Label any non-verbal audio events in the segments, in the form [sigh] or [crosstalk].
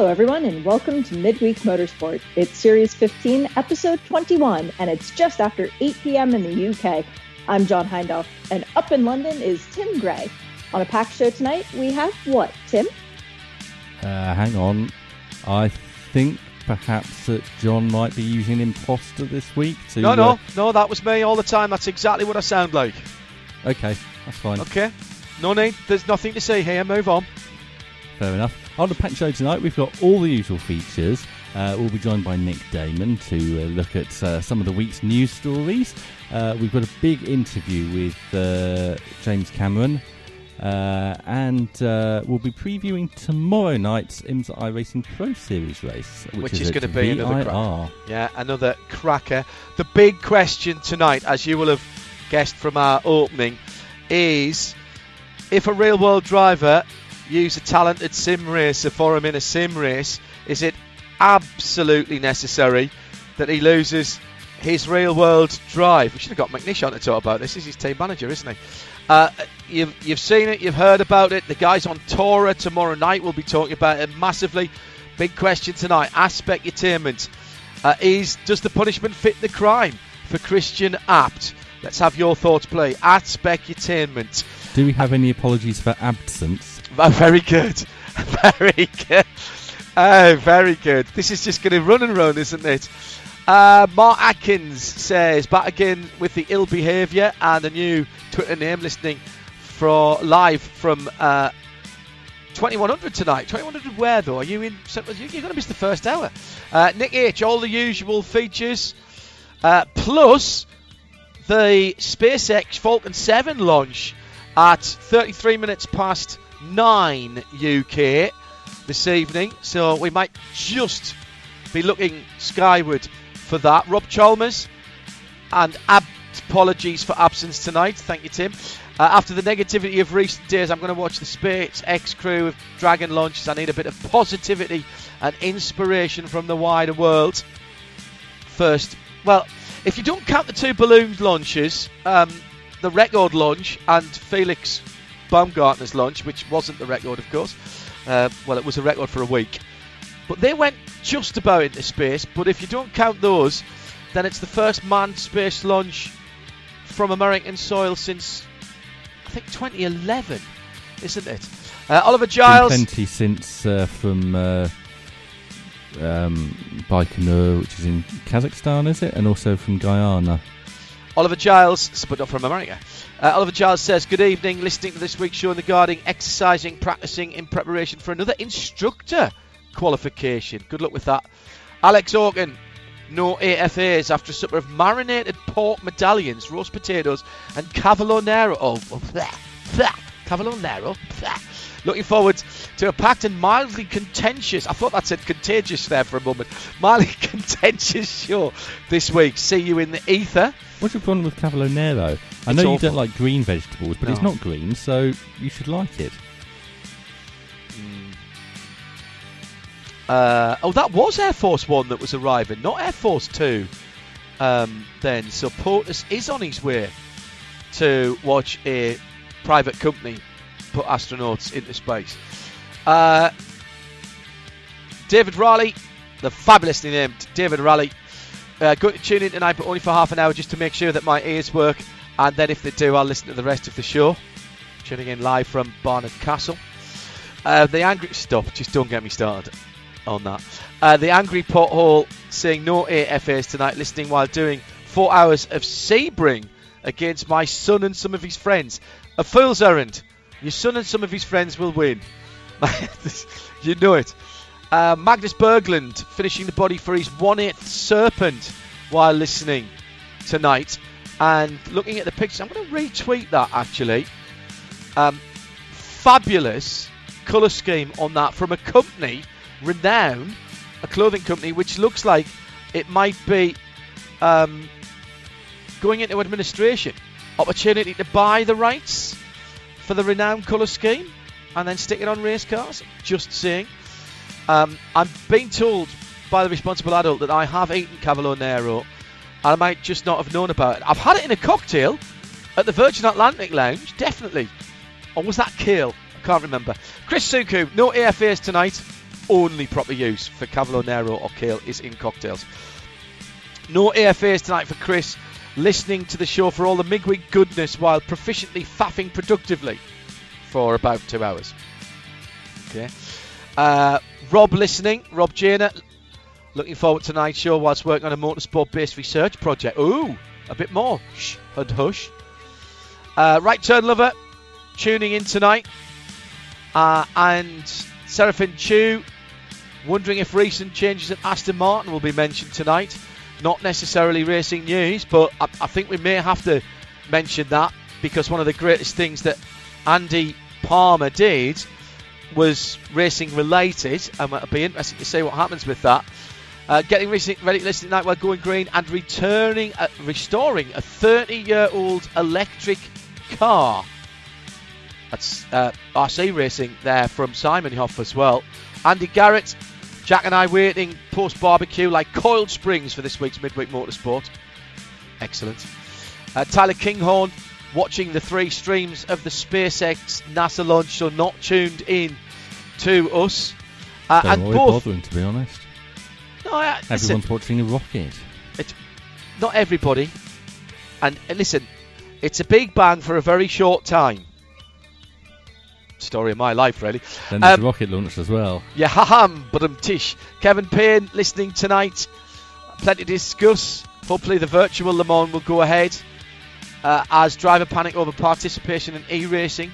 Hello, everyone, and welcome to Midweek Motorsport. It's Series 15, Episode 21, and it's just after 8 p.m. in the UK. I'm John Hindhaugh, and up in London is Tim Gray. On a packed show tonight, we have what, Tim? Uh, hang on. I think perhaps that John might be using imposter this week to. No, uh, no, no, that was me all the time. That's exactly what I sound like. okay, that's fine. Okay? No need. There's nothing to say here. Move on. Fair enough. On the packed show tonight, we've got all the usual features. Uh, we'll be joined by Nick Damon to uh, look at uh, some of the week's news stories. Uh, we've got a big interview with uh, James Cameron. Uh, and uh, we'll be previewing tomorrow night's IMSA iRacing Pro Series race, which, Which is, is gonna be another VIR. crack. Yeah, another cracker. The big question tonight, as you will have guessed from our opening, is if a real world driver use a talented sim racer for him in a sim race, is it absolutely necessary that he loses his real world drive? We should have got McNish on to talk about this. He's his team manager, isn't he? Uh, you've, you've seen it, you've heard about it. The guys on Tora tomorrow night will be talking about it massively. Big question tonight at Specutainment. Uh, is Does the punishment fit the crime for Christian Abt? Let's have your thoughts play. At Specutainment. Do we have any apologies for absence? Oh, very good. [laughs] Very good. Oh, very good. This is just going to run and run, isn't it? Uh, Mark Atkins says, back again with the ill behaviour and a new Twitter name listening for live from uh, 2100 tonight. 2100 where though? Are you in? You're going to miss the first hour. Uh, Nick H, all the usual features. Uh, plus the SpaceX Falcon 7 launch at 33 minutes past 9 UK this evening. So we might just be looking skyward for that. Rob Chalmers and ab- apologies for absence tonight. Thank you, Tim. Uh, after the negativity of recent days, I'm going to watch the SpaceX crew of Dragon launches. I need a bit of positivity and inspiration from the wider world. First, well, if you don't count the two balloon launches, um, the record launch and Felix Baumgartner's launch, which wasn't the record, of course. Uh, well, it was a record for a week. But they went just about into space. But if you don't count those, then it's the first manned space launch from American soil since, I think, 2011, isn't it? Uh, Oliver Been Giles. plenty since uh, from uh, um, Baikonur, which is in Kazakhstan, is it? And also from Guyana. Oliver Giles, but not from America. Uh, Oliver Giles says, Good evening, listening to this week's show regarding exercising, practicing in preparation for another instructor qualification. Good luck with that. Alex Organ, no AFAs after a supper of marinated pork medallions, roast potatoes, and cavolo nero. Oh bleh, bleh, cavolo nero. bleh. Looking forward to a packed and mildly contentious, I thought that said contagious there for a moment, mildly [laughs] contentious show this week. See you in the ether. What's your problem with Cavolo Nero? I It's know you awful. don't like green vegetables, but it's No. not green, so you should like it. Uh, oh, that was Air Force One that was arriving, not Air Force Two. Um, then, so POTUS is on his way to watch a private company put astronauts into space. Uh, David Raleigh, the fabulously named David Raleigh, uh, to tune in tonight, but only for half an hour, just to make sure that my ears work. And then, if they do, I'll listen to the rest of the show. Tuning in live from Barnard Castle. Uh, the angry stop. Just don't get me started. on that. Uh, the angry pothole saying no AFAs tonight, listening while doing four hours of Sebring against my son and some of his friends. A fool's errand. Your son and some of his friends will win. [laughs] you know it. Uh, Magnus Berglund finishing the body for his one eighth serpent while listening tonight. And looking at the pictures, I'm going to retweet that actually. Um, fabulous colour scheme on that from a company Renown, a clothing company, which looks like it might be um, going into administration. Opportunity to buy the rights for the Renown colour scheme and then stick it on race cars. Just saying. Um, I'm being told by the responsible adult that I have eaten Cavolo Nero and I might just not have known about it. I've had it in a cocktail at the Virgin Atlantic Lounge, definitely. Or was that Kale? I can't remember. Chris Suku, no AFAs tonight. Only proper use for Cavolo Nero or Kale is in cocktails. No AFAs tonight for Chris. Listening to the show for all the midweek goodness while proficiently faffing productively for about two hours. Okay. Uh, Rob listening. Rob Janer. Looking forward to tonight's show whilst working on a motorsport based research project. Ooh, a bit more. Shh, and hush. Uh, right turn lover tuning in tonight. Uh, and Seraphin Chu wondering if recent changes at Aston Martin will be mentioned tonight. Not necessarily racing news, but I, I think we may have to mention that because one of the greatest things that Andy Palmer did was racing related, and it'll be interesting to see what happens with that. Uh, getting ready to listen tonight while going green and returning, uh, restoring a 30-year-old electric car. That's uh, RC racing there from Simon Hoff as well. Andy Garrett, Jack and I waiting post barbecue like coiled springs for this week's midweek motorsport. Excellent. Uh, Tyler Kinghorn watching the three streams of the SpaceX NASA launch, so not tuned in to us. Uh, and both, bothering, to be honest. No, uh, everyone's listen, watching a rocket. It's not everybody, and listen, it's a big bang for a very short time. Story of my life, really. Then there's um, rocket launch as well. Yeah, ha ham, but I'm tish. Kevin Payne listening tonight. Plenty to discuss. Hopefully, the virtual Le Mans will go ahead uh, as driver panic over participation in e-racing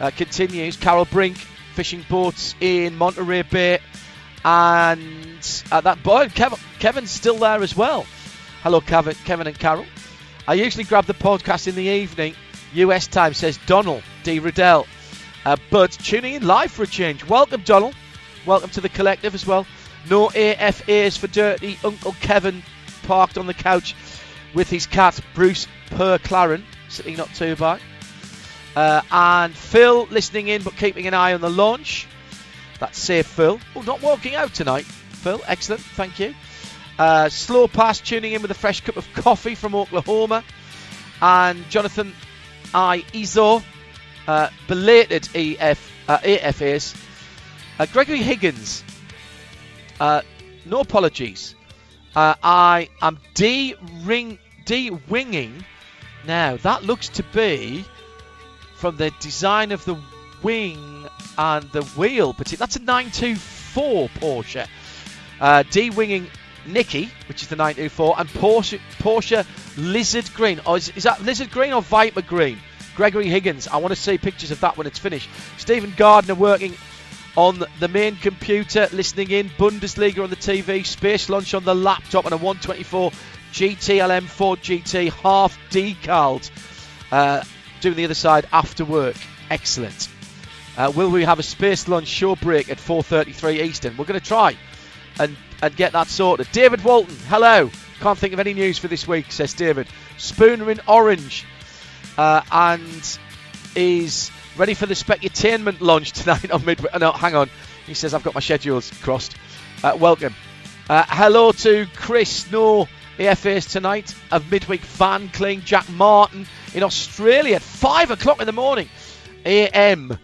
uh, continues. Carol Brink fishing boats in Monterey Bay, and uh, that boy Kevin, Kevin's still there as well. Hello, Kevin, Kevin and Carol. I usually grab the podcast in the evening. US time says Donald D. Riddell, uh, but tuning in live for a change. Welcome, Donald. Welcome to the collective as well. No AFAs for dirty Uncle Kevin parked on the couch with his cat Bruce Per Claren sitting not too bad. Uh, and Phil listening in but keeping an eye on the launch. That's safe, Phil. Oh, not walking out tonight, Phil. Excellent, thank you. Uh, slow pass tuning in with a fresh cup of coffee from Oklahoma. And Jonathan I. Izo, uh, belated EF, uh, AFAs. Uh, Gregory Higgins, uh, no apologies. Uh, I am D ring D winging. Now that looks to be from the design of the wing and the wheel, but that's a 924 Porsche. Uh, D winging Nikki, which is the 924, and Porsche Porsche Lizard Green. Oh, is, is that Lizard Green or Viper Green? Gregory Higgins. I want to see pictures of that when it's finished. Stephen Gardner working on the main computer, listening in. Bundesliga on the TV, Space Launch on the laptop, and a 124 GTLM Ford GT half decaled. Uh, doing the other side after work. Excellent. Uh, will we have a space launch show break at 4:33 Eastern? We're going to try and and get that sorted. David Walton, hello. Can't think of any news for this week, says David. Spooner in orange, uh, and is ready for the Specutainment launch tonight on Midway. Oh, no, hang on. He says, I've got my schedules crossed. Uh, welcome. Uh, hello to Chris No AFAs tonight of midweek Van Kling, Jack Martin in Australia at 5 o'clock in the morning. AM.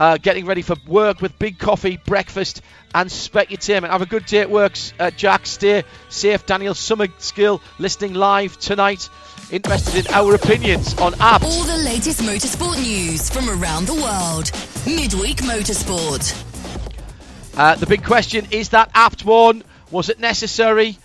Uh, getting ready for work with big coffee, breakfast, and specutainment. Have a good day at work, uh, Jack. Stay safe. Daniel Summer Summerskill listening live tonight interested in our opinions on apps. All the latest motorsport news from around the world. Midweek Motorsport. Uh, the big question is that Abt one. Was it necessary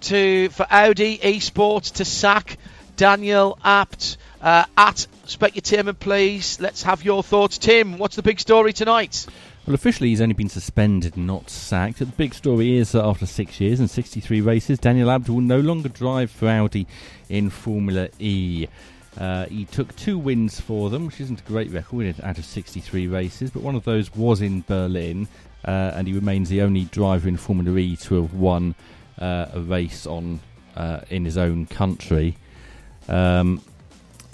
to for Audi Esports to sack Daniel Abt Uh, at Specutainment, please. Let's have your thoughts. Tim, what's the big story tonight? Well, officially, he's only been suspended, not sacked. The big story is that after six years and 63 races, Daniel Abt will no longer drive for Audi in Formula E. Uh, he took two wins for them, which isn't a great record out of 63 races, but one of those was in Berlin, uh, and he remains the only driver in Formula E to have won uh, a race on uh, in his own country. Um,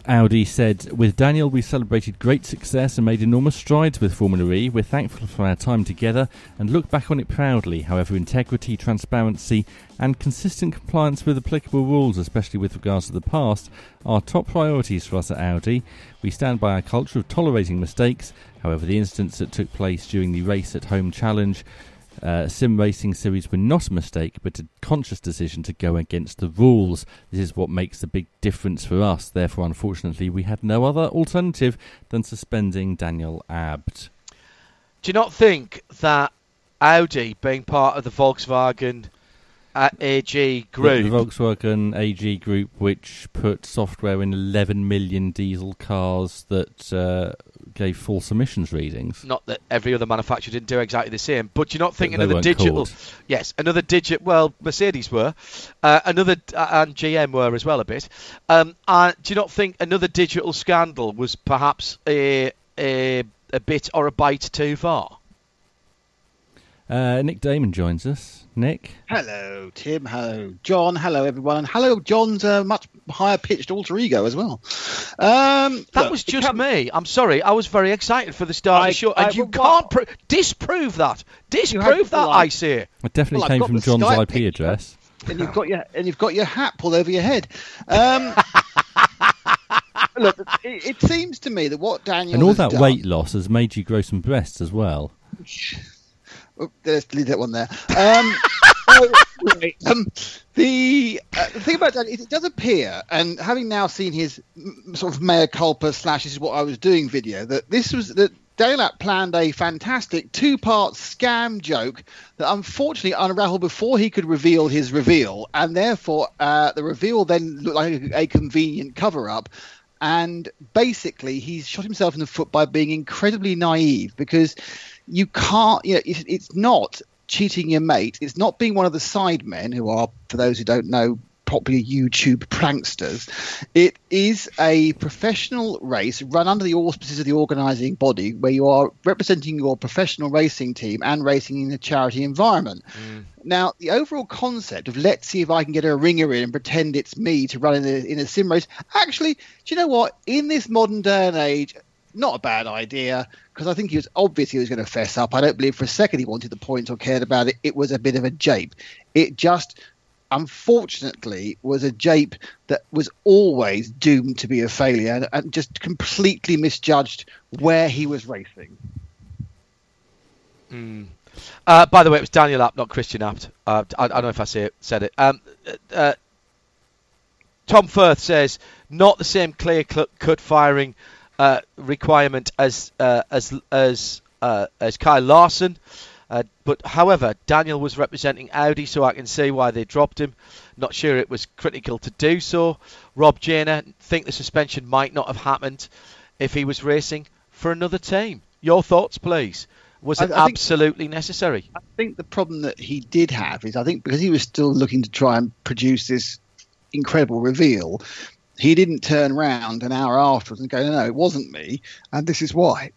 Audi said, With Daniel, we celebrated great success and made enormous strides with Formula E. We're thankful for our time together and look back on it proudly. However, integrity, transparency, and consistent compliance with applicable rules, especially with regards to the past, are top priorities for us at Audi. We stand by our culture of tolerating mistakes. However, the incidents that took place during the race at Home Challenge uh, sim racing series were not a mistake, but a conscious decision to go against the rules. This is what makes the big difference for us. Therefore, unfortunately, we had no other alternative than suspending Daniel Abt. Do you not think that Audi, being part of the Volkswagen uh, AG group, the Volkswagen AG group, which put software in 11 million diesel cars that uh, gave false emissions readings. Not that every other manufacturer didn't do exactly the same, but do you not think But they another digital? called. Yes, another digit. Well, Mercedes were, uh, another uh, and GM were as well a bit. Um, uh, do you not think another digital scandal was perhaps a a, a bit or a bite too far? Uh, Nick Damon joins us. Nick, Hello, Tim. Hello, John. Hello, everyone. And hello, John's uh, much higher pitched alter ego as well. Um, That look, was just come- me. I'm sorry. I was very excited for the start of the show, I- and you well, can't pro- disprove that. Disprove that, well, I I- say. it definitely Well, came from John's Skype IP picture. address. and you've got your and you've got your hat pulled over your head. Um, [laughs] look, it, it seems to me that what Daniel And all has that done- weight loss has made you grow some breasts as well. Oh, let's leave that one there. Um, [laughs] so, right, um, the, uh, the thing about that is it does appear, and having now seen his mm, sort of mea culpa slash this is what I was doing video, that this was that Dale Abt planned a fantastic two-part scam joke that unfortunately unraveled before he could reveal his reveal, and therefore uh, the reveal then looked like a, a convenient cover-up. And basically, he's shot himself in the foot by being incredibly naive because you can't, you know, it's, it's not cheating your mate. It's not being one of the sidemen who are, for those who don't know, popular YouTube pranksters. It is a professional race run under the auspices of the organising body where you are representing your professional racing team and racing in a charity environment. Mm. Now, the overall concept of let's see if I can get a ringer in and pretend it's me to run in a, in a sim race, actually, do you know what? In this modern day and age, not a bad idea because I think he was obvious he was going to fess up. I don't believe for a second he wanted the points or cared about it. It was a bit of a jape. It just, unfortunately, was a jape that was always doomed to be a failure and, and just completely misjudged where he was racing. Uh, by the way, it was Daniel Abt, not Christian Abt. Uh, I, I don't know if I say it, said it. Um, uh, uh, Tom Firth says not the same clear cut firing uh, requirement as uh, as as uh, as Kyle Larson. Uh, but however, Daniel was representing Audi, so I can see why they dropped him. Not sure it was critical to do so. Rob Janer think the suspension might not have happened if he was racing for another team. Your thoughts, please. Was it I think- absolutely necessary? I think the problem that he did have is I think because he was still looking to try and produce this incredible reveal, he didn't turn around an hour afterwards and go, no, no, it wasn't me, and this is why.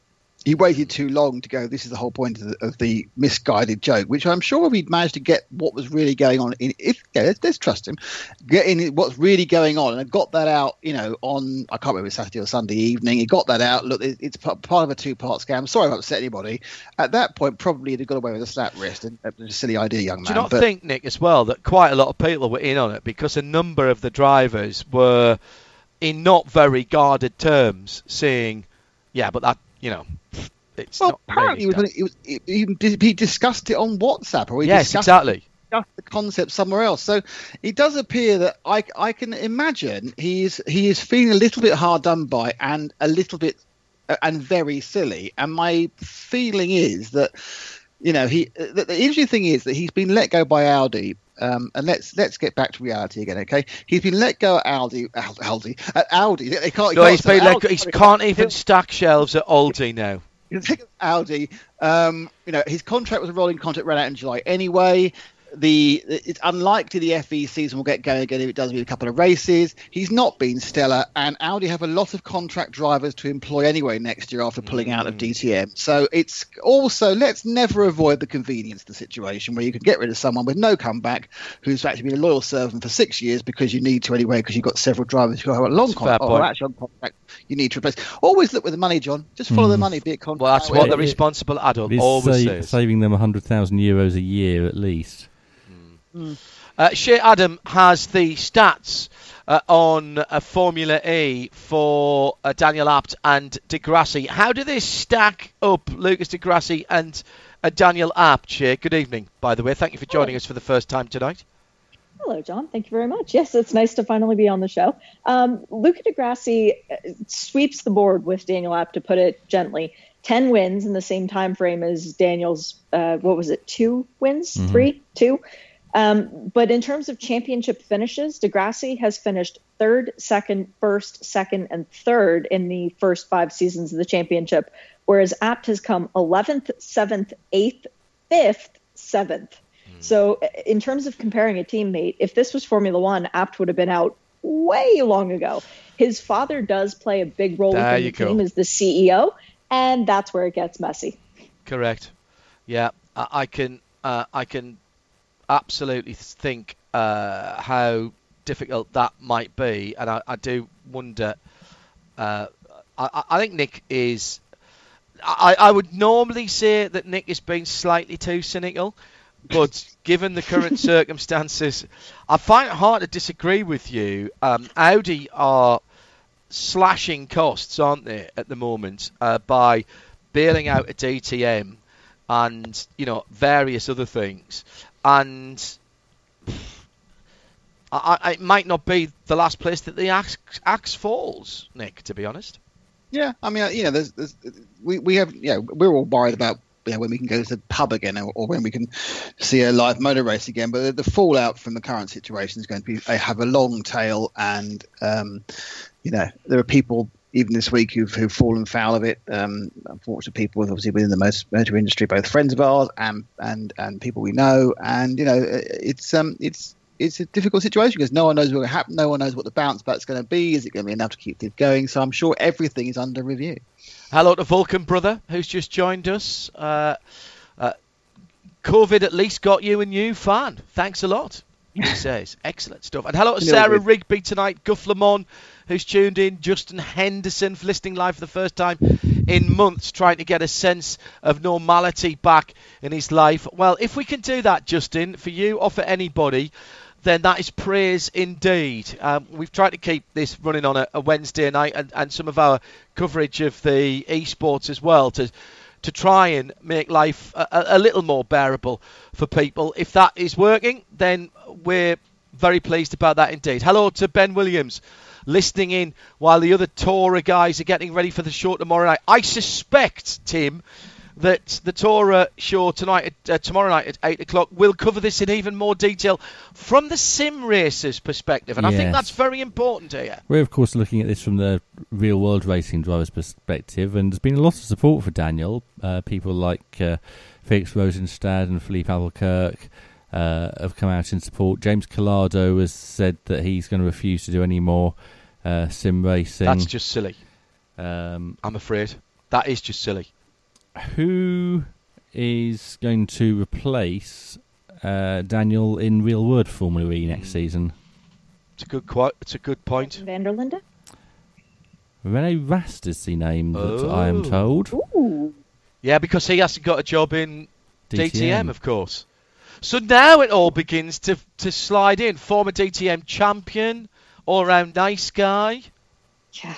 He waited too long to go. This is the whole point of the, of the misguided joke, which I'm sure if he'd managed to get what was really going on, in, if yeah, let's, let's trust him, getting what's really going on, and had got that out, you know, on I can't remember if it was Saturday or Sunday evening. He got that out. Look, it, it's p- part of a two-part scam. Sorry if I upset anybody. At that point, probably he'd have got away with a slap wrist. And was a silly idea, young man. Do you not but- think, Nick, as well, that quite a lot of people were in on it because a number of the drivers were, in not very guarded terms, saying, "Yeah, but that, you know, it's Well, not." apparently he, was, he, was, he, he discussed it on WhatsApp, or he yes, discussed, exactly. discussed the concept somewhere else. So it does appear that I, I can imagine he is he is feeling a little bit hard done by and a little bit uh, and very silly. And my feeling is that you know, he the, the interesting thing is that he's been let go by Audi. Um, and let's let's get back to reality again, okay? He's been let go at Aldi, Aldi, at Audi. They can't. No, he he's been let Aldi- go. He can't even stack shelves at Aldi now. You think of Audi, um, you know, his contract was a rolling contract, ran out in July anyway. The it's unlikely the FE season will get going again if it does with a couple of races. He's not been stellar, and Audi have a lot of contract drivers to employ anyway next year after pulling out of mm. DTM. So it's also let's never avoid the convenience of the situation where you can get rid of someone with no comeback who's actually been a loyal servant for six years because you need to anyway because you've got several drivers who have a long It's contract or actually on contract you need to replace. Always look with the money, John. Just follow the mm. money, be it contract. Well, that's what the responsible adult It's always sa- says. saving them 100,000 euros a year at least. Uh, Shea Adam has the stats uh, on uh, Formula E for uh, Daniel Abt and di Grassi. How do they stack up, Lucas di Grassi and uh, Daniel Abt? Shea, good evening, by the way. Thank you for joining us for the first time tonight. Hello, John. Thank you very much. Yes, it's nice to finally be on the show. Um, Luca di Grassi uh, sweeps the board with Daniel Abt, to put it gently. 10 wins in the same time frame as Daniel's, uh, what was it, two wins? Three? Two? Um, but in terms of championship finishes, di Grassi has finished third, second, first, second, and third in the first five seasons of the championship, whereas Abt has come 11th, 7th, 8th, 5th, 7th. So, uh, in terms of comparing a teammate, if this was Formula One, Abt would have been out way long ago. His father does play a big role There within the go. team as the CEO, and that's where it gets messy. Correct. Yeah, I, I can. Uh, I can absolutely think uh, how difficult that might be, and I, I do wonder. Uh, I, I- think Nick is. I, I would normally say that Nick is being slightly too cynical, but [laughs] given the current circumstances, I find it hard to disagree with you. Um, Audi are slashing costs, aren't they, at the moment, uh, by bailing out a DTM and you know various other things, and I, I, it might not be the last place that the axe, axe falls, Nick. To be honest, Yeah, I mean, uh, you know, there's, there's we we have, you know, we're all worried about you know, when we can go to the pub again or, or when we can see a live motor race again. But the, the fallout from the current situation is going to be they have a long tail, and um, you know, there are people even this week who've, who've fallen foul of it. Um, unfortunate people, obviously within the motor industry, both friends of ours and and and people we know, and you know, it's um it's. It's a difficult situation because no one knows going to happen. No one knows what the bounce back's going to be. Is it going to be enough to keep things going? So I'm sure everything is under review. hello to Vulcan brother who's just joined us. Uh, uh, COVID at least got you a new fan. Thanks a lot. He says excellent stuff. And hello [laughs] to Sarah Rigby tonight. Guff Lamont who's tuned in. Justin Henderson for listening live for the first time in months, trying to get a sense of normality back in his life. Well, if we can do that, Justin, for you or for anybody, then that is praise indeed. Um, we've tried to keep this running on a, a Wednesday night and, and some of our coverage of the esports as well to to try and make life a, a- a little more bearable for people. If that is working, then we're very pleased about that indeed. Hello to Ben Williams listening in while the other Torah guys are getting ready for the show tomorrow night. I suspect, Tim, that the Torah show tonight, uh, tomorrow night at eight o'clock, will cover this in even more detail from the sim racers' perspective, and I think that's very important here. We're, of course, looking at this from the real world racing driver's perspective, and there's been a lot of support for Daniel. Uh, people like uh, Felix Rosenstad and Filipe Albuquerque uh, have come out in support. James Calado has said that he's going to refuse to do any more uh, sim racing. That's just silly. um, I'm afraid that is just silly. who is going to replace uh, Daniel in real world Formula E next season? It's a good quote. It's a good point. van der Linde? Rene Rast is the name that I am Oh. told. Ooh. Yeah, because he hasn't got a job in DTM, DTM. of course. So now it all begins to to slide in. Former DTM champion, all round nice guy. Yeah.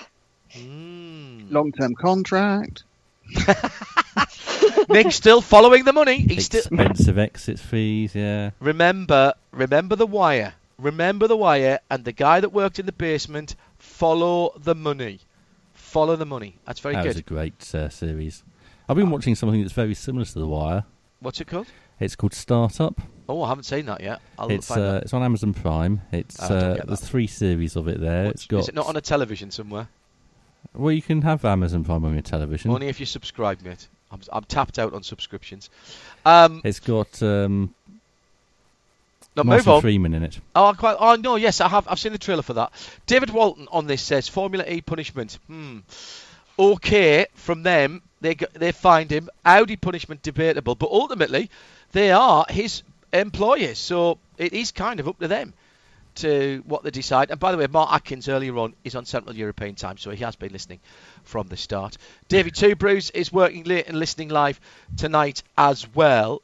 Mm. Long term contract. [laughs] Nick's still following the money. He's still Expensive exit fees, yeah. remember remember the wire. Remember the wire and the guy that worked in the basement. Follow the money. Follow the money. That's very that was a great uh, series. I've been watching something that's very similar to The Wire. What's it called? It's called Startup. Oh, I haven't seen that yet. I'll It's uh, that. it's on Amazon Prime. It's Oh, uh, there's three series of it there. It's got Is it not on a television somewhere? well, you can have Amazon Prime on your television. Only if you subscribe, mate. I'm, I'm tapped out on subscriptions. Um, It's got um, no, Martin move on. Freeman in it. Oh, I quite. Oh no, yes, I have. I've seen the trailer for that. David Walton on this says Formula E punishment. Hmm. Okay, from them they they find him Audi punishment debatable, but ultimately they are his employers, so it is kind of up to them to what they decide. And by the way, Mark Atkins earlier on is on Central European time, so he has been listening from the start. David Two Bruce is working late and listening live tonight as well.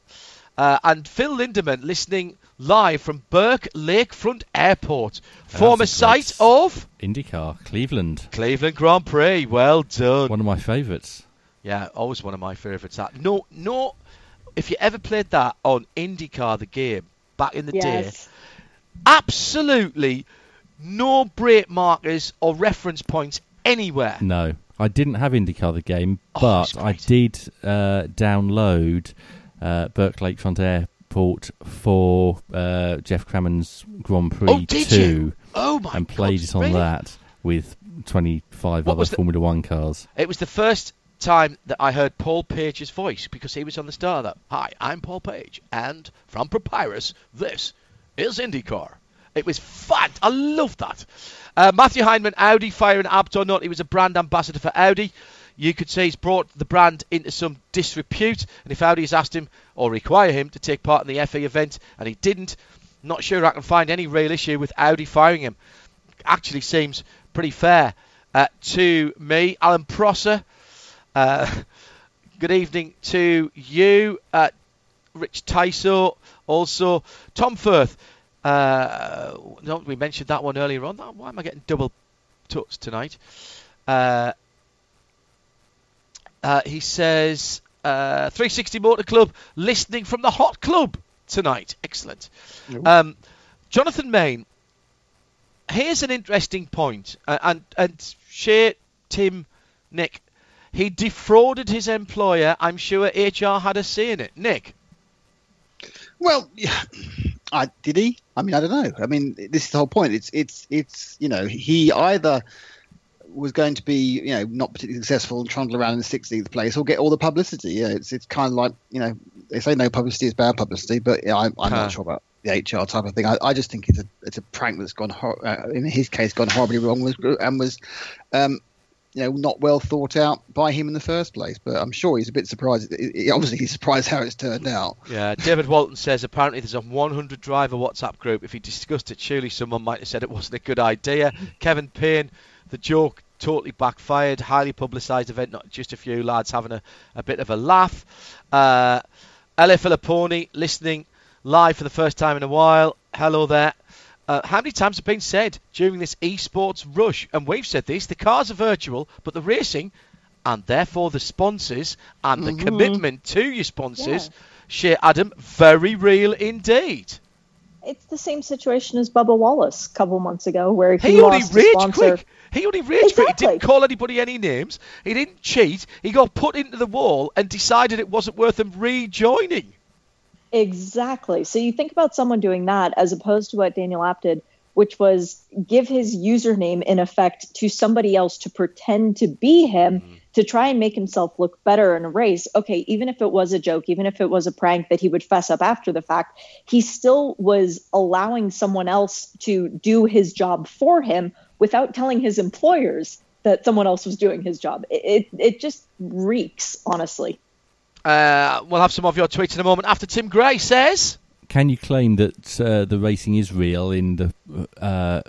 Uh, and Phil Lindemann listening live from Burke Lakefront Airport, former That's site of IndyCar, Cleveland. Cleveland Grand Prix. Well done. One of my favourites. Yeah, always one of my favourites. That no, no. If you ever played that on IndyCar, the game back in the day, absolutely no brake markers or reference points anywhere. No, I didn't have IndyCar the game, Oh, but it's I did uh, download uh, Burke Lakefront Airport for uh, Geoff Crammond's Grand Prix Oh, did 2 you? Oh my and God, played it on really? that with 25 What other was the- Formula One cars. It was the first time that I heard Paul Page's voice because he was on the start of that. Hi, I'm Paul Page, and from Papyrus, this is IndyCar. It was fun. I love that. Uh, Matthew Heineman, Audi firing not, he was a brand ambassador for Audi. You could say he's brought the brand into some disrepute, and if Audi has asked him or require him to take part in the FA event and he didn't, not sure I can find any real issue with Audi firing him. Actually seems pretty fair uh, to me. Alan Prosser, uh, [laughs] good evening to you. Uh, Rich Tyso, also Tom Firth. Uh, no, we mentioned that one earlier on. Why am I getting double tuts tonight? Uh, uh, he says uh, 360 Motor Club listening from the Hot Club tonight. Excellent. Um, Jonathan Main. Here's an interesting point, uh, and and Shea, Tim, Nick, he defrauded his employer. I'm sure HR had a say in it. Nick, Well, yeah, I, did he? I mean, I don't know. I mean, this is the whole point. It's it's it's you know he either was going to be you know not particularly successful and trundle around in the 16th place or get all the publicity. Yeah, it's it's kind of like you know they say no publicity is bad publicity, but yeah, I'm, I'm Huh. not sure about the HR type of thing. I, I just think it's a it's a prank that's gone hor- uh, in his case gone horribly wrong was and was um, you know not well thought out by him in the first place. But I'm sure he's a bit surprised. He- Obviously, he's surprised how it's turned out. Yeah, David Walton says apparently there's a 100 driver WhatsApp group. If he discussed it, surely someone might have said it wasn't a good idea. Kevin Payne, the joke totally backfired. Highly publicised event, not just a few lads having a, a bit of a laugh. Uh, Ella Filipponi listening live for the first time in a while. Hello there. Uh, how many times have been said during this esports rush? And we've said this the cars are virtual, but the racing and therefore the sponsors and the commitment to your sponsors, Shea Adam, very real indeed. It's the same situation as Bubba Wallace a couple months ago, where he, He only lost a quick. He only rage quick. He didn't call anybody any names. He didn't cheat. He got put into the wall and decided it wasn't worth him rejoining. Exactly. So you think about someone doing that as opposed to what Daniel Abt did, which was give his username in effect to somebody else to pretend to be him mm-hmm. to try and make himself look better in a race. Okay, even if it was a joke, even if it was a prank that he would fess up after the fact, he still was allowing someone else to do his job for him without telling his employers that someone else was doing his job. It it, it just reeks, honestly. Uh, we'll have some of your tweets in a moment after Tim Gray says. Can you claim that uh, the racing is real in the uh,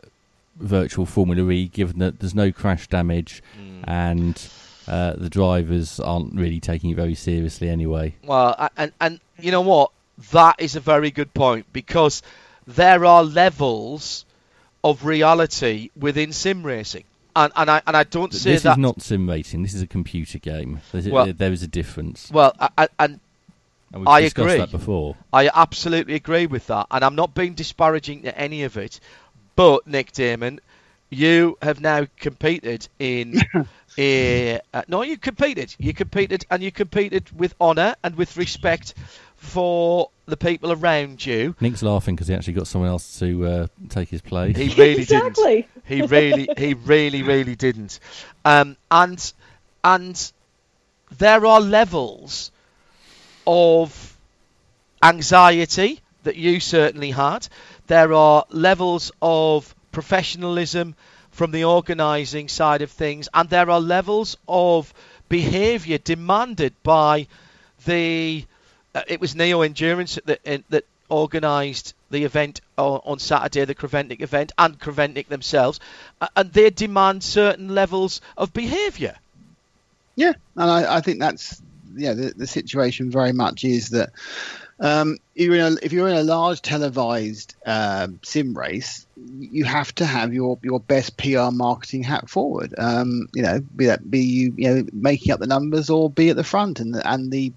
virtual Formula E, given that there's no crash damage and uh, the drivers aren't really taking it very seriously anyway? Well, and and you know what? That is a very good point because there are levels of reality within sim racing, and and I and I don't But say this that. is not sim racing. This is a computer game. There's, Well- there is a difference, well, I, I, and and we've I discussed agree. that before. I absolutely agree with that, and I'm not being disparaging to any of it. But Nick Damon, you have now competed in [laughs] a uh, no, you competed, you competed, and you competed with honour and with respect for the people around you. Nick's laughing because he actually got someone else to uh, take his place. He really [laughs] Exactly. didn't. He really, he really, really didn't. Um, and and there are levels of anxiety that you certainly had. There are levels of professionalism from the organising side of things, and there are levels of behaviour demanded by the. Uh, it was Neo Endurance that that organised the event on, Saturday, the Creventic event, and Creventic themselves, uh, and they demand certain levels of behaviour. Yeah, and I, I think that's yeah the, the situation very much is that um, you're a, if you're in a large televised um sim race, you have to have your, your best PR marketing hat forward. Um, you know, be that be you you know making up the numbers or be at the front, and the, and the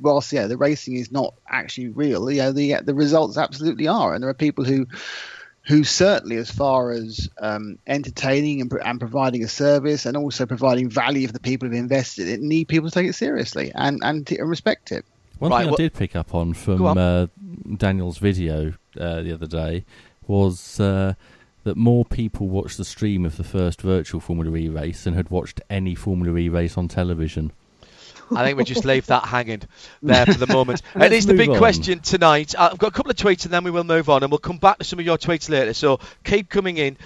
whilst yeah the racing is not actually real, you know the the results absolutely are, and there are people who who certainly, as far as um, entertaining and, and providing a service and also providing value for the people who've invested in it, need people to take it seriously and and, t- and respect it. One Right, thing I did pick up on from on. uh, Daniel's video uh, the other day was uh, that more people watched the stream of the first virtual Formula E race than had watched any Formula E race on television. I think we just leave that [laughs] hanging there for the moment. [laughs] it Let's the big on. question tonight. Uh, I've got a couple of tweets and then we will move on and we'll come back to some of your tweets later. So keep coming in.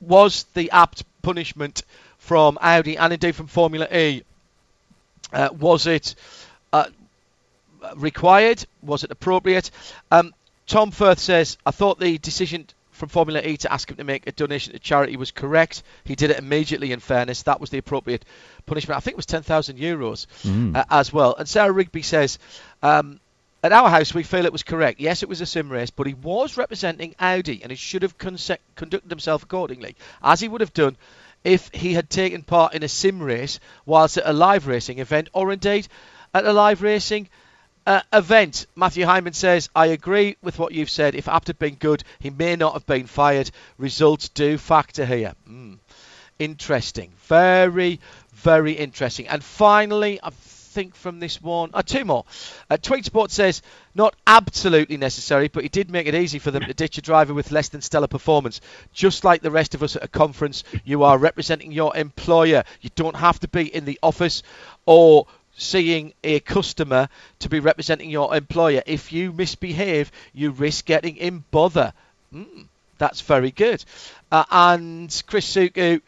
Was the Abt punishment from Audi and indeed from Formula E? Uh, was it uh, required? Was it appropriate? Um, Tom Firth says, I thought the decision from Formula E to ask him to make a donation to charity was correct. He did it immediately, in fairness. That was the appropriate punishment. I think it was 10,000 euros Mm. uh, as well. And Sarah Rigby says, um, at our house, we feel it was correct. Yes, it was a sim race, but he was representing Audi and he should have conse- conducted himself accordingly, as he would have done if he had taken part in a sim race whilst at a live racing event or indeed at a live racing uh, event. Matthew Hyman says, I agree with what you've said. If Abt had been good, he may not have been fired. Results do factor here. Mm. Interesting. Very, very interesting. And finally, I think from this one, uh, two more. Uh, Tweet Sport says, not absolutely necessary, but he did make it easy for them to ditch a driver with less than stellar performance. Just like the rest of us at a conference, you are representing your employer. You don't have to be in the office or seeing a customer to be representing your employer. If you misbehave, you risk getting in bother. Mm, that's very good. Uh, and Chris Suku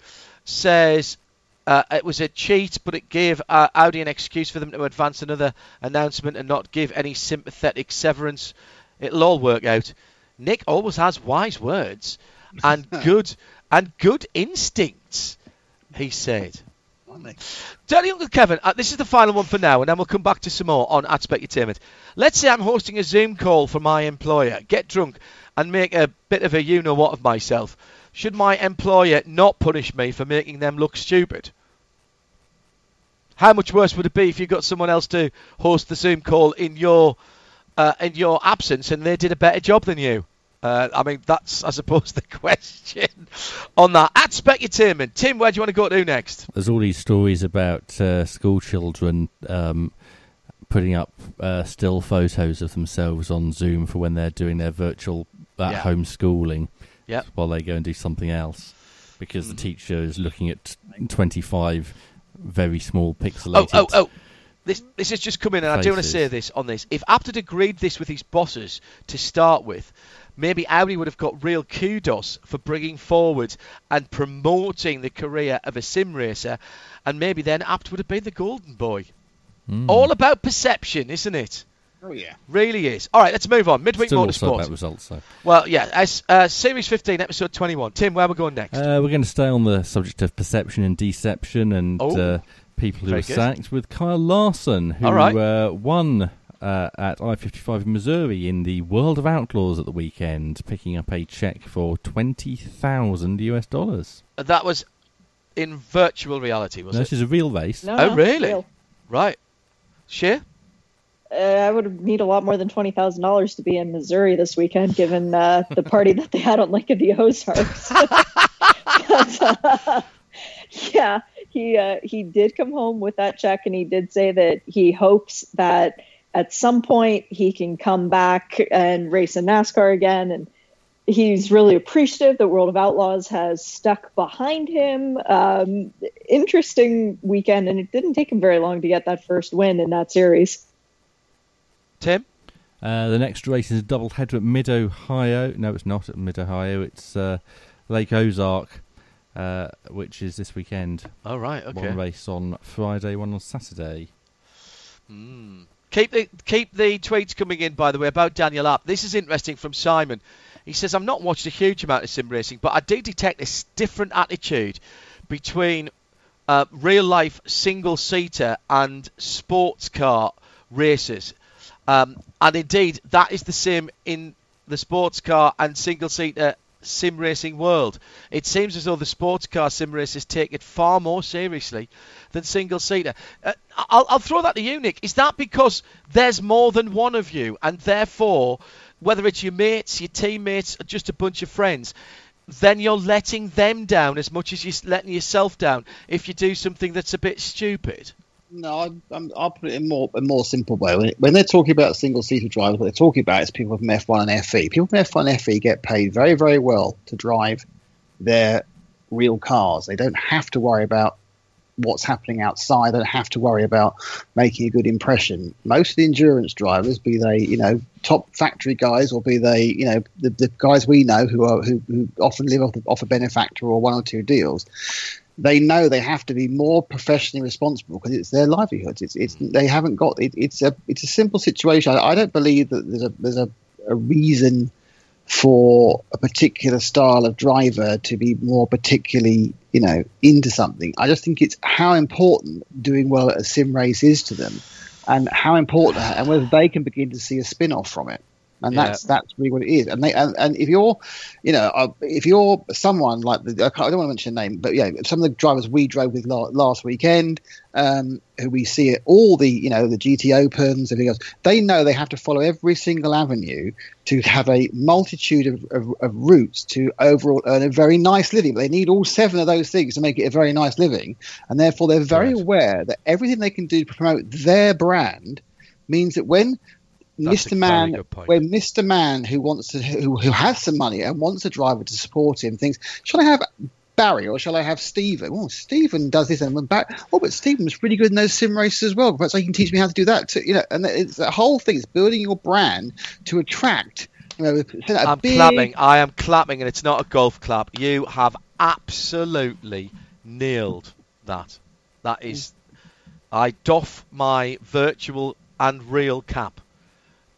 says uh, it was a cheat, but it gave uh, Audi an excuse for them to advance another announcement and not give any sympathetic severance. It'll all work out. Nick always has wise words and [laughs] good and good instincts. He said. Dirty Uncle Kevin, uh, this is the final one for now, and then we'll come back to some more on at Specutainment. Let's say I'm hosting a Zoom call for my employer, get drunk, and make a bit of a you know what of myself. Should my employer not punish me for making them look stupid? How much worse would it be if you got someone else to host the Zoom call in your uh, in your absence and they did a better job than you? Uh, I mean, that's I suppose the [laughs] question on that. At Specutainment, Tim, where do you want to go to next? There's all these stories about uh, school children um, putting up uh, still photos of themselves on Zoom for when they're doing their virtual at Yeah. home schooling Yep. while they go and do something else because Mhm. the teacher is looking at 25 very small pixelated. oh, oh. oh This this has just come in, and I do want to say this on this. If Abt agreed this with his bosses to start with, maybe Audi would have got real kudos for bringing forward and promoting the career of a sim racer, and maybe then Abt would have been the golden boy. Mm. All about perception, isn't it? Oh yeah. Really is. All right, let's move on. Midweek Still also Motorsport. about results, though. Well, yeah, as uh, Series 15, Episode 21. Tim, where are we going next? Uh, we're going to stay on the subject of perception and deception and Oh, uh, people who are good. sacked with Kyle Larson, who All right. uh, won uh, at I 55 in Missouri in the World of Outlaws at the weekend, picking up a check for 20,000 US dollars. that was in virtual reality, was No, it? This is a real race. No, Oh, no, really? real. Right. Shea? Uh, I would need a lot more than twenty thousand dollars to be in Missouri this weekend, given uh, the party [laughs] that they had on Lake of the Ozarks. [laughs] But, uh, [laughs] yeah, he uh, he did come home with that check, and he did say that he hopes that at some point he can come back and race in NASCAR again. And he's really appreciative that World of Outlaws has stuck behind him. Um, interesting weekend, and it didn't take him very long to get that first win in that series. Tim? Uh, the next race is a double header at Mid Ohio. No, it's not at Mid Ohio. It's uh, Lake Ozark, uh, which is this weekend. Oh, right, okay. One race on Friday, one on Saturday. Mm. Keep the keep the tweets coming in, by the way, about Daniel Abt. This is interesting from Simon. He says, I've not watched a huge amount of sim racing, but I do detect this different attitude between uh, real life single seater and sports car races. Um, and indeed, that is the same in the sports car and single seater sim racing world. It seems as though the sports car sim racers take it far more seriously than single seater. Uh, I'll, I'll throw that to you, Nick. Is that because there's more than one of you, and therefore, whether it's your mates, your teammates, or just a bunch of friends, then you're letting them down as much as you're letting yourself down if you do something that's a bit stupid? No, i will put it in more a more simple way. When, they're talking about single seater drivers, what they're talking about is people from F1 and FE. People from F1 and FE get paid very, very well to drive their real cars. They don't have to worry about what's happening outside. They don't have to worry about making a good impression. Most of the endurance drivers, be they you know top factory guys or be they you know the, the guys we know who are who, who often live off, off a benefactor or one or two deals, they know they have to be more professionally responsible because it's their livelihood. It's, it's mm. they haven't got it, it's a it's a simple situation. I, I don't believe that there's a there's a, a reason for a particular style of driver to be more particularly you know into something. I just think it's how important doing well at a sim race is to them, and how important and whether they can begin to see a spin off from it and yeah. that's that's really what it is. And they and, and if you're, you know, uh, if you're someone like the, I, I, don't want to mention a name, but yeah, some of the drivers we drove with last weekend, um, who we see at all the you know the GT Opens, everything else, they know they have to follow every single avenue to have a multitude of, of, of routes to overall earn a very nice living. But they need all seven of those things to make it a very nice living, and therefore they're very right. aware that everything they can do to promote their brand means that when that's Mr. Man, when Mr. Man who wants to who, who has some money and wants a driver to support him thinks, shall I have Barry or shall I have Stephen? Oh, Stephen does this and back. Oh, but Stephen's really good in those sim races as well. Perhaps he can teach me how to do that too. You know, and it's the whole thing is building your brand to attract. You know, I'm big... clapping. I am clapping, and it's not a golf clap. You have absolutely nailed that. That is, I doff my virtual and real cap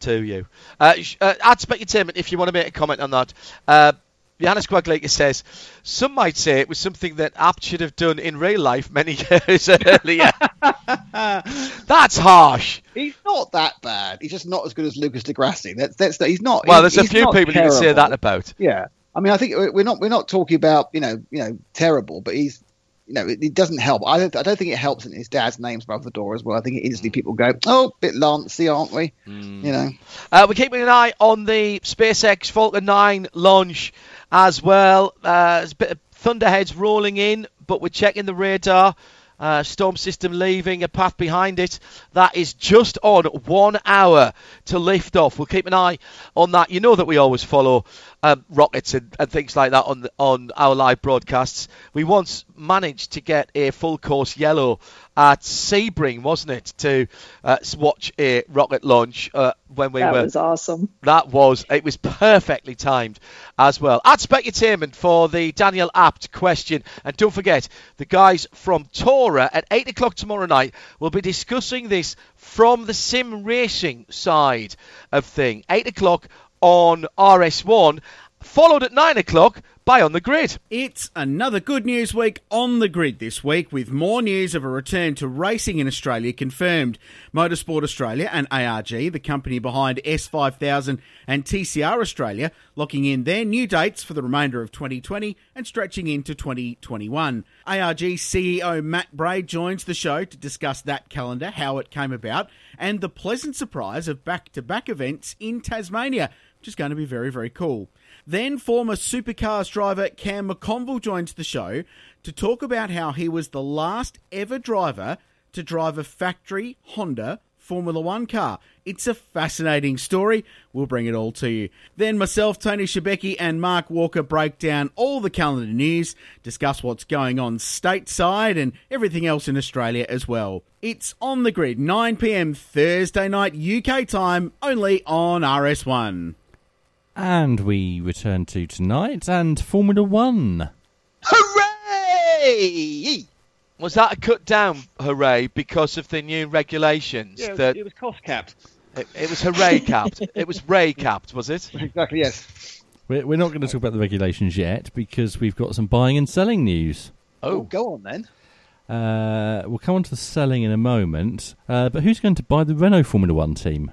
to you. Uh, uh, specutainment if you want to make a comment on that. Uh, Johannes Quaglica says, some might say it was something that Abt should have done in real life many [laughs] years earlier. [laughs] that's harsh. He's not that bad. He's just not as good as Lucas di Grassi. That's that's he's not. Well, there's a few people terrible. you can say that about. Yeah, I mean, I think we're not we're not talking about you know you know terrible, but he's you know, it, it, doesn't help. I don't, I don't think it helps that his dad's name's above the door as well. I think instantly people go, oh, bit Lancey, aren't we? Mm. You know. Uh, we're keeping an eye on the SpaceX Falcon 9 launch as well. Uh, there's a bit of thunderheads rolling in, but we're checking the radar. Uh, storm system leaving a path behind it that is just on one hour to lift off. We'll keep an eye on that. You know that we always follow um, rockets and, and, things like that on the, on our live broadcasts. We once managed to get a full course yellow at Sebring, wasn't it, to uh, watch a rocket launch uh, when we that were. That was awesome. That was. It was perfectly timed as well. At Specutainment for the Daniel Abt question. And don't forget, the guys from Tora at 8 o'clock tomorrow night will be discussing this from the sim racing side of thing. 8 o'clock on RS1 followed at 9 o'clock by On the Grid. It's another good news week on the grid this week with more news of a return to racing in Australia confirmed. Motorsport Australia and ARG, the company behind S5000 and TCR Australia, locking in their new dates for the remainder of 2020 and stretching into 2021. ARG CEO Matt Bray joins the show to discuss that calendar, how it came about, and the pleasant surprise of back to back events in Tasmania, which is going to be very, very cool. Then former supercars driver Cam McConville joins the show to talk about how he was the last ever driver to drive a factory Honda Formula One car. It's a fascinating story. We'll bring it all to you. Then myself, Tony Shebeki, and Mark Walker break down all the calendar news, discuss what's going on stateside and everything else in Australia as well. It's on the grid, 9 pm Thursday night UK time, only on RS1. And we return to tonight and Formula One. Hooray! Was that a cut down, hooray, because of the new regulations? Yeah, it was, that it was cost capped. it, it was hooray capped. it was ray capped, was it? [laughs] Exactly, yes. We're, we're not going to talk about the regulations yet because we've got some buying and selling news. Oh, Oh, go on then. Uh, we'll come on to the selling in a moment. Uh, but who's going to buy the Renault Formula One team?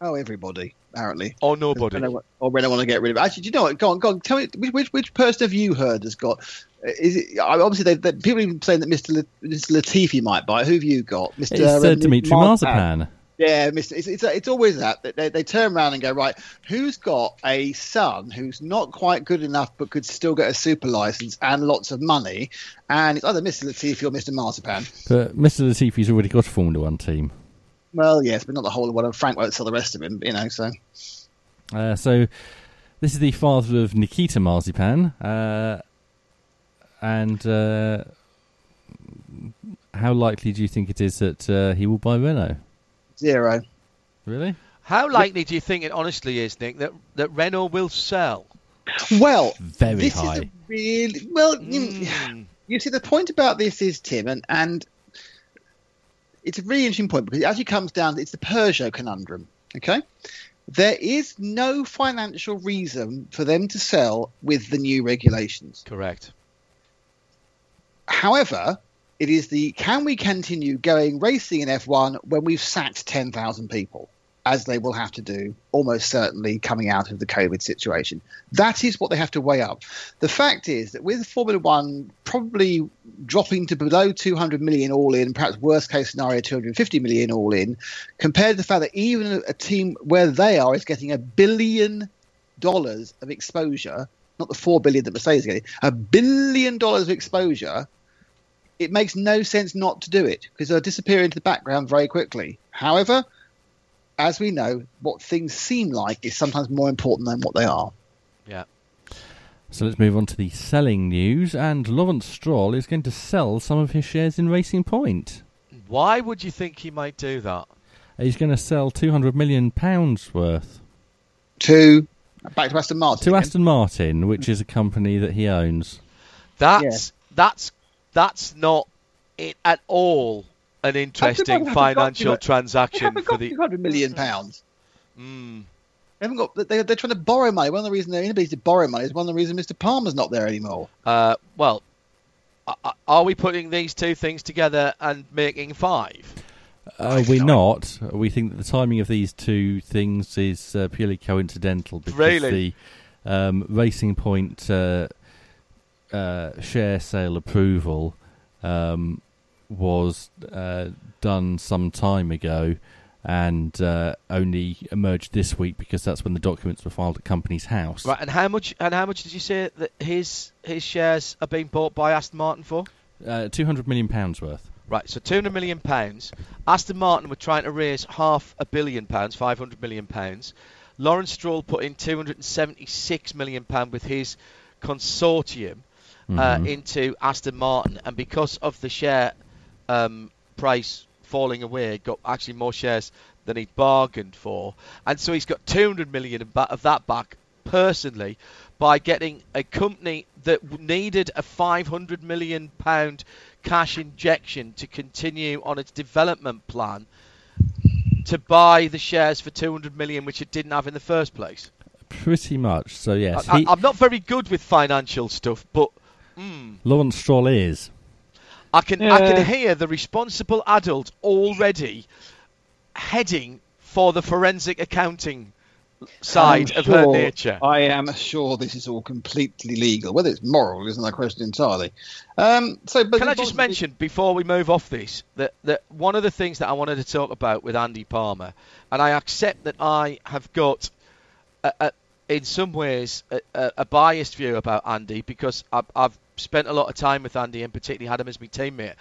Oh, everybody, apparently. or nobody. Renault, or Renault want to get rid of it. Actually, do you know what? Go on, go on. Tell me, which, which, which person have you heard has got? uh, Is it obviously they, they, people even saying that Mr. La, Mr. Latifi might buy? it. Who have you got, Mr. It's uh, Rem- Dimitri Marzipan. Yeah, Mr. It's, it's, it's always that they, they turn around and go right. Who's got a son who's not quite good enough but could still get a super license and lots of money? And it's either Mr. Latifi or Mr. Marzipan. But Mr. Latifi's already got a Formula One team. Well, yes, but not the whole of one. And Frank won't sell the rest of him, you know. So Uh, so this is the father of Nikita Marzipan. Uh, and uh, how likely do you think it is that uh, he will buy Renault? zero. Really? How likely do you think it honestly is, Nick, that, that Renault will sell? Well, Very this high. is a really well. You, Mm. you see, the point about this is Tim, and and it's a really interesting point because as it actually comes down. It's the Peugeot conundrum. Okay, there is no financial reason for them to sell with the new regulations. Correct. However, it is the can we continue going racing in F1 when we've sacked 10,000 people, as they will have to do almost certainly coming out of the COVID situation. That is what they have to weigh up. The fact is that with Formula One probably dropping to below 200 million all in, perhaps worst case scenario 250 million all in, compared to the fact that even a, team where they are is getting a billion dollars of exposure, not the four billion that Mercedes is getting, a billion dollars of exposure it makes no sense not to do it because they'll disappear into the background very quickly. However, as we know, what things seem like is sometimes more important than what they are. Yeah. So let's move on to the selling news. And Lawrence Stroll is going to sell some of his shares in Racing Point. Why would you think he might do that? He's going to sell two hundred million pounds worth To back to Aston Martin. to again. Aston Martin, which is a company that he owns. That's that's that's not it at all an interesting haven't got- financial transaction for the. 200 million pounds. Mm, They haven't got. They, they're trying to borrow money. One of the reasons they're inability to borrow money is one of the reasons Mr. Palmer's not there anymore. uh, well, a- a- are we putting these two things together and making five? Uh, we're not. We think that the timing of these two things is uh, purely coincidental because Really? the um, Racing Point uh, uh, share sale approval um, was uh, done some time ago and uh, only emerged this week because that's when the documents were filed at Company's House. Right, and how much? And how much did you say that his his shares are being bought by Aston Martin for? Uh, Two hundred million pounds worth. Right, so 200 million pounds. Aston Martin were trying to raise half a billion pounds, 500 million pounds. Lawrence Stroll put in 276 million pound with his consortium uh, Mhm. into Aston Martin, and because of the share um, price falling away, got actually more shares than he'd bargained for, and so he's got 200 million of that back personally by getting a company that needed a 500 million pound cash injection to continue on its development plan to buy the shares for 200 million which it didn't have in the first place. Pretty much. So yes, I, he, am not very good with financial stuff, but mm, Lawrence Stroll is. I can I can hear the responsible adult already heading for the forensic accounting side I'm of her sure- nature. I am sure this is all completely legal. Whether it's moral is another question entirely. Um, so, but Can I just mention before we move off this that, that one of the things that I wanted to talk about with Andy Palmer, and I accept that I have got, a, a, in some ways, a, a, a biased view about Andy because I've, I've spent a lot of time with Andy and particularly had him as my teammate,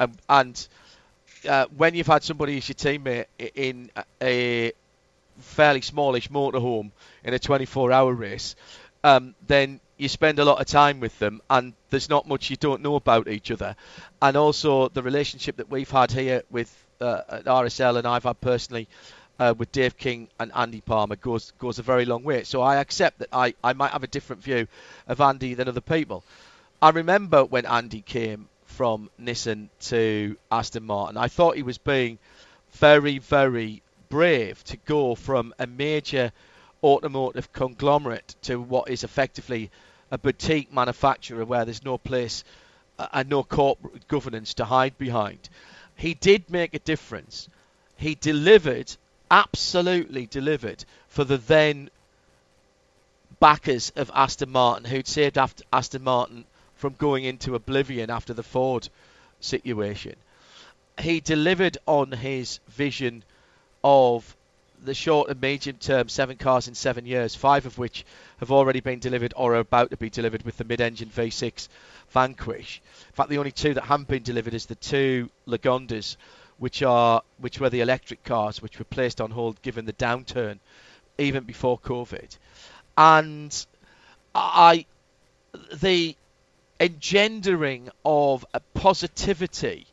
um, and uh, when you've had somebody as your teammate in a fairly smallish motorhome in a 24-hour race, um, then you spend a lot of time with them, and there's not much you don't know about each other. And also the relationship that we've had here with uh, RSL, and I've had personally uh, with Dave King and Andy Palmer goes goes a very long way. So I accept that I, I might have a different view of Andy than other people. I remember when Andy came from Nissan to Aston Martin, I thought he was being very, very brave to go from a major automotive conglomerate to what is effectively a boutique manufacturer where there's no place uh, and no corporate governance to hide behind. He did make a difference. He delivered, absolutely delivered, for the then backers of Aston Martin who'd saved Aston Martin from going into oblivion after the Ford situation. He delivered on his vision of the short and medium term seven cars in seven years, five of which have already been delivered or are about to be delivered with the mid engine V6 Vanquish. In fact, the only two that haven't been delivered is the two Lagondas, which are which were the electric cars, which were placed on hold given the downturn even before COVID. And I, the engendering of a positivity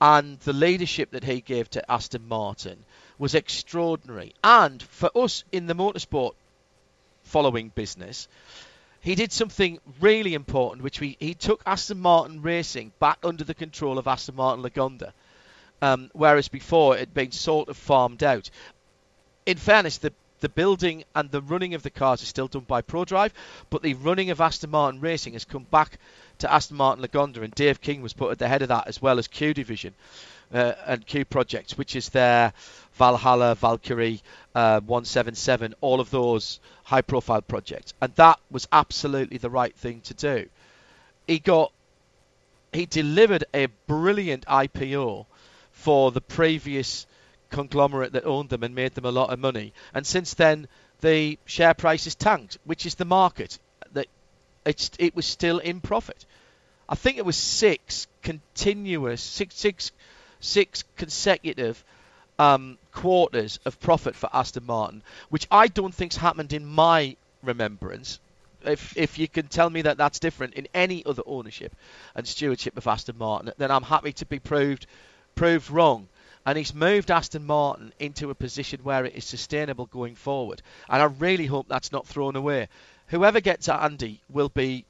and the leadership that he gave to Aston Martin was extraordinary. And for us in the motorsport following business, he did something really important, which we, he took Aston Martin Racing back under the control of Aston Martin Lagonda, um, whereas before it had been sort of farmed out. In fairness, the the building and the running of the cars is still done by ProDrive, but the running of Aston Martin Racing has come back to Aston Martin Lagonda, and Dave King was put at the head of that as well as Q Division uh, and Q Projects, which is their Valhalla, Valkyrie, uh, 177, all of those high profile projects. And that was absolutely the right thing to do. He got, he delivered a brilliant IPO for the previous conglomerate that owned them and made them a lot of money. And since then, the share price has tanked, which is the market. That it's it was still in profit. I think it was six continuous, six six six consecutive um, quarters of profit for Aston Martin, which I don't think's happened in my remembrance. If if you can tell me that that's different in any other ownership and stewardship of Aston Martin, then I'm happy to be proved proved wrong and he's moved Aston Martin into a position where it is sustainable going forward. And I really hope that's not thrown away. Whoever gets at Andy will be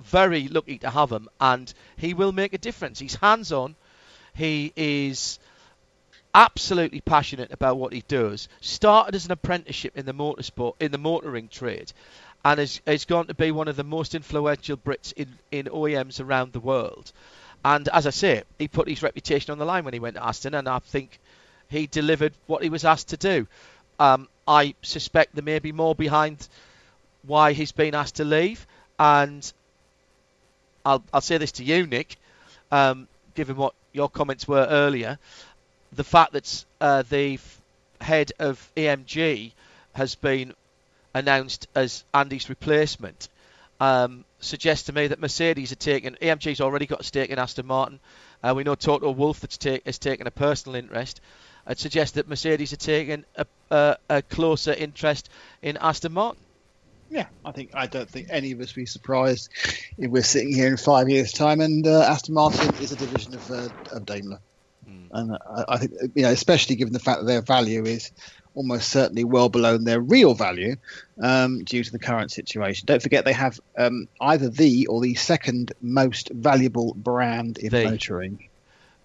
very lucky to have him, and he will make a difference. He's hands on. He is absolutely passionate about what he does. Started as an apprenticeship in the motorsport, in the motoring trade, and is, is going to be one of the most influential Brits in, in OEMs around the world. And as I say, he put his reputation on the line when he went to Aston, and I think he delivered what he was asked to do. Um, I suspect there may be more behind why he's been asked to leave, and I'll, I'll say this to you, Nick, um, given what your comments were earlier, the fact that uh, the head of AMG has been announced as Andy's replacement um, suggests to me that Mercedes are taking AMG's already got a stake in Aston Martin. Uh, we know Toto Wolff that's take, has taken a personal interest. I'd suggest that Mercedes are taking a, a, a closer interest in Aston Martin. Yeah, I think I don't think any of us would be surprised if we're sitting here in five years' time and uh, Aston Martin is a division of, uh, of Daimler, mm. and I, I think you know, especially given the fact that their value is almost certainly well below their real value um, due to the current situation. Don't forget they have um, either the or the second most valuable brand in the. motoring.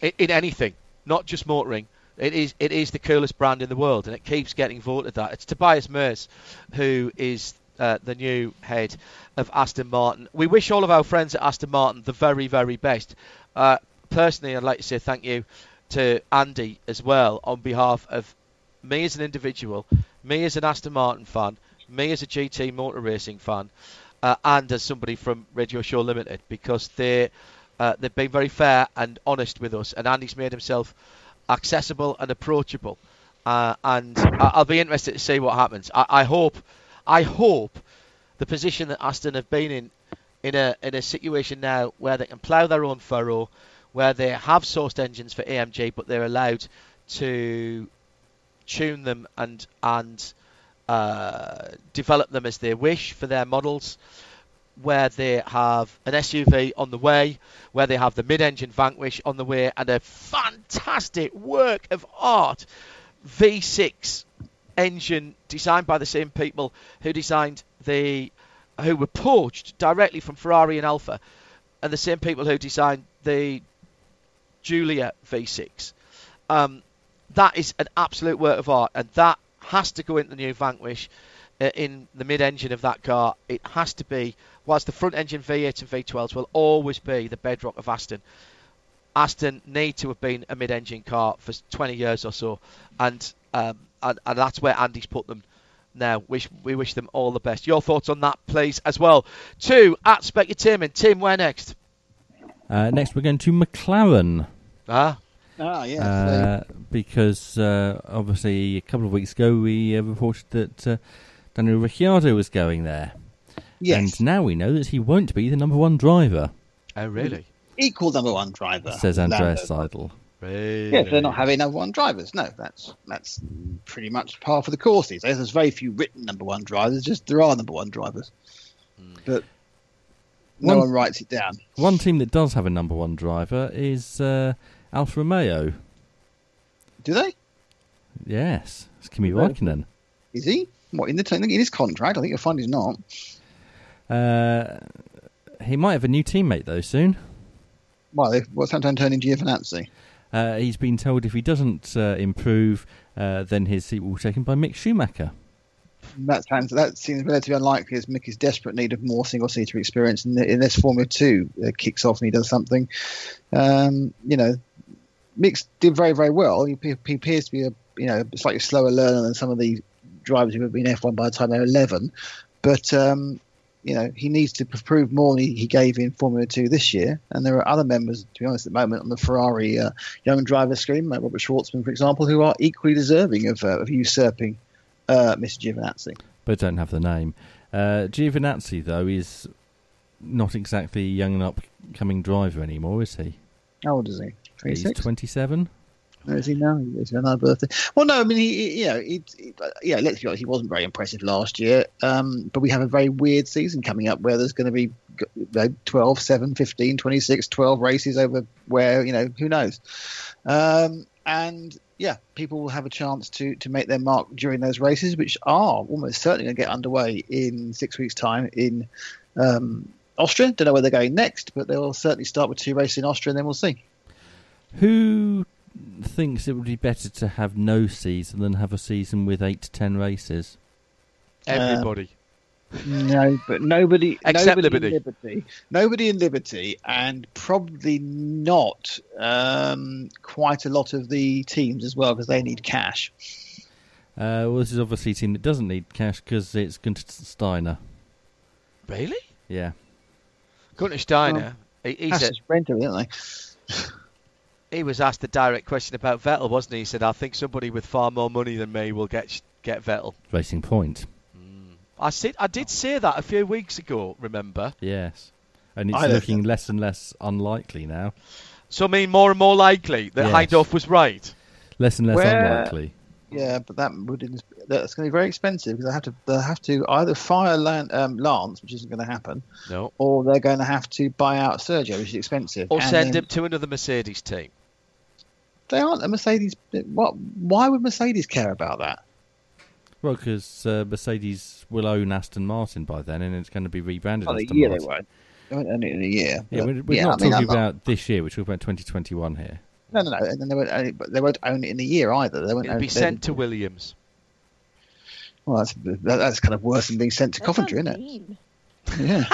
In, in anything, not just motoring. It is it is the coolest brand in the world, and it keeps getting voted that. It's Tobias Moers, who is uh, the new head of Aston Martin. We wish all of our friends at Aston Martin the very, very best. Uh, personally, I'd like to say thank you to Andy as well on behalf of me as an individual, me as an Aston Martin fan, me as a GT motor racing fan, uh, and as somebody from Radio Show Limited, because they uh, they've been very fair and honest with us, and Andy's made himself accessible and approachable. Uh, and I'll be interested to see what happens. I, I, hope, I hope, the position that Aston have been in, in a in a situation now where they can plough their own furrow, where they have sourced engines for AMG, but they're allowed to tune them and and uh, develop them as they wish for their models. Where they have an SUV on the way, where they have the mid-engine Vanquish on the way, and a fantastic work of art V6 engine designed by the same people who designed the who were poached directly from Ferrari and Alfa, and the same people who designed the Giulia V6. Um, that is an absolute work of art, and that has to go into the new Vanquish uh, in the mid-engine of that car. It has to be, whilst the front-engine V8 and V12s will always be the bedrock of Aston. Aston need to have been a mid-engine car for 20 years or so, and um, and, and that's where Andy's put them now. Wish we wish them all the best. Your thoughts on that, please, as well. Two at Specutainment. Tim, where next? Uh, next, we're going to McLaren. Ah, Ah, yeah. Uh, because uh, obviously a couple of weeks ago we uh, reported that uh, Daniel Ricciardo was going there, yes. and now we know that he won't be the number one driver. oh really? Equal number one driver. Says Andreas Lando. Seidel. Really? Yes, they're not having number one drivers. No, that's that's pretty much par for the course these days. There's very few written number one drivers. Just there are number one drivers, but no One- one writes it down. One team that does have a number one driver is uh, Alfa Romeo. Do they? Yes, it's Kimi. Raikkonen. Is he? What in the in his contract? I think you'll find he's not. Uh, he might have a new teammate though soon. Well, they, what's Santan turning Giovinazzi? Uh, he's been told if he doesn't uh, improve, uh, then his seat will be taken by Mick Schumacher. That sounds that seems relatively unlikely as Mick is desperate need of more single seater experience in, unless Formula Two uh, kicks off and he does something. Um, you know, Mick did very very well. He, he appears to be a you know slightly slower learner than some of the drivers who have been F1 by the time they're 11, but um, you know he needs to prove more than he, he gave in Formula Two this year. And there are other members, to be honest, at the moment on the Ferrari uh, young driver scheme, like Robert Shwartzman, for example, who are equally deserving of, uh, of usurping uh, Mr. Giovinazzi. but don't have the name. Uh, Giovinazzi, though, is not exactly a young and upcoming driver anymore, is he? How old is he? He's 27. No, is he now? Is he another birthday? Well, no. I mean, he, he you know, he, he, yeah. Let's be honest. He wasn't very impressive last year. Um, but we have a very weird season coming up where there's going to be you know, 12, 7, 15, 26, 12 races over where you know who knows. Um, and yeah, people will have a chance to to make their mark during those races, which are almost certainly going to get underway in six weeks' time in um, Austria. Don't know where they're going next, but they'll certainly start with two races in Austria, and then we'll see. Who thinks it would be better to have no season than have a season with 8 to 10 races? Everybody. No, but nobody, [laughs] Except nobody Liberty. in Liberty, nobody in Liberty, and probably not um, quite a lot of the teams as well because they need cash. Uh, well, this is obviously a team that doesn't need cash because it's Gunter Steiner. really? Yeah. Gunter Steiner. he, he Cash said is rent everything, don't they? [laughs] he was asked a direct question about Vettel, wasn't he? He said, "I think somebody with far more money than me will get get Vettel." Racing Point. I said I did say that a few weeks ago. Remember? Yes. And it's I don't looking think- less and less unlikely now. So I mean, more and more likely that Yes. Hindhaugh was right. Less and less Where- unlikely. Yeah, but that would that's going to be very expensive because they have to they have to either fire Lan, um, Lance, which isn't going to happen, No. or they're going to have to buy out Sergio, which is expensive. Or And send then- him to another Mercedes team. They aren't a Mercedes. What? Why would Mercedes care about that? Well, because uh, Mercedes will own Aston Martin by then, and it's going to be rebranded Well, a Aston year they Martin. won't. They won't own it in a year. Yeah, we're, we're yeah, not I mean, talking I'm not- about this year. We're talking about 2021 here. No, no, no. And then they won't own it, but they won't own it in a year either. They won't It'll own be it- sent to Williams. Well, that's that, that's kind of worse than being sent to Coventry, isn't it? Yeah,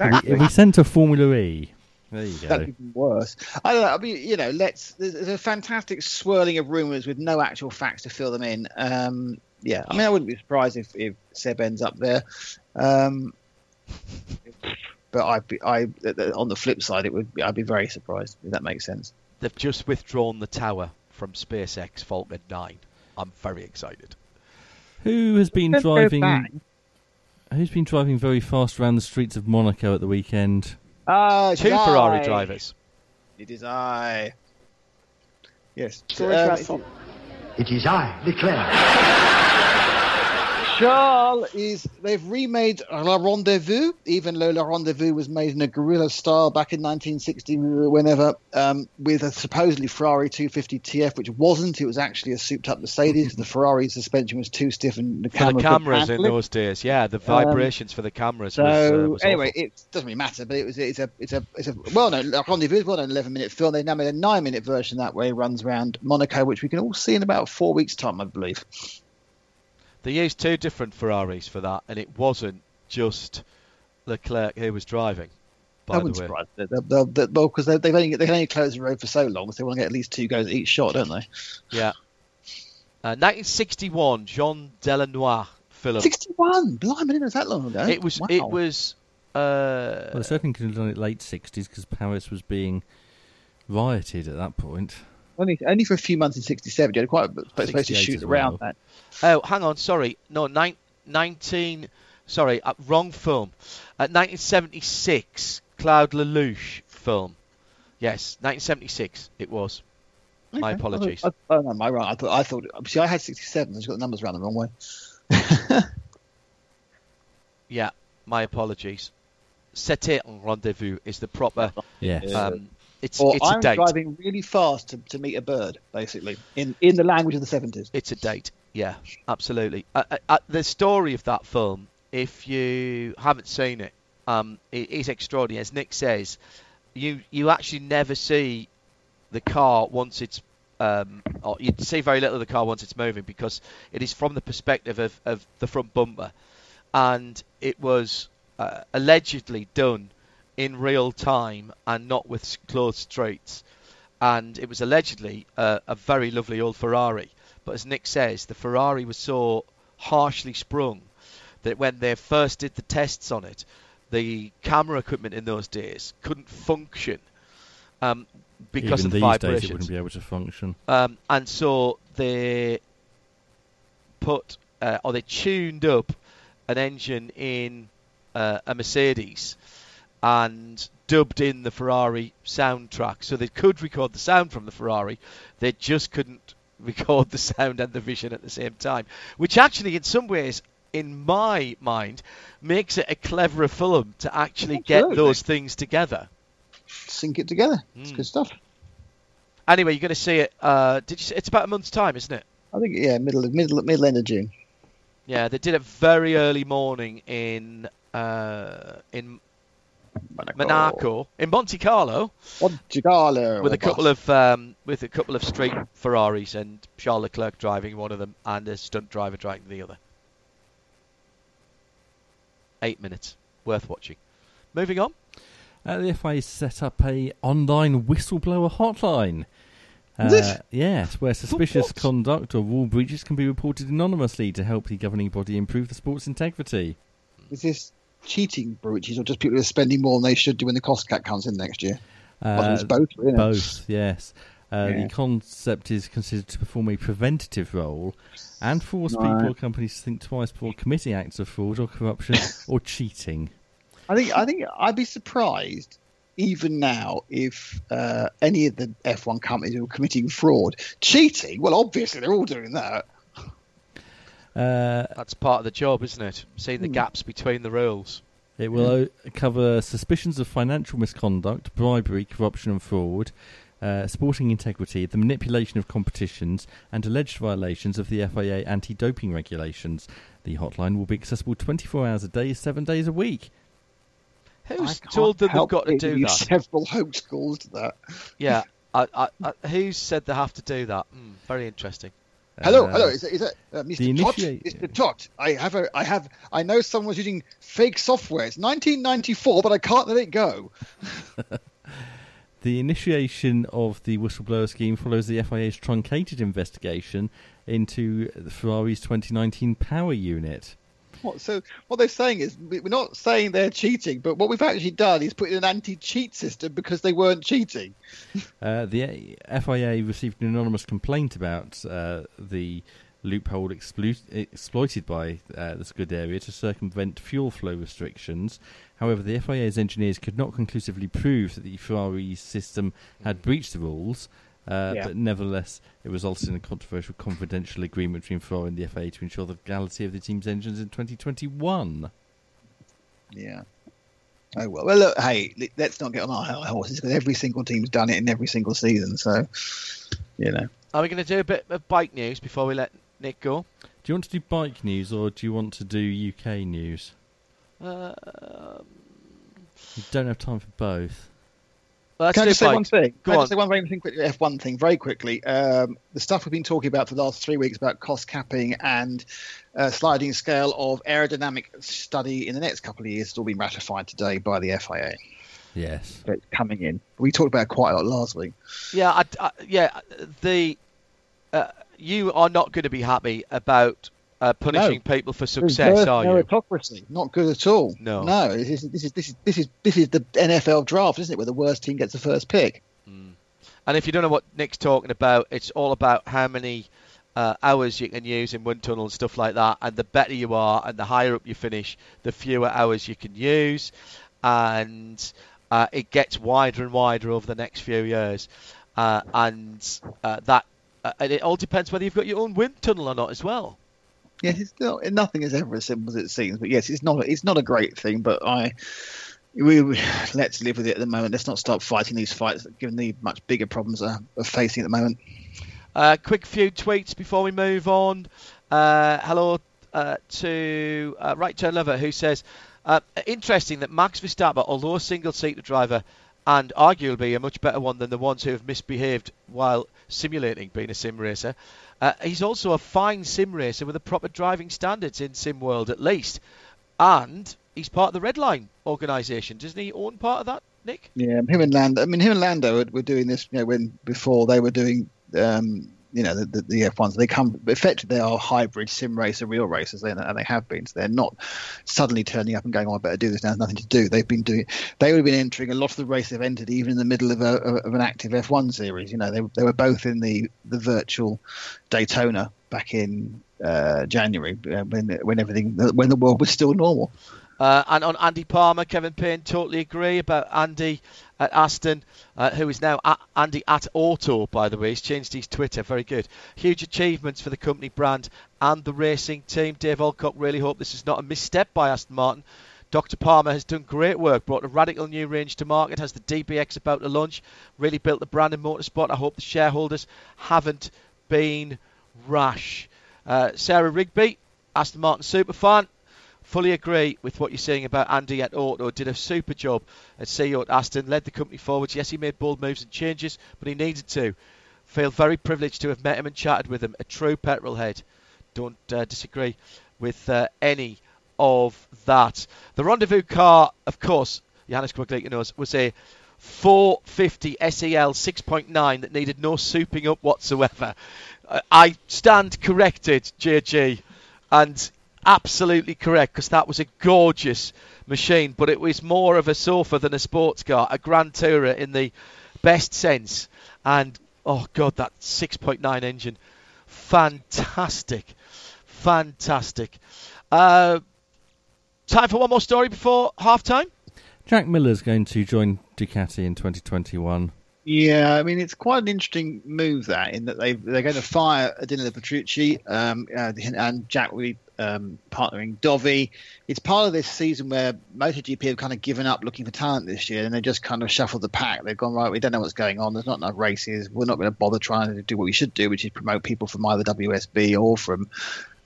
If we, if we sent to Formula E, there you go. that'd be even worse. I don't know. I mean, you know, let's. There's, there's a fantastic swirling of rumours with no actual facts to fill them in. Um, yeah, I mean, I wouldn't be surprised if, if Seb ends up there. Um, but I'd be, I on the flip side, it would. Be, I'd be very surprised if that makes sense. They've just withdrawn the tower from SpaceX Falcon 9. I'm very excited. Who has been driving? Who's been driving very fast around the streets of Monaco at the weekend? Uh, Two Guy. Ferrari drivers. It is I. Yes. George um, Russell. It is I, Leclerc. [laughs] Charles is. They've remade La Rendezvous, even though La Rendezvous was made in a guerrilla style back in 1960, whenever, um, with a supposedly Ferrari 250 TF, which wasn't. It was actually a souped up Mercedes the Ferrari suspension was too stiff and the camera the cameras in those days, yeah, the vibrations for the cameras So was, uh, was anyway, awful. it doesn't really matter, but it was it's a it's a it's a well known La Rendezvous is well known 11 minute film. They now made a nine minute version that way runs around Monaco, which we can all see in about four weeks' time, I believe. They used two different Ferraris for that, and it wasn't just Leclerc who was driving. I By wouldn't the way, surprise me. They'll, they'll, they'll, well, because they, they've only they can only close the road for so long, so they want to get at least two goes at each shot, don't they? yeah. Uh, 1961, Jean Delanois film. 61. Blimey, I didn't know it was that long ago. It was. Wow. It was. Uh, Well, they certainly could have done it late 60s because Paris was being rioted at that point. Only only for a few months in '67. You had quite a supposed to shoot around well. that. Oh, hang on. Sorry. No, nine, 19. Sorry, uh, wrong film. Uh, 1976, Claude Lelouch film. Yes, 1976 it was. My apologies. I, I, oh no, my right. I thought I thought. See, I had 67. I just got the numbers round the wrong way. [laughs] Yeah, my apologies. C'était un rendezvous is the proper. Yes. Um, it's Or it's I'm a date. driving really fast to, to meet a bird, basically, in in the language of the 70s. It's a date. Yeah, absolutely. Uh, uh, uh, the story of that film, if you haven't seen it, um, it is extraordinary. As Nick says, you you actually never see the car once it's um, or you see very little of the car once it's moving because it is from the perspective of, of the front bumper, and it was uh, allegedly done in real time and not with closed streets, and it was allegedly uh, a very lovely old Ferrari. But as Nick says, the Ferrari was so harshly sprung that when they first did the tests on it, the camera equipment in those days couldn't function um, because Even of the these vibrations. days, it wouldn't be able to function. Um, and so they put uh, or they tuned up an engine in uh, a Mercedes and dubbed in the Ferrari soundtrack so they could record the sound from the Ferrari. They just couldn't [laughs] record the sound and the vision at the same time, which actually, in some ways, in my mind, makes it a cleverer film to actually get those things together. Sync it together. It's Mm. good stuff. Anyway, you're going to see it. Uh, did you? See, it's about a month's time, isn't it? I think yeah, middle of middle middle end of June. Yeah, they did it very early morning in uh, in Monaco, in Monte Carlo, Monte Carlo. with a couple of um, with a couple of street Ferraris and Charles Leclerc driving one of them and a stunt driver driving the other. Eight minutes, worth watching. Moving on. Uh, the FIA set up a online whistleblower hotline. Is Uh, yes, where suspicious what? conduct or rule breaches can be reported anonymously to help the governing body improve the sport's integrity. Is this cheating breaches or just people who are spending more than they should do when the cost cap comes in next year? Uh, both. Both, yes. Uh, Yeah. The concept is considered to perform a preventative role and force people or companies to think twice before committing acts of fraud or corruption [laughs] or cheating. I think I think I'd be surprised even now if uh, any of the F1 companies were committing fraud, cheating. Well, obviously they're all doing that. Uh, That's part of the job, isn't it? Seeing the gaps between the rules. It will o- cover suspicions of financial misconduct, bribery, corruption, and fraud, uh, sporting integrity, the manipulation of competitions, and alleged violations of the FIA anti doping regulations. The hotline will be accessible 24 hours a day, 7 days a week. Who's I told them they've got to do that? [laughs] Several hoax calls to that. Yeah. [laughs] I, I, I, who's said they have to do that? Mm, very interesting. Hello, Uh, hello, is that, is that uh, Mr. Tot? Mr. Tot, I have a, I have, I know someone's using fake software. It's 1994, but I can't let it go. [laughs] The initiation of the whistleblower scheme follows the FIA's truncated investigation into the Ferrari's 2019 power unit. What, so what they're saying is we- we're not saying they're cheating, but what we've actually done is put in an anti-cheat system because they weren't cheating. [laughs] Uh, the FIA received an anonymous complaint about uh, the loophole explo- exploited by uh, the Scuderia to circumvent fuel flow restrictions. However, the FIA's engineers could not conclusively prove that the Ferrari system had breached the rules. Uh, Yeah. But nevertheless, it resulted in a controversial confidential agreement between Ferrari and the FIA to ensure the legality of the team's engines in 2021. Yeah. Oh well. Well, look, hey, let's not get on our horses because every single team's done it in every single season. So, you know, Are we going to do a bit of bike news before we let Nick go? Do you want to do bike news or do you want to do UK news? Uh, You don't have time for both. Well, can I just say one thing? Go Can I on. just say one very thing quickly? F1 thing very quickly. Um, the stuff we've been talking about for the last three weeks about cost capping and uh, sliding scale of aerodynamic study in the next couple of years has all been ratified today by the FIA. Yes. So it's coming in. We talked about it quite a lot last week. Yeah, I, I- yeah. The uh, you are not going to be happy about uh, punishing people for success, are you? meritocracy, not good at all. No. no. This is this is this is this is this is the NFL draft, isn't it? Where the worst team gets the first pick. And if you don't know what Nick's talking about, it's all about how many uh, hours you can use in wind tunnel and stuff like that. And the better you are, and the higher up you finish, the fewer hours you can use, and uh, it gets wider and wider over the next few years. Uh, and uh, that, uh, and it all depends whether you've got your own wind tunnel or not as well. Yes, it's not, nothing is ever as simple as it seems. But yes, it's not it's not a great thing. But I we, we let's live with it at the moment. Let's not start fighting these fights, given the much bigger problems are, are facing at the moment. Uh, quick few tweets before we move on. Uh, hello uh, to uh, Right Turn Lover who says, uh, interesting that Max Verstappen, although a single-seater driver and arguably a much better one than the ones who have misbehaved while simulating being a sim racer, uh, he's also a fine sim racer with a proper driving standards in sim world at least, and he's part of the Red Line organisation. Doesn't he own part of that, Nick? Yeah, him and Lando. I mean, him and Lando were, were doing this. You know, when before they were doing, um, you know, the, the, the F1s. They come effectively they are hybrid sim racer, real racers, and they have been. So they're not suddenly turning up and going, "Oh, I better do this now." There's nothing to do. They've been doing. They would have been entering a lot of the races they've entered, even in the middle of, a, of an active F1 series. You know, they they were both in the the virtual Daytona back in uh, January uh, when when everything when the world was still normal. Uh, and on Andy Palmer, Kevin Payne totally agree about Andy at Aston, uh, who is now at Andy at Auto, by the way. He's changed his Twitter. Very good. Huge achievements for the company brand and the racing team. Dave Alcock really hope this is not a misstep by Aston Martin. Dr. Palmer has done great work, brought a radical new range to market, has the DBX about to launch, really built the brand in motorsport. I hope the shareholders haven't been rash. Uh, Sarah Rigby, Aston Martin superfan, fully agree with what you're saying about Andy at Auto. Did a super job at CEO at Aston, led the company forwards. Yes, he made bold moves and changes, but he needed to. Feel very privileged to have met him and chatted with him. A true petrol head. Don't uh, disagree with uh, any of that. The rendezvous car, of course, Johannes Quaglica knows, was a 450 SEL 6.9 that needed no souping up whatsoever. I stand corrected, JG, and absolutely correct because that was a gorgeous machine, but it was more of a sofa than a sports car, a Grand Tourer in the best sense. And oh god, that 6.9 engine, fantastic, fantastic. Uh, time for one more story before half time. Jack Miller's going to join Ducati in 2021. Yeah, I mean it's quite an interesting move that in that they they're going to fire Adina Petrucci um, uh, and Jack will be um, partnering Dovi. It's part of this season where MotoGP have kind of given up looking for talent this year, and they just kind of shuffled the pack. They've gone right. We don't know what's going on. There's not enough races. We're not going to bother trying to do what we should do, which is promote people from either WSB or from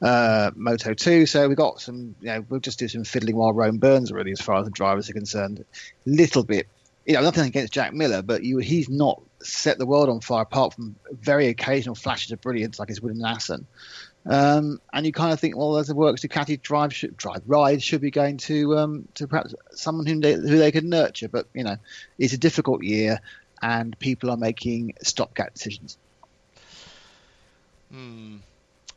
uh, Moto 2. So we've got some, you know, we'll just do some fiddling while Rome burns, really, as far as the drivers are concerned. Little bit, you know, nothing against Jack Miller, but you, he's not set the world on fire apart from very occasional flashes of brilliance like his with Assen. Um, and you kind of think, well, as the works Ducati drive should drive ride should be going to um, to perhaps someone who they, who they could nurture, but you know, it's a difficult year, and people are making stopgap decisions.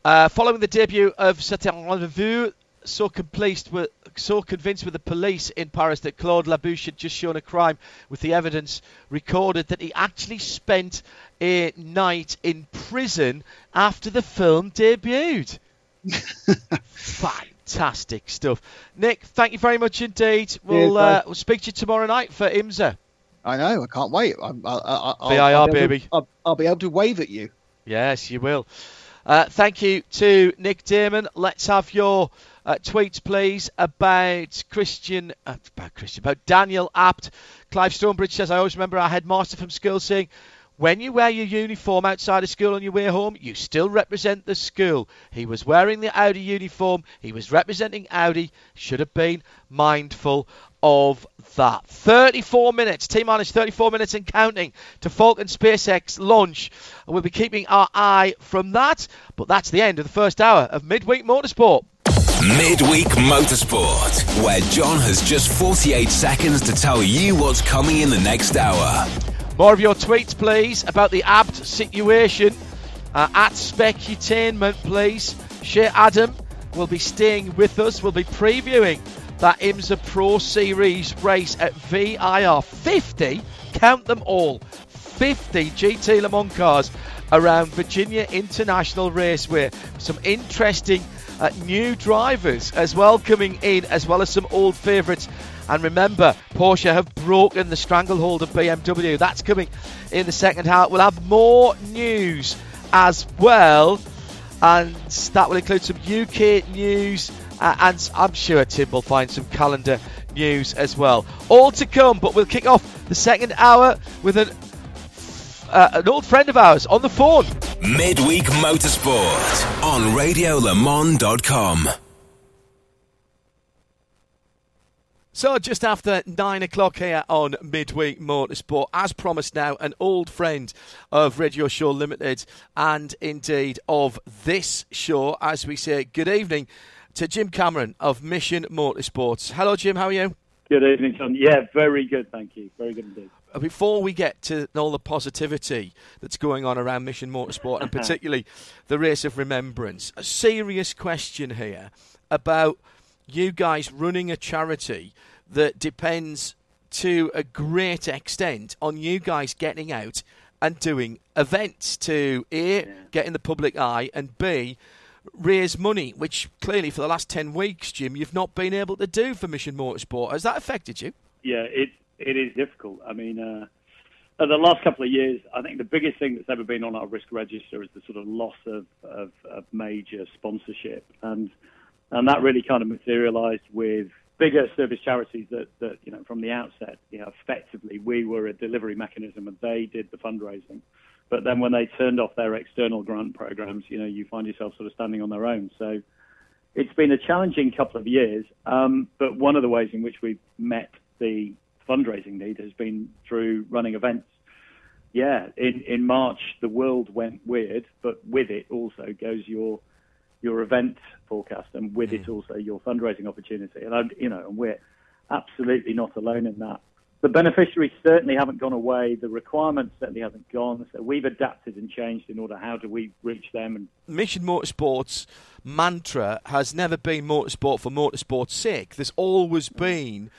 Uh, following the debut of Certain Rendezvous, so convinced with so convinced with the police in Paris that Claude Lelouch had just shown a crime with the evidence recorded that he actually spent a night in prison after the film debuted. [laughs] Fantastic stuff. Nick, thank you very much indeed. We'll, uh, we'll speak to you tomorrow night for IMSA. I know. I can't wait. I, I, I, I'll, VIR, I'll be baby. To, I'll, I'll be able to wave at you. Yes, you will. Uh, thank you to Nick Daman. Let's have your uh, tweets, please, about Christian, uh, about Christian, about Daniel Abt. Clive Stonebridge says, I always remember our headmaster from school saying, when you wear your uniform outside of school on your way home, you still represent the school. He was wearing the Audi uniform. He was representing Audi. Should have been mindful of that. 34 minutes, T minus 34 minutes and counting to Falcon SpaceX launch. And we'll be keeping our eye from that. But that's the end of the first hour of Midweek Motorsport. Midweek Motorsport, where John has just 48 seconds to tell you what's coming in the next hour. More of your tweets, please, about the Abt situation. Uh, at Specutainment, please. Shea Adam will be staying with us. We'll be previewing that IMSA Pro Series race at VIR. 50, count them all, 50 GT Le Mans cars around Virginia International Raceway. Some interesting uh, new drivers as well coming in, as well as some old favourites. And remember, Porsche have broken the stranglehold of BMW. That's coming in the second half. We'll have more news as well, and that will include some UK news. Uh, and I'm sure Tim will find some calendar news as well. All to come, but we'll kick off the second hour with an uh, an old friend of ours on the phone. Midweek Motorsport on RadioLeMans.com. So, just after nine o'clock here on Midweek Motorsport, as promised now, an old friend of Radio Show Limited and indeed of this show, as we say, good evening to Jim Cameron of Mission Motorsports. Hello, Jim, how are you? Good evening, John. Yeah, very good, thank you. Very good indeed. Uh, before we get to all the positivity that's going on around Mission Motorsport and [laughs] particularly the race of remembrance, a serious question here about you guys running a charity that depends to a great extent on you guys getting out and doing events to A, yeah. get in the public eye, and B, raise money, which clearly for the last 10 weeks, Jim, you've not been able to do for Mission Motorsport. Has that affected you? Yeah, it, it is difficult. I mean, uh, the last couple of years, I think the biggest thing that's ever been on our risk register is the sort of loss of, of, of major sponsorship. And and that really kind of materialized with bigger service charities that, that you know from the outset you know effectively we were a delivery mechanism and they did the fundraising but then when they turned off their external grant programs you know you find yourself sort of standing on their own so it's been a challenging couple of years um, but one of the ways in which we've met the fundraising need has been through running events yeah in in march the world went weird but with it also goes your your event forecast, and with it mm. also your fundraising opportunity. And I, you know, and we're absolutely not alone in that. The beneficiaries certainly haven't gone away. The requirements certainly haven't gone. So we've adapted and changed in order how do we reach them. And Mission Motorsports mantra has never been motorsport for motorsport's sake. There's always been.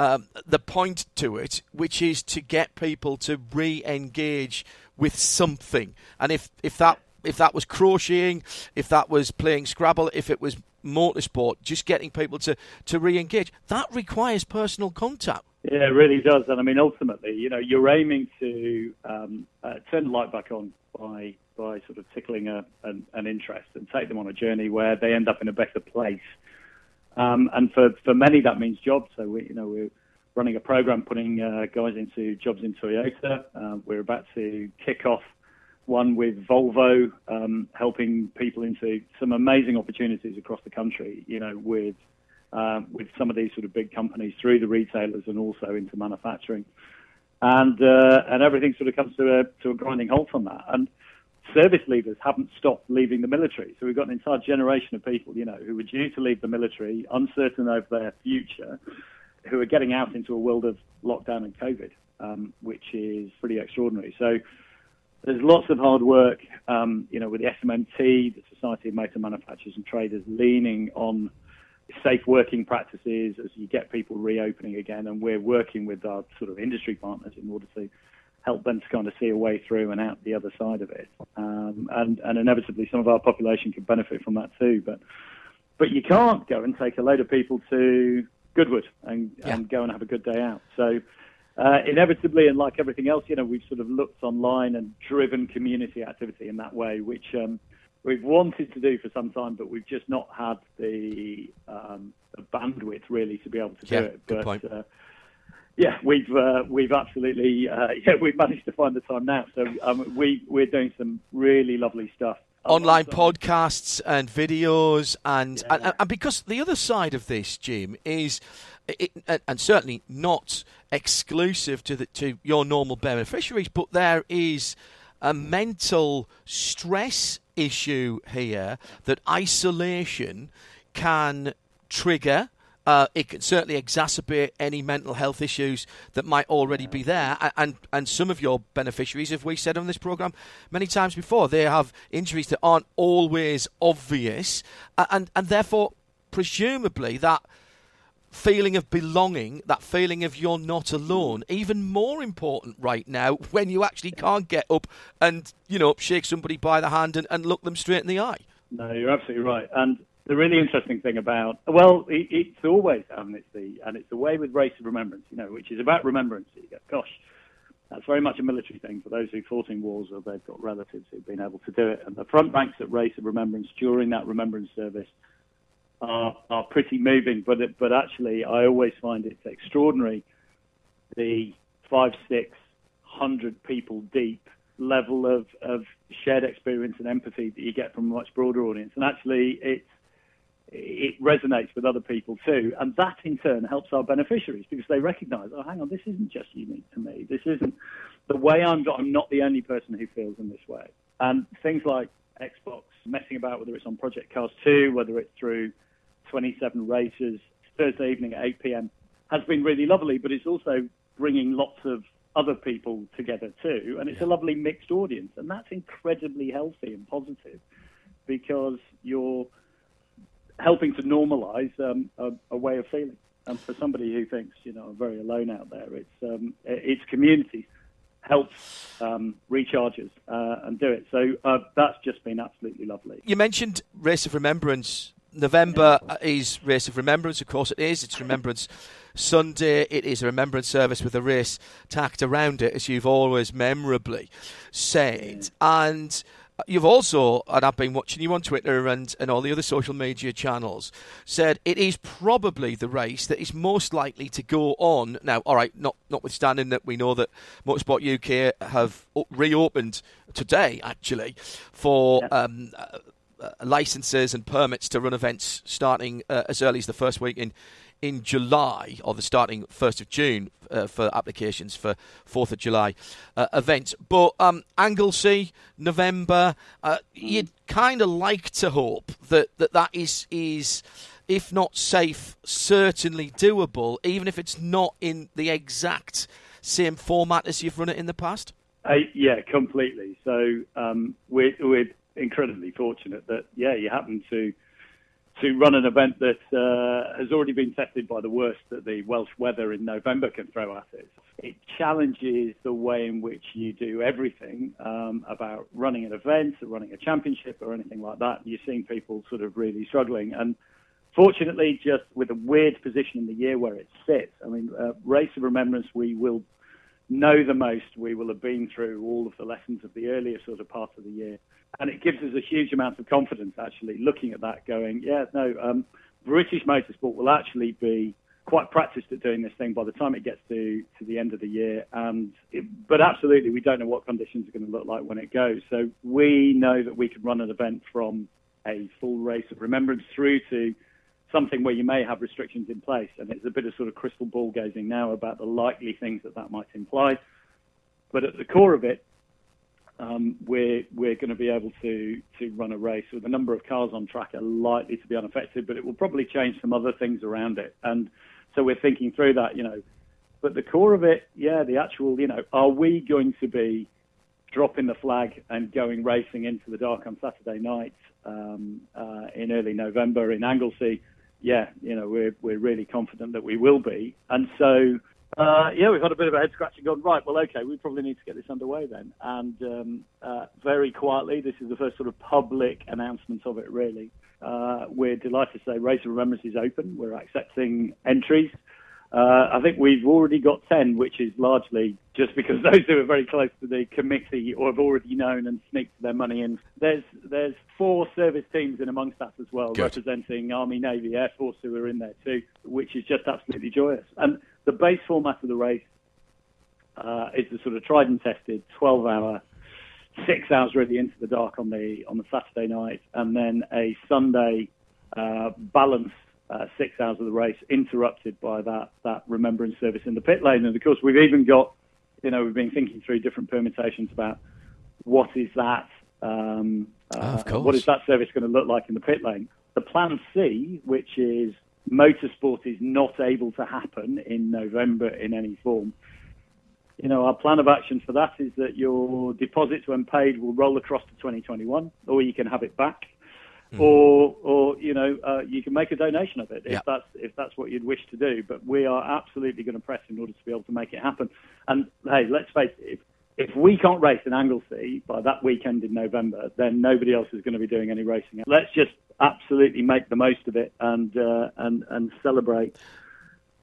Um, the point to it, which is to get people to re-engage with something, and if if that if that was crocheting, if that was playing Scrabble, if it was motorsport, just getting people to, to re engage, that requires personal contact. Yeah, it really does. And I mean, ultimately, you know, you're aiming to um, uh, turn the light back on by by sort of tickling a, an, an, interest and take them on a journey where they end up in a better place. Um, and for, for many, that means jobs. So we, you know, we're running a program putting uh, guys into jobs in Toyota. Uh, we're about to kick off one with Volvo, um, helping people into some amazing opportunities across the country, you know, with um, with some of these sort of big companies through the retailers and also into manufacturing. And uh, and everything sort of comes to a to a grinding halt on that. And service leavers haven't stopped leaving the military. So we've got an entire generation of people, you know, who were due to leave the military, uncertain over their future, who are getting out into a world of lockdown and COVID, um, which is pretty extraordinary. So there's lots of hard work, um, you know, with the SMMT, the Society of Motor Manufacturers and Traders, leaning on safe working practices as you get people reopening again. And we're working with our sort of industry partners in order to help them to kind of see a way through and out the other side of it. Um, and, and inevitably, some of our population could benefit from that too. But but you can't go and take a load of people to Goodwood and, yeah. and go and have a good day out. So uh, inevitably, and like everything else, you know, we've sort of looked online and driven community activity in that way, which um, we've wanted to do for some time, but we've just not had the, um, the bandwidth really to be able to yeah, do it. Good but point. Uh, yeah, we've uh, we've absolutely uh, [laughs] yeah we've managed to find the time now. So um, we we're doing some really lovely stuff. Online podcasts and videos, and, yeah. and, and because the other side of this, Jim, is it, and certainly not exclusive to the, to your normal beneficiaries, but there is a mental stress issue here that isolation can trigger uh, it can certainly exacerbate any mental health issues that might already be there. And, and some of your beneficiaries, as we said on this program many times before, they have injuries that aren't always obvious, and and therefore presumably that feeling of belonging, that feeling of you're not alone, even more important right now when you actually can't get up and you know shake somebody by the hand and, and look them straight in the eye. No, you're absolutely right, and the really interesting thing about well, it, it's always amnesty, and it's the way with race of remembrance, you know, which is about remembrance. You go, gosh, that's very much a military thing for those who fought in wars or they've got relatives who've been able to do it. And the front ranks at race of remembrance during that remembrance service are are pretty moving. But it, but actually, I always find it's extraordinary the five, six hundred people deep level of, of shared experience and empathy that you get from a much broader audience. And actually, it's it resonates with other people too. And that in turn helps our beneficiaries because they recognize, oh, hang on, this isn't just unique to me. This isn't the way I'm, I'm not the only person who feels in this way. And things like Xbox, messing about, whether it's on Project Cars 2, whether it's through 27 races, Thursday evening at 8 p.m., has been really lovely, but it's also bringing lots of other people together too. And it's a lovely mixed audience. And that's incredibly healthy and positive because you're helping to normalise um, a, a, way of feeling. And for somebody who thinks, you know, I'm very alone out there, it's um, it's community helps um, recharges uh, and do it. So uh, that's just been absolutely lovely. You mentioned Race of Remembrance. November yeah. is Race of Remembrance, of course it is. It's Remembrance Sunday. It is a remembrance service with a race tacked around it, as you've always memorably said. Yeah. And You've also, and I've been watching you on Twitter and, and all the other social media channels, said it is probably the race that is most likely to go on. Now, all right, not notwithstanding that we know that Motorsport UK have reopened today, actually, for yeah. um, uh, uh, licenses and permits to run events starting uh, as early as the first week in in July, or the starting 1st of June uh, for applications for 4th of July uh, events. But um, Anglesey, November, uh, you'd kind of like to hope that that, that is, is, if not safe, certainly doable, even if it's not in the exact same format as you've run it in the past? Uh, yeah, completely. So um, we're, we're incredibly fortunate that, yeah, you happen to to run an event that uh, has already been tested by the worst that the Welsh weather in November can throw at it. It challenges the way in which you do everything um, about running an event, or running a championship, or anything like that. You're seeing people sort of really struggling. And fortunately, just with a weird position in the year where it sits, I mean, uh, Race of Remembrance, we will know the most. We will have been through all of the lessons of the earlier sort of part of the year and it gives us a huge amount of confidence actually looking at that going yeah no um, british motorsport will actually be quite practiced at doing this thing by the time it gets to, to the end of the year. And it, but absolutely we don't know what conditions are going to look like when it goes. So we know that we can run an event from a full race of remembrance through to something where you may have restrictions in place. And it's a bit of sort of crystal ball gazing now about the likely things that that might imply. But at the core of it um, we're we're going to be able to to run a race with a number of cars on track are likely to be unaffected, but it will probably change some other things around it. And so we're thinking through that, you know. But the core of it, yeah, the actual, you know, are we going to be dropping the flag and going racing into the dark on Saturday night um, uh, in early November in Anglesey? yeah, you know, we're we're really confident that we will be. And so, uh, yeah, we've had a bit of a head scratching. Gone right. Well, okay, we probably need to get this underway then. And um, uh, very quietly, this is the first sort of public announcement of it. Really, uh, we're delighted to say Race of Remembrance is open. We're accepting entries. Uh, I think we've already got 10, which is largely just because [laughs] those who are very close to the committee or have already known and sneaked their money in. There's there's four service teams in amongst us as well, Good. representing Army, Navy, Air Force who are in there too, which is just absolutely joyous. And the base format of the race uh, is the sort of tried and tested 12 hour, six hours really into the dark on the on the Saturday night, and then a Sunday uh, balanced uh, six hours of the race interrupted by that that remembrance service in the pit lane. And of course, we've even got, you know, we've been thinking through different permutations about what is that, um, course. what is that service going to look like in the pit lane. The plan C, which is motorsport is not able to happen in November in any form. You know, our plan of action for that is that your deposits, when paid, will roll across to 2021, or you can have it back or or you know uh, you can make a donation of it if Yeah. that's if that's what you'd wish to do. But we are absolutely going to press in order to be able to make it happen. And hey, let's face it. If, if we can't race in Anglesey by that weekend in November, then nobody else is going to be doing any racing. Let's just absolutely make the most of it and uh, and and celebrate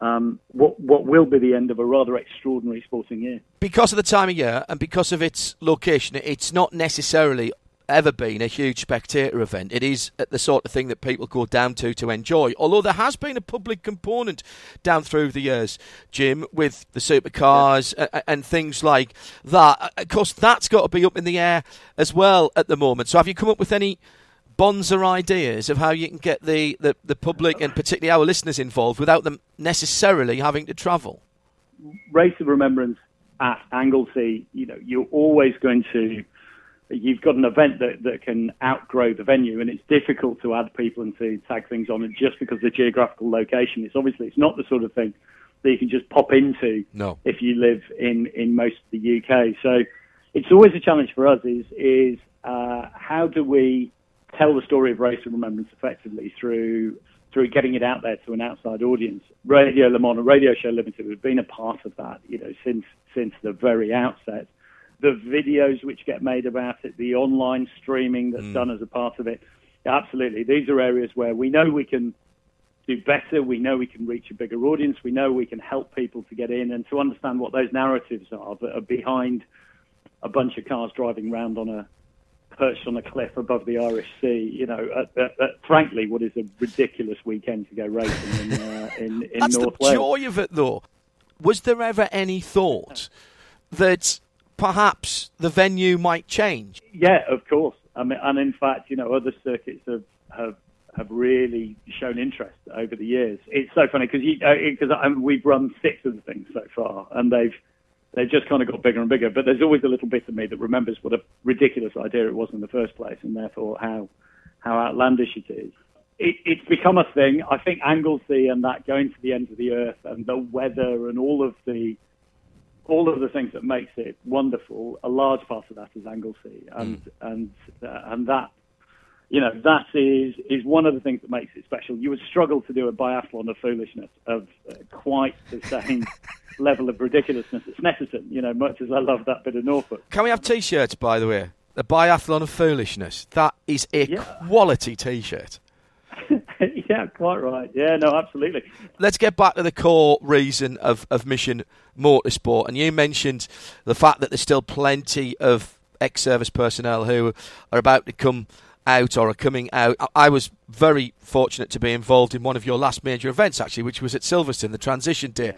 um, what what will be the end of a rather extraordinary sporting year. because of the time of year and because of its location, it's not necessarily ever been a huge spectator event. It is uh, the sort of thing that people go down to to enjoy. Although there has been a public component down through the years, Jim, with the supercars a- and things like that. Uh, of course, that's got to be up in the air as well at the moment. So, have you come up with any? Bonza ideas of how you can get the, the, the public and particularly our listeners involved without them necessarily having to travel. race of remembrance at Anglesey, you know, you're always going to, you've got an event that, that can outgrow the venue, and it's difficult to add people and to tag things on it just because of the geographical location. It's obviously it's not the sort of thing that you can just pop into No. if you live in in most of the UK. So it's always a challenge for us. Is is uh, how do we tell the story of race and remembrance effectively through through getting it out there to an outside audience. Radio Le Mans and Radio Show Limited have been a part of that, you know, since since the very outset. The videos which get made about it, the online streaming that's done as a part of it, absolutely. These are areas where we know we can do better. We know we can reach a bigger audience. We know we can help people to get in and to understand what those narratives are that are behind a bunch of cars driving round on a perched on a cliff above the Irish Sea. You know, at, at, at, frankly, what is a ridiculous weekend to go racing in uh, in, in That's North the Wales. joy of it, though. Was there ever any thought that perhaps the venue might change? Yeah, of course. I mean, and in fact, you know, other circuits have have, have really shown interest over the years. It's so funny because because uh, we've run six of the things so far, and they've they've just kind of got bigger and bigger. But there's always a little bit of me that remembers what a ridiculous idea it was in the first place, and therefore how how outlandish it is. It, it's become a thing. I think Anglesey and that going to the ends of the earth and the weather and all of the all of the things that makes it wonderful. A large part of that is Anglesey, and and uh, and that you know that is is one of the things that makes it special. You would struggle to do a biathlon of foolishness of uh, quite the same [laughs] level of ridiculousness at Snetterton. You know, much as I love that bit of Norfolk. Can we have T-shirts, by the way? The biathlon of foolishness. That is a Yeah. quality T-shirt. [laughs] yeah, quite right. Yeah, no, absolutely. Let's get back to the core reason of, of Mission Motorsport. And you mentioned the fact that there's still plenty of ex-service personnel who are about to come out or are coming out. I- I was very fortunate to be involved in one of your last major events, actually, which was at Silverstone, the Transition Day.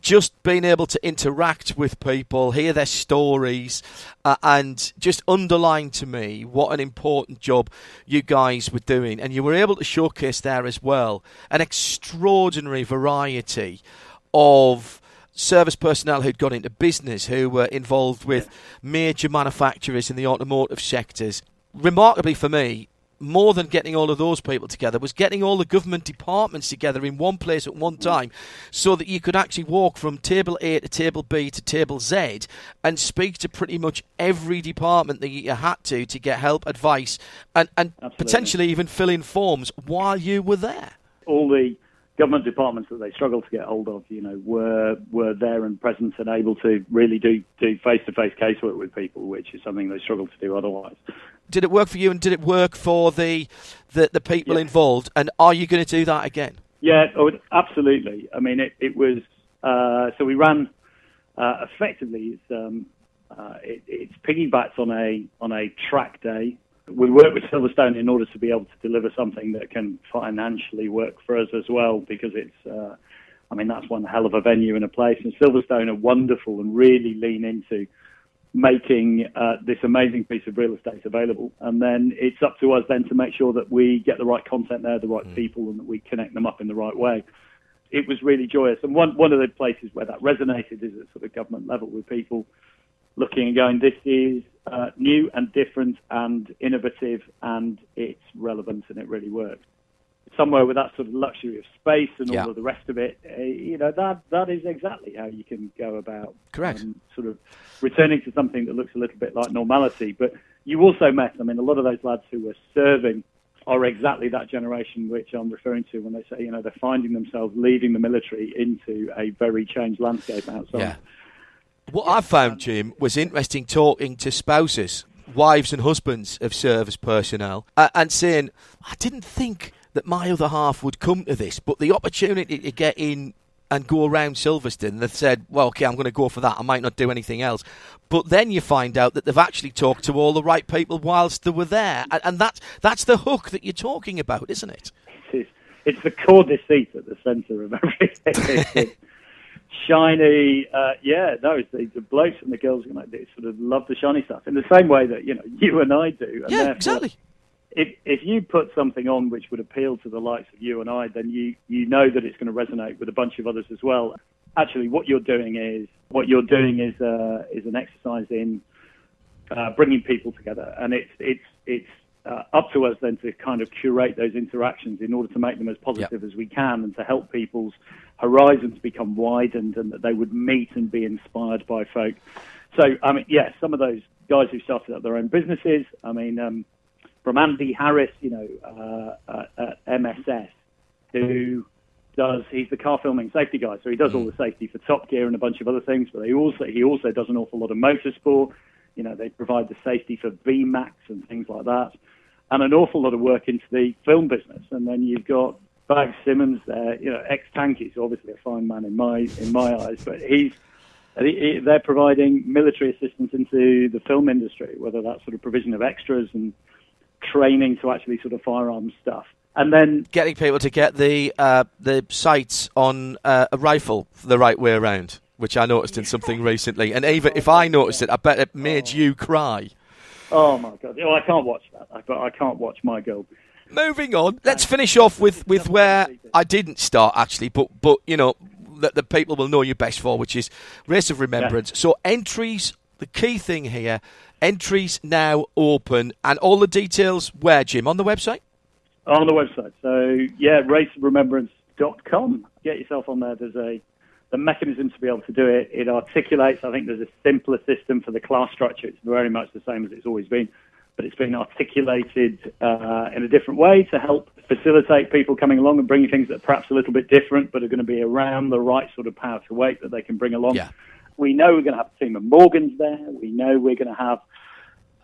Just being able to interact with people, hear their stories, uh, and just underline to me what an important job you guys were doing. And you were able to showcase there as well an extraordinary variety of service personnel who'd gone into business, who were involved with major manufacturers in the automotive sectors. Remarkably for me, more than getting all of those people together was getting all the government departments together in one place at one time so that you could actually walk from table A to table B to table Z and speak to pretty much every department that you had to to get help, advice, and, and Absolutely. potentially even fill in forms while you were there. all the government departments that they struggled to get hold of, you know, were were there and present and able to really do do face to face casework with people, which is something they struggled to do otherwise. Did it work for you, and did it work for the the, the people Yeah. involved? And are you going to do that again? Yeah, oh, absolutely. I mean, it, it was uh, so we ran uh, effectively. It's um, uh, it, it's piggybacked on a on a track day. We work with Silverstone in order to be able to deliver something that can financially work for us as well, because it's. Uh, I mean, that's one hell of a venue and a place, and Silverstone are wonderful and really lean into making uh, this amazing piece of real estate available. And then it's up to us then to make sure that we get the right content there, the right people, and that we connect them up in the right way. It was really joyous. And one, one of the places where that resonated is at sort of government level with people looking and going, this is uh, new and different and innovative and it's relevant and it really works. Somewhere with that sort of luxury of space and Yeah. all of the rest of it, uh, you know, that that is exactly how you can go about Correct. um, sort of returning to something that looks a little bit like normality. But you also met, I mean, a lot of those lads who were serving are exactly that generation which I'm referring to when they say, you know, they're finding themselves leaving the military into a very changed landscape outside. Yeah. What I found, Jim, was interesting talking to spouses, wives and husbands of service personnel, uh, and saying, I didn't think that my other half would come to this, but the opportunity to get in and go around Silverstone, they've said, well, okay, I'm going to go for that. I might not do anything else. But then you find out that they've actually talked to all the right people whilst they were there. And, and that's, that's the hook that you're talking about, isn't it? It's, it's the core deceit at the centre of [laughs] everything. Shiny, uh, yeah, no, it's the, the blokes and the girls you know, they sort of love the shiny stuff in the same way that, you know, you and I do. And Yeah, exactly. If if you put something on which would appeal to the likes of you and I, then you you know that it's going to resonate with a bunch of others as well. Actually, what you're doing is what you're doing is uh, is an exercise in uh, bringing people together, and it's it's it's uh, up to us then to kind of curate those interactions in order to make them as positive as we can, and to help people's horizons become widened, and that they would meet and be inspired by folk. So, I mean, yes, some of those guys who started up their own businesses. I mean, um, from Andy Harris, you know, uh, uh, at MSS, who does he's the car filming safety guy, so he does all the safety for Top Gear and a bunch of other things. But he also he also does an awful lot of motorsport. You know, they provide the safety for VMAX and things like that, and an awful lot of work into the film business. And then you've got Bag Simmons there, you know, ex tankies, obviously a fine man in my in my eyes, but he's he- he- they're providing military assistance into the film industry, whether that's sort of provision of extras and training to actually sort of firearms stuff. And then Getting people to get the uh, the sights on uh, a rifle the right way around, which I noticed in something [laughs] recently. And even if I noticed it, I bet it made you cry. Oh my god! Oh, I can't watch that. I, but I can't watch my girl. Moving on, let's finish off with, with where I didn't start actually, but but you know that the people will know you best for, which is Race of Remembrance. So entries, the key thing here, entries now open, and all the details where Jim on the website. on the website. So yeah, raceofremembrance.com. Get yourself on there. There's a the mechanism to be able to do it. It articulates. I think there's a simpler system for the class structure. It's very much the same as it's always been, but it's been articulated uh, in a different way to help facilitate people coming along and bringing things that are perhaps a little bit different, but are going to be around the right sort of power to weight that they can bring along. Yeah. We know we're going to have a team of Morgans there. We know we're going to have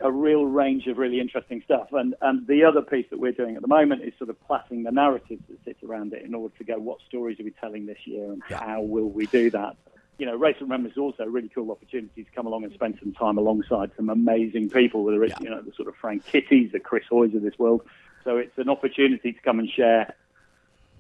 a real range of really interesting stuff. And and the other piece that we're doing at the moment is sort of plotting the narratives that sit around it in order to go, what stories are we telling this year and how will we do that? You know, Race of Remembrance is also a really cool opportunity to come along and spend some time alongside some amazing people, whether it's, you know, the sort of Frank Kitties, the Chris Hoys of this world. So it's an opportunity to come and share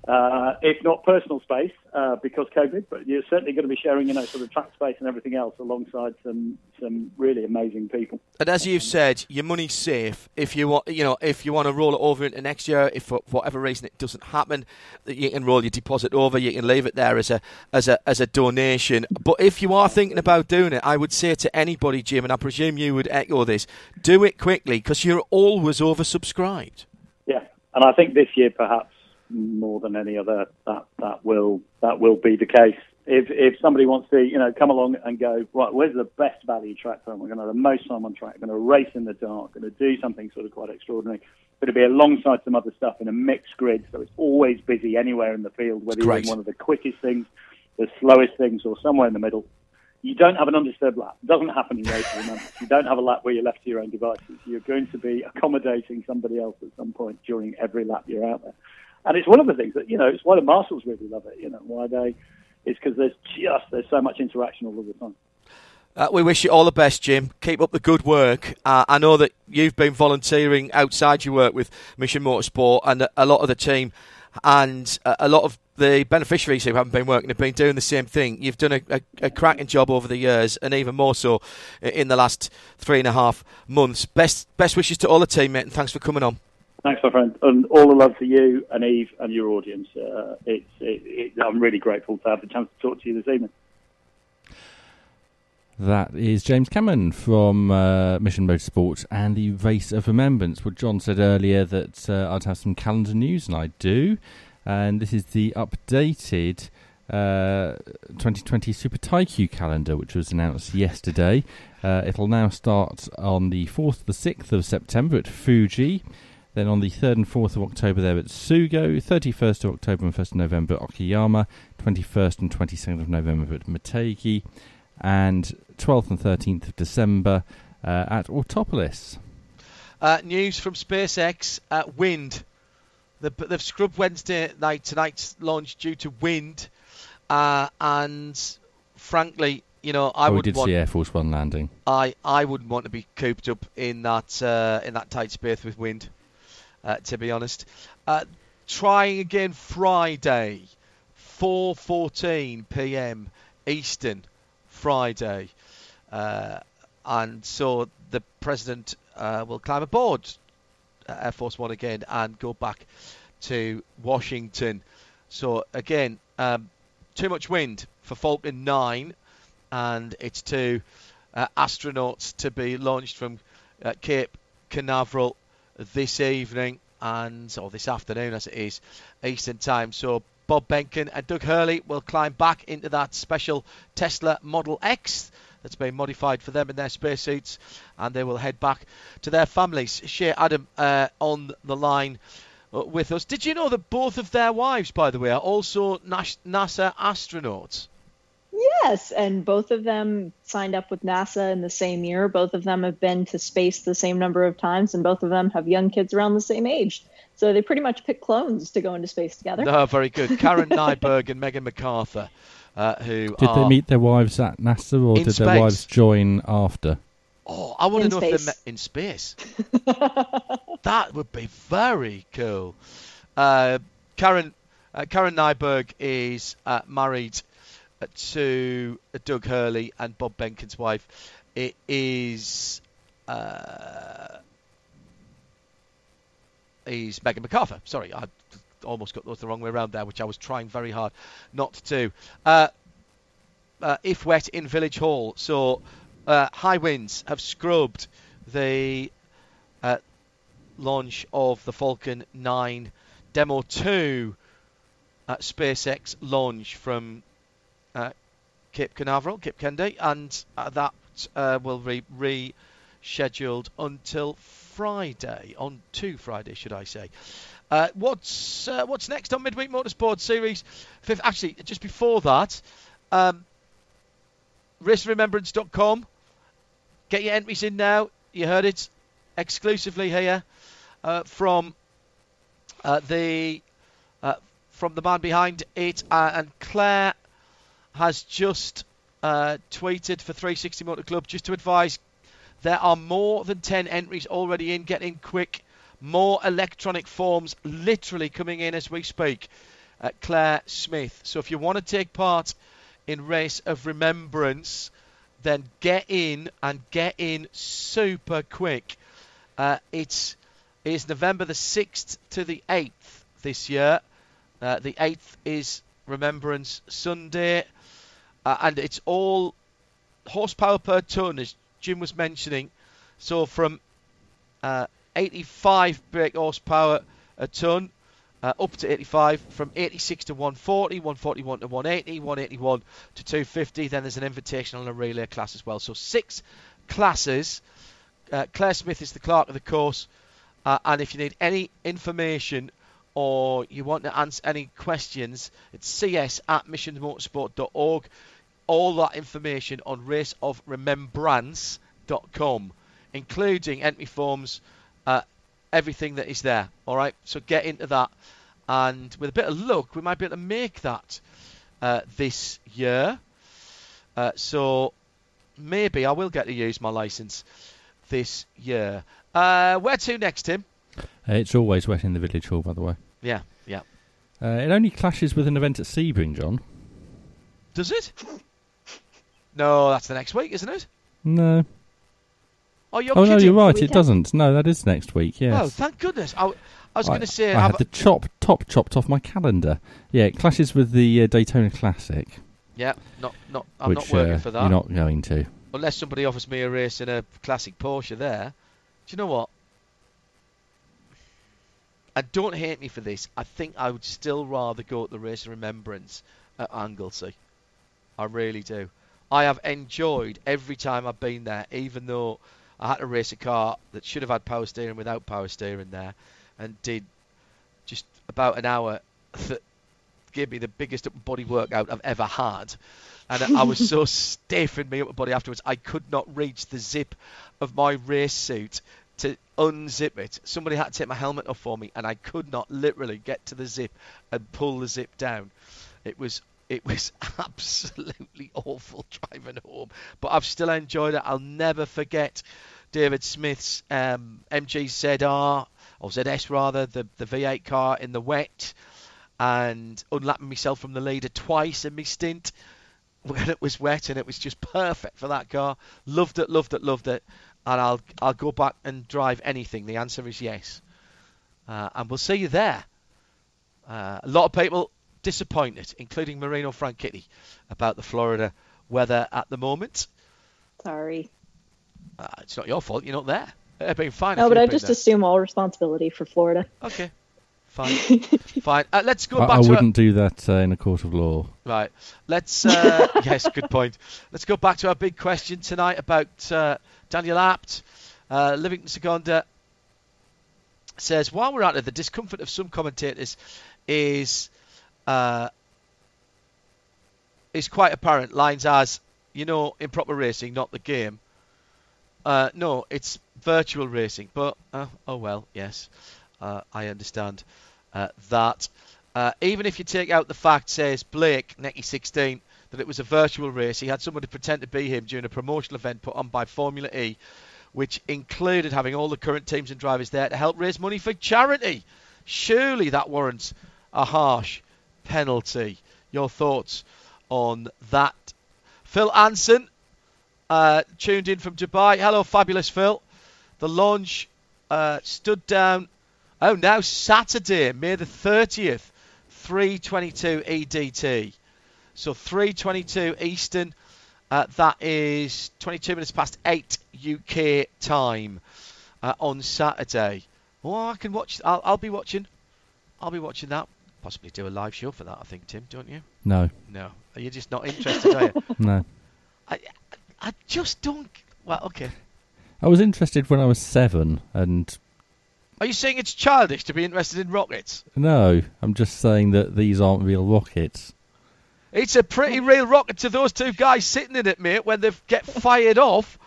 uh, if not personal space uh, because COVID, but you're certainly going to be sharing, you know, sort of track space and everything else alongside some some really amazing people. And as you've said, your money's safe. If you want, you know, if you want to roll it over into next year, if for whatever reason it doesn't happen, you can roll your deposit over. You can leave it there as a as a as a donation. But if you are thinking about doing it, I would say to anybody, Jim, and I presume you would echo this: do it quickly because you're always oversubscribed. Yeah, and I think this year perhaps more than any other that that will that will be the case. if if somebody wants to, you know, come along and go, right, where's the best value track for them? We're going to have the most time on track. We're going to race in the dark. Going to do something sort of quite extraordinary. But it'll be alongside some other stuff in a mixed grid, so it's always busy anywhere in the field, whether you're in one of the quickest things, the slowest things, or somewhere in the middle. You don't have an undisturbed lap. It doesn't happen in racing. You don't have a lap where you're left to your own devices. You're going to be accommodating somebody else at some point during every lap you're out there. And it's one of the things that you know. It's why the marshals really love it. You know why they. It's because there's just there's so much interaction all of the time. Uh, we wish you all the best, Jim. Keep up the good work. Uh, I know that you've been volunteering outside your work with Mission Motorsport, and a lot of the team and a lot of the beneficiaries who haven't been working have been doing the same thing. You've done a, a, a, cracking job over the years, and even more so in the last three and a half months. Best best wishes to all the team, mate, and thanks for coming on. Thanks, my friend, and all the love to you and Eve and your audience. Uh, it's, it, it, I'm really grateful to have the chance to talk to you this evening. That is James Cameron from uh, Mission Motorsport and the Race of Remembrance. Well, John said earlier that uh, I'd have some calendar news, and I do. And this is the updated uh, 2020 Super Taikyu calendar, which was announced yesterday. Uh, it'll now start on the 4th to the 6th of September at Fuji. Then on the 3rd and 4th of October there at Sugo, 31st of October and 1st of November Okayama, 21st and 22nd of November at Motegi, and 12th and 13th of December uh, at Autopolis. Uh, news from SpaceX uh, wind. The, they've scrubbed Wednesday night tonight's launch due to wind, uh, and frankly, you know, I oh, would did want, see Air Force One landing. I, I wouldn't want to be cooped up in that uh, in that tight space with wind. Uh, to be honest, trying again Friday, 4:14 p.m. Eastern. Friday. Uh, and so the president uh, will climb aboard uh, Air Force One again and go back to Washington. So again, um, too much wind for Falcon 9, and it's two uh, astronauts to be launched from uh, Cape Canaveral this evening and or this afternoon as it is Eastern time. So Bob Behnken and Doug Hurley will climb back into that special Tesla Model X that's been modified for them in their spacesuits, and they will head back to their families. Shea Adam uh, on the line uh, with us. Did you know that both of their wives, by the way, are also NASA astronauts? Yes, and both of them signed up with NASA in the same year. Both of them have been to space the same number of times, and both of them have young kids around the same age. So they pretty much pick clones to go into space together. No, very good. Karen [laughs] Nyberg and Megan McArthur, uh, who did they meet their wives at NASA, or did space. their wives join after? Oh, I want in to know space. if they met in space. [laughs] that would be very cool. Uh, Karen uh, Karen Nyberg is uh, married to Doug Hurley and Bob Behnken's wife. It is uh, is Megan McArthur. Sorry, I almost got those the wrong way around there, which I was trying very hard not to. Uh, uh, if wet in Village Hall, so uh, high winds have scrubbed the uh, launch of the Falcon 9 Demo 2 uh, SpaceX launch from uh, Cape Canaveral, Cape Kennedy, and that will be rescheduled until Friday, on two Friday, should I say. Uh, what's uh, what's next on Midweek Motorsport Series 5? Actually, just before that, um. Get your entries in now. You heard it exclusively here uh, from uh, the uh, from the man behind it, uh, and Claire has just tweeted for 360 Motor Club just to advise there are more than 10 entries already in. Get in quick. More electronic forms literally coming in as we speak. Uh, Claire Smith. So if you want to take part in Race of Remembrance, then get in and get in super quick. Uh, it's is November the 6th to the 8th this year. Uh, the 8th is Remembrance Sunday, uh, and it's all horsepower per ton, as Jim was mentioning. So from uh, 85 brake horsepower a ton uh, up to 85, from 86 to 140, 141 to 180, 181 to 250. Then there's an invitational and a relay class as well. So six classes. Uh, Claire Smith is the clerk of the course. Uh, and if you need any information or you want to answer any questions, it's cs at missionsmotorsport.org. All that information on raceofremembrance.com, including entry forms, uh, everything that is there. All right, so get into that, and with a bit of luck, we might be able to make that uh, this year. Uh, so maybe I will get to use my license this year. Uh, where to next, Tim? Uh, it's always wet in the village hall, by the way. Yeah, yeah. Uh, it only clashes with an event at Sebring, John. Does it? No, that's the next week, isn't it? No. Oh, you're oh no, you're right. It doesn't. No, that is next week. Yes. Oh, thank goodness. I, I was going to say, I have- had the chop top chopped off my calendar. Yeah, it clashes with the uh, Daytona Classic, yeah, not, not, I'm which not working uh, for that. you're not going to. Unless somebody offers me a race in a classic Porsche there. Do you know what? And don't hate me for this. I think I would still rather go at the race of remembrance at Anglesey. I really do. I have enjoyed every time I've been there, even though I had to race a car that should have had power steering without power steering there, and did just about an hour that gave me the biggest upper body workout I've ever had. And I was so [laughs] stiff in my upper body afterwards, I could not reach the zip of my race suit to unzip it. Somebody had to take my helmet off for me, and I could not literally get to the zip and pull the zip down. It was it was [laughs] absolutely awful driving home, but I've still enjoyed it. I'll never forget David Smith's um, MG ZR or ZS rather, the the V8 car in the wet, and unlapping myself from the leader twice in my stint [laughs] when it was wet, and it was just perfect for that car. Loved it, loved it, loved it, and I'll I'll go back and drive anything. The answer is yes, uh, and we'll see you there. Uh, a lot of people disappointed, including Marino Franchitti, about the Florida weather at the moment. Sorry. Uh, it's not your fault. You're not there. It'd been fine. No, but I just there. assume all responsibility for Florida. Okay. [laughs] Fine. Fine. Uh, let's go I, back I to wouldn't do that uh, in a court of law. Right. Let's. Uh, [laughs] yes, good point. Let's go back to our big question tonight about uh, Daniel Abt. Uh, Livington Seconda says, while we're at it, the discomfort of some commentators is uh, is quite apparent. Lines as, you know, improper racing, not the game. Uh, no, it's virtual racing. But uh, oh well, yes, uh, I understand uh, that. Uh, even if you take out the fact, says Blake, Necky 16, that it was a virtual race, he had somebody pretend to be him during a promotional event put on by Formula E, which included having all the current teams and drivers there to help raise money for charity. Surely that warrants a harsh penalty. Your thoughts on that? Phil Anson, uh, tuned in from Dubai. Hello, fabulous Phil. The launch uh, stood down. Oh, now Saturday, May the 30th, 3:22 EDT. So 3:22 Eastern. Uh, that is 22 minutes past 8 UK time uh, on Saturday. Oh, I can watch. I'll, I'll be watching. I'll be watching that. Possibly do a live show for that. I think, Tim, don't you? No, No, are you just not interested, are you? [laughs] no. I, I just don't. Well, okay. I was interested when I was seven, and Are you saying it's childish to be interested in rockets? no, I'm just saying that these aren't real rockets. It's a pretty real rocket to those two guys sitting in it, mate. When they get fired off,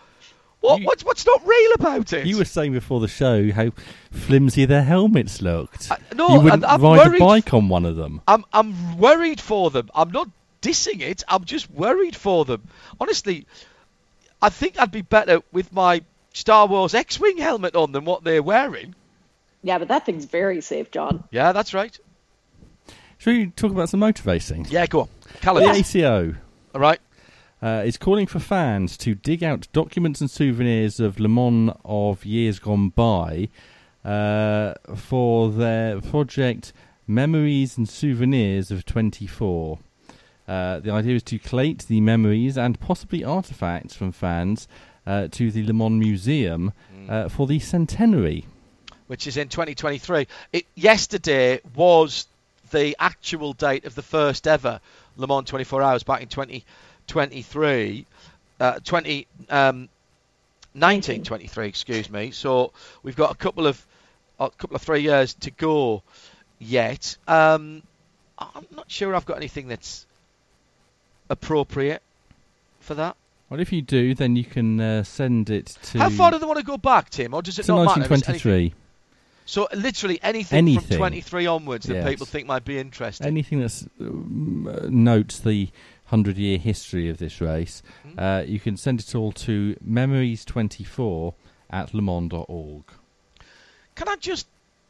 what, You- what's what's not real about it? You were saying before the show how flimsy their helmets looked. I- no, you wouldn't I'm- I'm ride worried- a bike on one of them. I'm I'm worried for them. I'm not dissing it. I'm just worried for them. Honestly, I think I'd be better with my Star Wars X-wing helmet on than what they're wearing. Yeah, but that thing's very safe, John. Yeah, that's right. Should we talk about some motor racing? Yeah, go on. The ACO All right. uh, is calling for fans to dig out documents and souvenirs of Le Mans of years gone by uh, for their project Memories and Souvenirs of 24. Uh, the idea is to collate the memories and possibly artifacts from fans uh, to the Le Mans Museum uh, for the centenary. which is in 2023. It yesterday was the actual date of the first ever Le Mans 24 Hours back in 2023, uh, 20 um, 1923, excuse me. So we've got a couple of a couple of three years to go yet. Um, I'm not sure I've got anything that's appropriate for that. Well, if you do, then you can uh, send it to. How far do they want to go back, Tim, or does it to not matter? 1923. So literally anything, Anything. from 23 onwards that Yes. people think might be interesting. Anything that uh, notes the hundred-year history of this race, Hmm? uh, you can send it all to memories24 at lemans.org. Can I just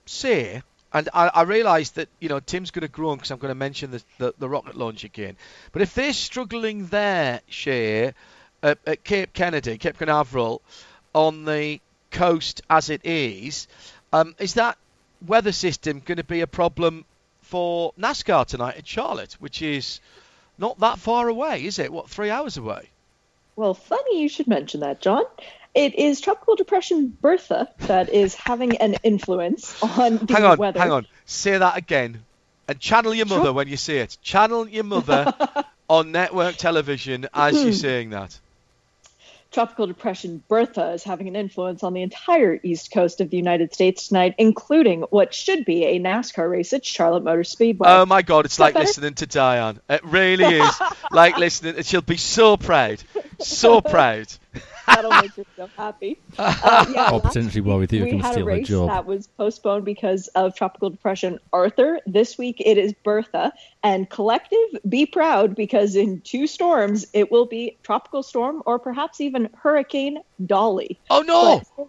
say, and I, I realise that you know Tim's going to groan because I'm going to mention the, the the rocket launch again. But if they're struggling there, Shea, at, at Cape Kennedy, Cape Canaveral, on the coast as it is, um, is that weather system going to be a problem for NASCAR tonight at Charlotte, which is not that far away, is it? What three hours away? Well, funny you should mention that, John. It is Tropical Depression Bertha that is having an influence on the hang on, weather. hang on. Say that again, and channel your mother when you say it. Channel your mother [laughs] on network television as you're [clears throat] saying that. Tropical Depression Bertha is having an influence on the entire east coast of the United States tonight, including what should be a NASCAR race at Charlotte Motor Speedway. Oh my God, it's like better? listening to Diane. It really is [laughs] like listening. She'll be so proud, so proud. [laughs] That'll make her so happy. Uh, [laughs] yeah, Or potentially worry with you're we going to had steal a race job. that was postponed because of tropical depression Arthur. This week it is Bertha and collective. Be proud because in two storms it will be tropical storm or perhaps even Hurricane Dolly. Oh no! But-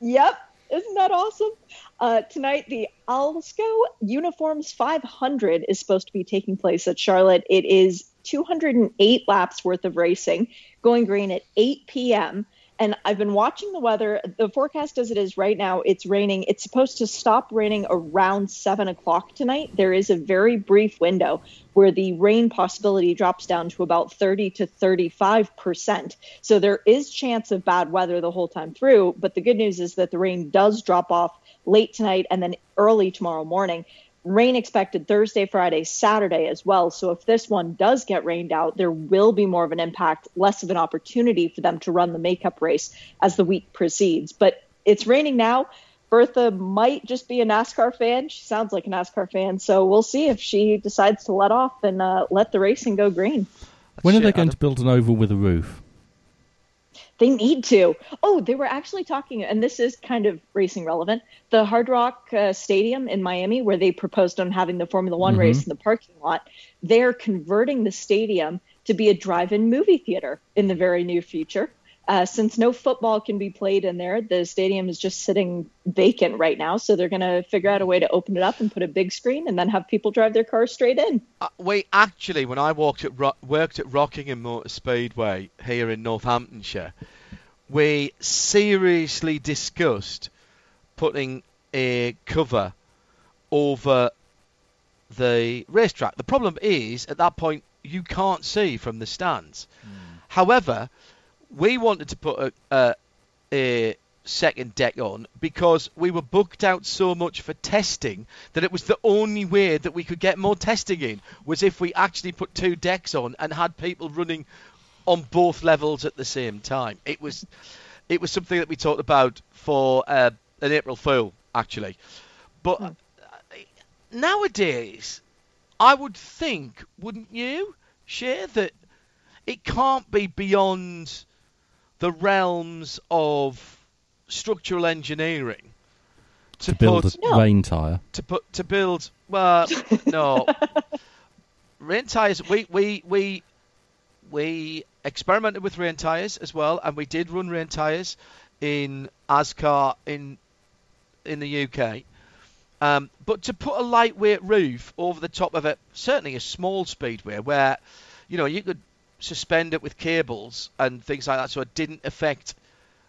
yep, isn't that awesome? Uh, tonight the Alsco Uniforms 500 is supposed to be taking place at Charlotte. It is 208 laps worth of racing, going green at 8 p.m. And I've been watching the weather. The forecast as it is right now, it's raining. It's supposed to stop raining around 7 o'clock tonight. There is a very brief window where the rain possibility drops down to about 30 to 35%. So there is chance of bad weather the whole time through. But the good news is that the rain does drop off late tonight and then early tomorrow morning. Rain expected Thursday, Friday, Saturday as well. So if this one does get rained out, there will be more of an impact, less of an opportunity for them to run the makeup race as the week proceeds. But it's raining now. Bertha might just be a NASCAR fan. She sounds like a NASCAR fan. So we'll see if she decides to let off and uh, let the racing go green. when are they going to build an oval with a roof? They need to. Oh, they were actually talking, and this is kind of racing relevant. The Hard Rock uh, Stadium in Miami, where they proposed on having the Formula One race in the parking lot, they're converting the stadium to be a drive-in movie theater in the very near future. Uh, since no football can be played in there, the stadium is just sitting vacant right now. So they're going to figure out a way to open it up and put a big screen, and then have people drive their cars straight in. Uh, we actually, when I walked at Ro- worked at Rockingham Motor Speedway here in Northamptonshire, we seriously discussed putting a cover over the racetrack. The problem is, at that point, you can't see from the stands. However, we wanted to put a, a, a second deck on because we were booked out so much for testing that it was the only way that we could get more testing in was if we actually put two decks on and had people running on both levels at the same time. It was it was something that we talked about for uh, an April Fool actually, but uh, nowadays I would think, wouldn't you, share that it can't be beyond the realms of structural engineering to, To build put a rain tyre? to put to build well no. [laughs] Rain tires we we we we experimented with rain tires as well and we did run rain tires in ascar in in the uk um, but to put a lightweight roof over the top of it certainly a small speedway where you know you could suspend it with cables and things like that so it didn't affect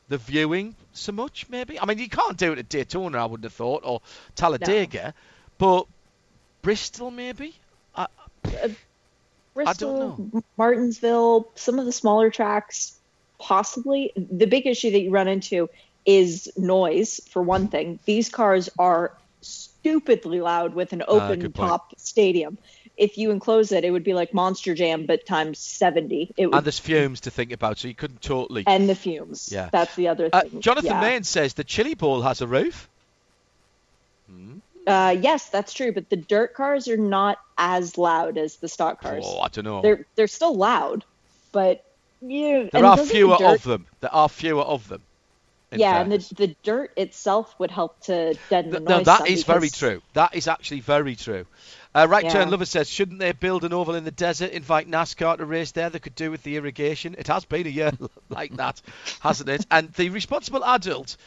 the viewing so much maybe i mean you can't do it at daytona i wouldn't have thought or talladega but bristol maybe I, uh, Bristol, Martinsville, some of the smaller tracks, possibly. The big issue that you run into is noise for one thing. These cars are stupidly loud with an ah, open good point. top stadium. If you enclose it, it would be like Monster Jam, but times seventy. It would, And there's fumes to think about, so you couldn't totally. and the fumes. Yeah. that's the other Uh. Jonathan yeah. Main says the Chili Bowl has a roof. Uh, yes, that's true, but the dirt cars are not as loud as the stock cars. Oh, I don't know. They're they're still loud, but you. there are the fewer dirt- of them. There are fewer of them. in Yeah, and the the dirt itself would help to deaden the Th- no, noise. that some is very true. That is actually very true. Uh, right Yeah. turn lover says, shouldn't they build an oval in the desert, invite NASCAR to race there? They could do with the irrigation. It has been a year [laughs] like that, hasn't it? And the responsible adult,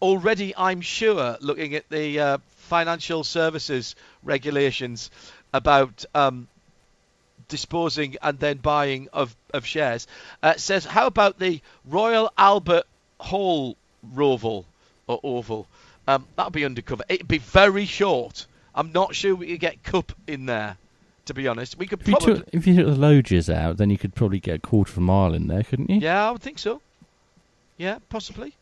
already, I'm sure, looking at the uh, financial services regulations about um, disposing and then buying of, of shares, uh, says, how about the Royal Albert Hall Roval or Oval? Um, that'll be undercover. It'd be very short. I'm not sure we could get Cup in there, to be honest. We could If you, probably. took, if you took the Loges out, then you could probably get a quarter of a mile in there, couldn't you? Yeah, I would think so. Yeah, possibly.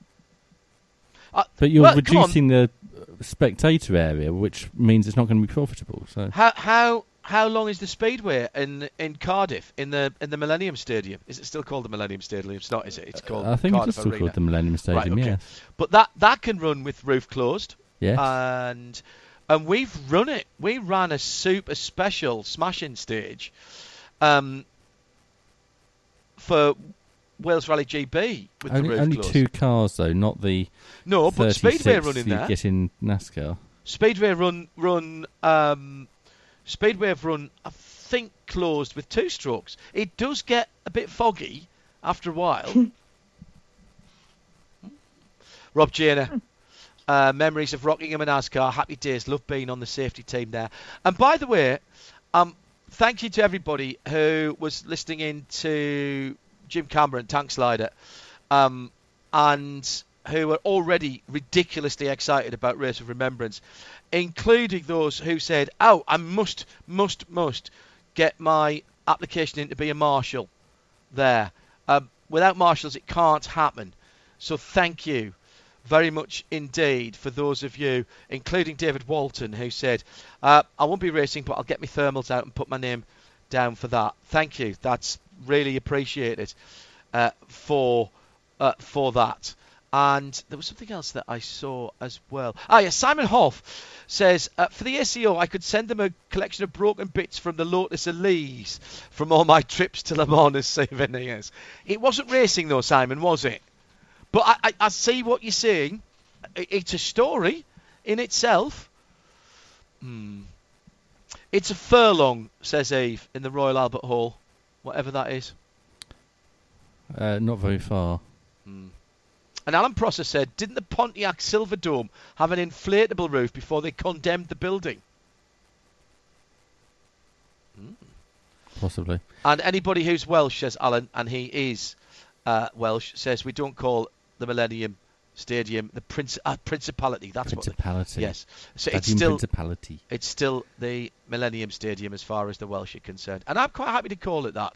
Uh, But you're well, reducing the uh, spectator area, which means it's not going to be profitable. So How how how long is the speedway in in Cardiff in the in the Millennium Stadium? Is it still called the Millennium Stadium? It's not, is it? It's called I think Cardiff it's still Arena. called the Millennium Stadium. Right, okay. Yes. But that that can run with roof closed. Yes. And and we've run it. We ran a super special smashing stage, um, for Wales Rally GB with the only roof only closed. two cars though, not the No, but 36 Speedway run in you there. get in NASCAR. Speedway run run um, Speedway have run I think closed with two strokes. It does get a bit foggy after a while. [laughs] Rob Janer. Uh, memories of Rockingham and NASCAR. Happy days. Love being on the safety team there. And by the way, um, thank you to everybody who was listening in to Jim Cameron, Tank Slider, um, and who were already ridiculously excited about Race of Remembrance, including those who said, "Oh, I must, must, must get my application in to be a marshal." There, um, without marshals, it can't happen. So thank you very much indeed for those of you, including David Walton, who said, uh, I won't be racing, but I'll get my thermals out and put my name down for that. Thank you. That's really appreciated uh, for uh, for that. And there was something else that I saw as well. Ah, yeah, Simon Hoff says, uh, for the SEO, I could send them a collection of broken bits from the Lotus Elise from all my trips to Le Mans as souvenirs. It wasn't racing though, Simon, was it? But I, I, I see what you're saying. It's a story in itself. Hmm. It's a furlong, says Eve, in the Royal Albert Hall. Whatever that is. Uh, not very far. And Alan Prosser said, didn't the Pontiac Silverdome have an inflatable roof before they condemned the building? Possibly. And anybody who's Welsh, says Alan, and he is uh, Welsh, says we don't call the Millennium Stadium the Prince- uh, Principality. That's what. Principality. They, yes. So Stadium it's still Principality. it's still the Millennium Stadium as far as the Welsh are concerned, and I'm quite happy to call it that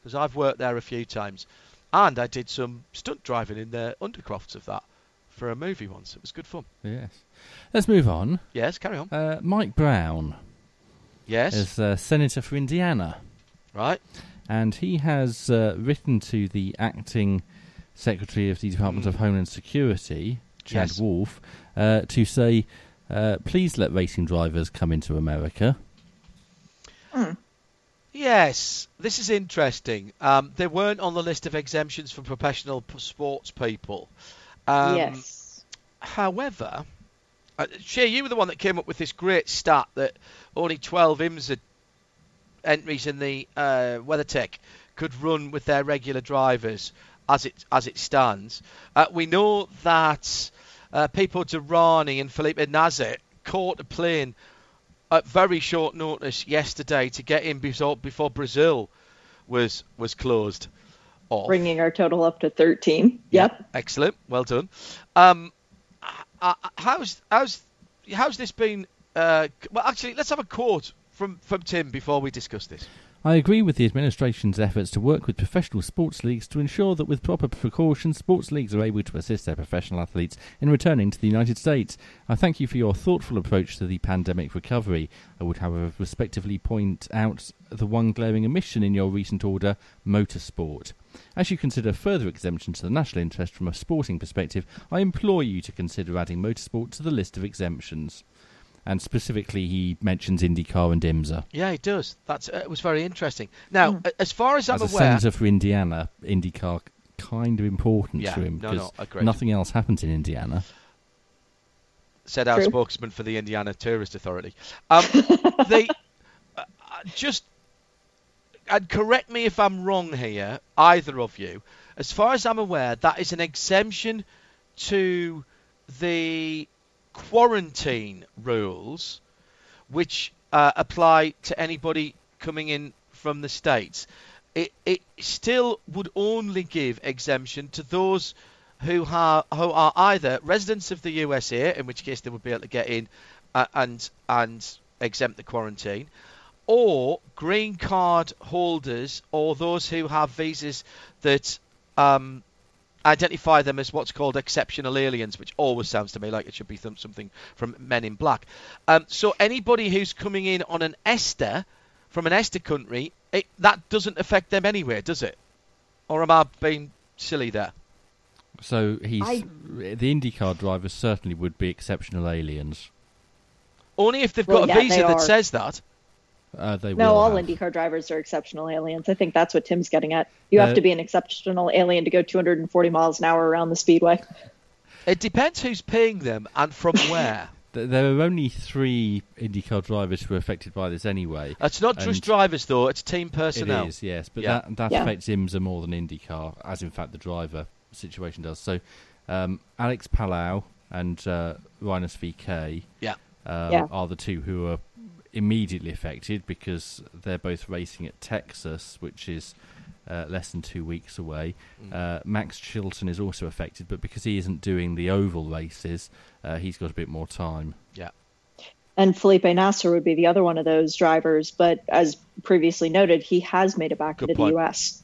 because I've worked there a few times, and I did some stunt driving in the undercrofts of that for a movie once. It was good fun. Yes. Let's move on. Yes, carry on. Uh, Mike Brown Yes. is uh, Senator for Indiana. Right. And he has uh, written to the acting Secretary of the Department of Homeland Security, Chad Yes. Wolf, uh, to say, uh, please let racing drivers come into America. Yes, this is interesting. Um, they weren't on the list of exemptions for professional sports people. Um, yes. However, uh, Shay, you were the one that came up with this great stat that only 12 IMSA entries in the uh, WeatherTech could run with their regular drivers as it as it stands. Uh, we know that uh, Pipo Derani and Felipe Nasr caught a plane at very short notice yesterday to get in before, before Brazil was was closed off. Bringing our total up to 13. Yep. Excellent. Well done. Um, uh, how's how's how's this been? Uh, well, actually, let's have a quote from from Tim before we discuss this. I agree with the administration's efforts to work with professional sports leagues to ensure that with proper precautions, sports leagues are able to assist their professional athletes in returning to the United States. I thank you for your thoughtful approach to the pandemic recovery. I would, however, respectively point out the one glaring omission in your recent order, motorsport. As you consider further exemption to the national interest from a sporting perspective, I implore you to consider adding motorsport to the list of exemptions and specifically he mentions IndyCar and IMSA. Yeah, he does. That's uh, it was very interesting. Now, Mm. as far as I'm aware As a aware, senator for Indiana, IndyCar kind of important Yeah, to him because no, agreed. nothing else happens in Indiana. said our True. spokesman for the Indiana Tourist Authority. Um, [laughs] they uh, uh, just and correct me if I'm wrong here, either of you. As far as I'm aware, that is an exemption to the quarantine rules, which uh, apply to anybody coming in from the states. It it still would only give exemption to those who are who are either residents of the USA, in which case they would be able to get in uh, and and exempt the quarantine, or green card holders or those who have visas that um, identify them as what's called exceptional aliens, which always sounds to me like it should be th- something from Men in Black. Um, so anybody who's coming in on an ESTA from an ESTA country, it, that doesn't affect them anyway, does it? Or am I being silly there? So he's I- the IndyCar drivers certainly would be exceptional aliens. Only if they've Well, got a visa that are. says that. Uh, they No, will all have. IndyCar drivers are exceptional aliens. I think that's what Tim's getting at. You Uh, have to be an exceptional alien to go 240 miles an hour around the speedway. It depends who's paying them and from [laughs] where. There are only three IndyCar drivers who are affected by this anyway. It's not just And- drivers though; it's team personnel. It is, yes, but Yeah. that that Yeah. affects IMSA more than IndyCar, as in fact the driver situation does. So, um, Alex Palou and uh, Rinus VeeKay Yeah. um, Yeah. are the two who are immediately affected because they're both racing at Texas, which is uh, less than two weeks away. Mm. Uh, Max Chilton is also affected, but because he isn't doing the oval races, uh, he's got a bit more time. Yeah. And Felipe Nasr would be the other one of those drivers. But as previously noted, he has made it back Good into point. the U.S.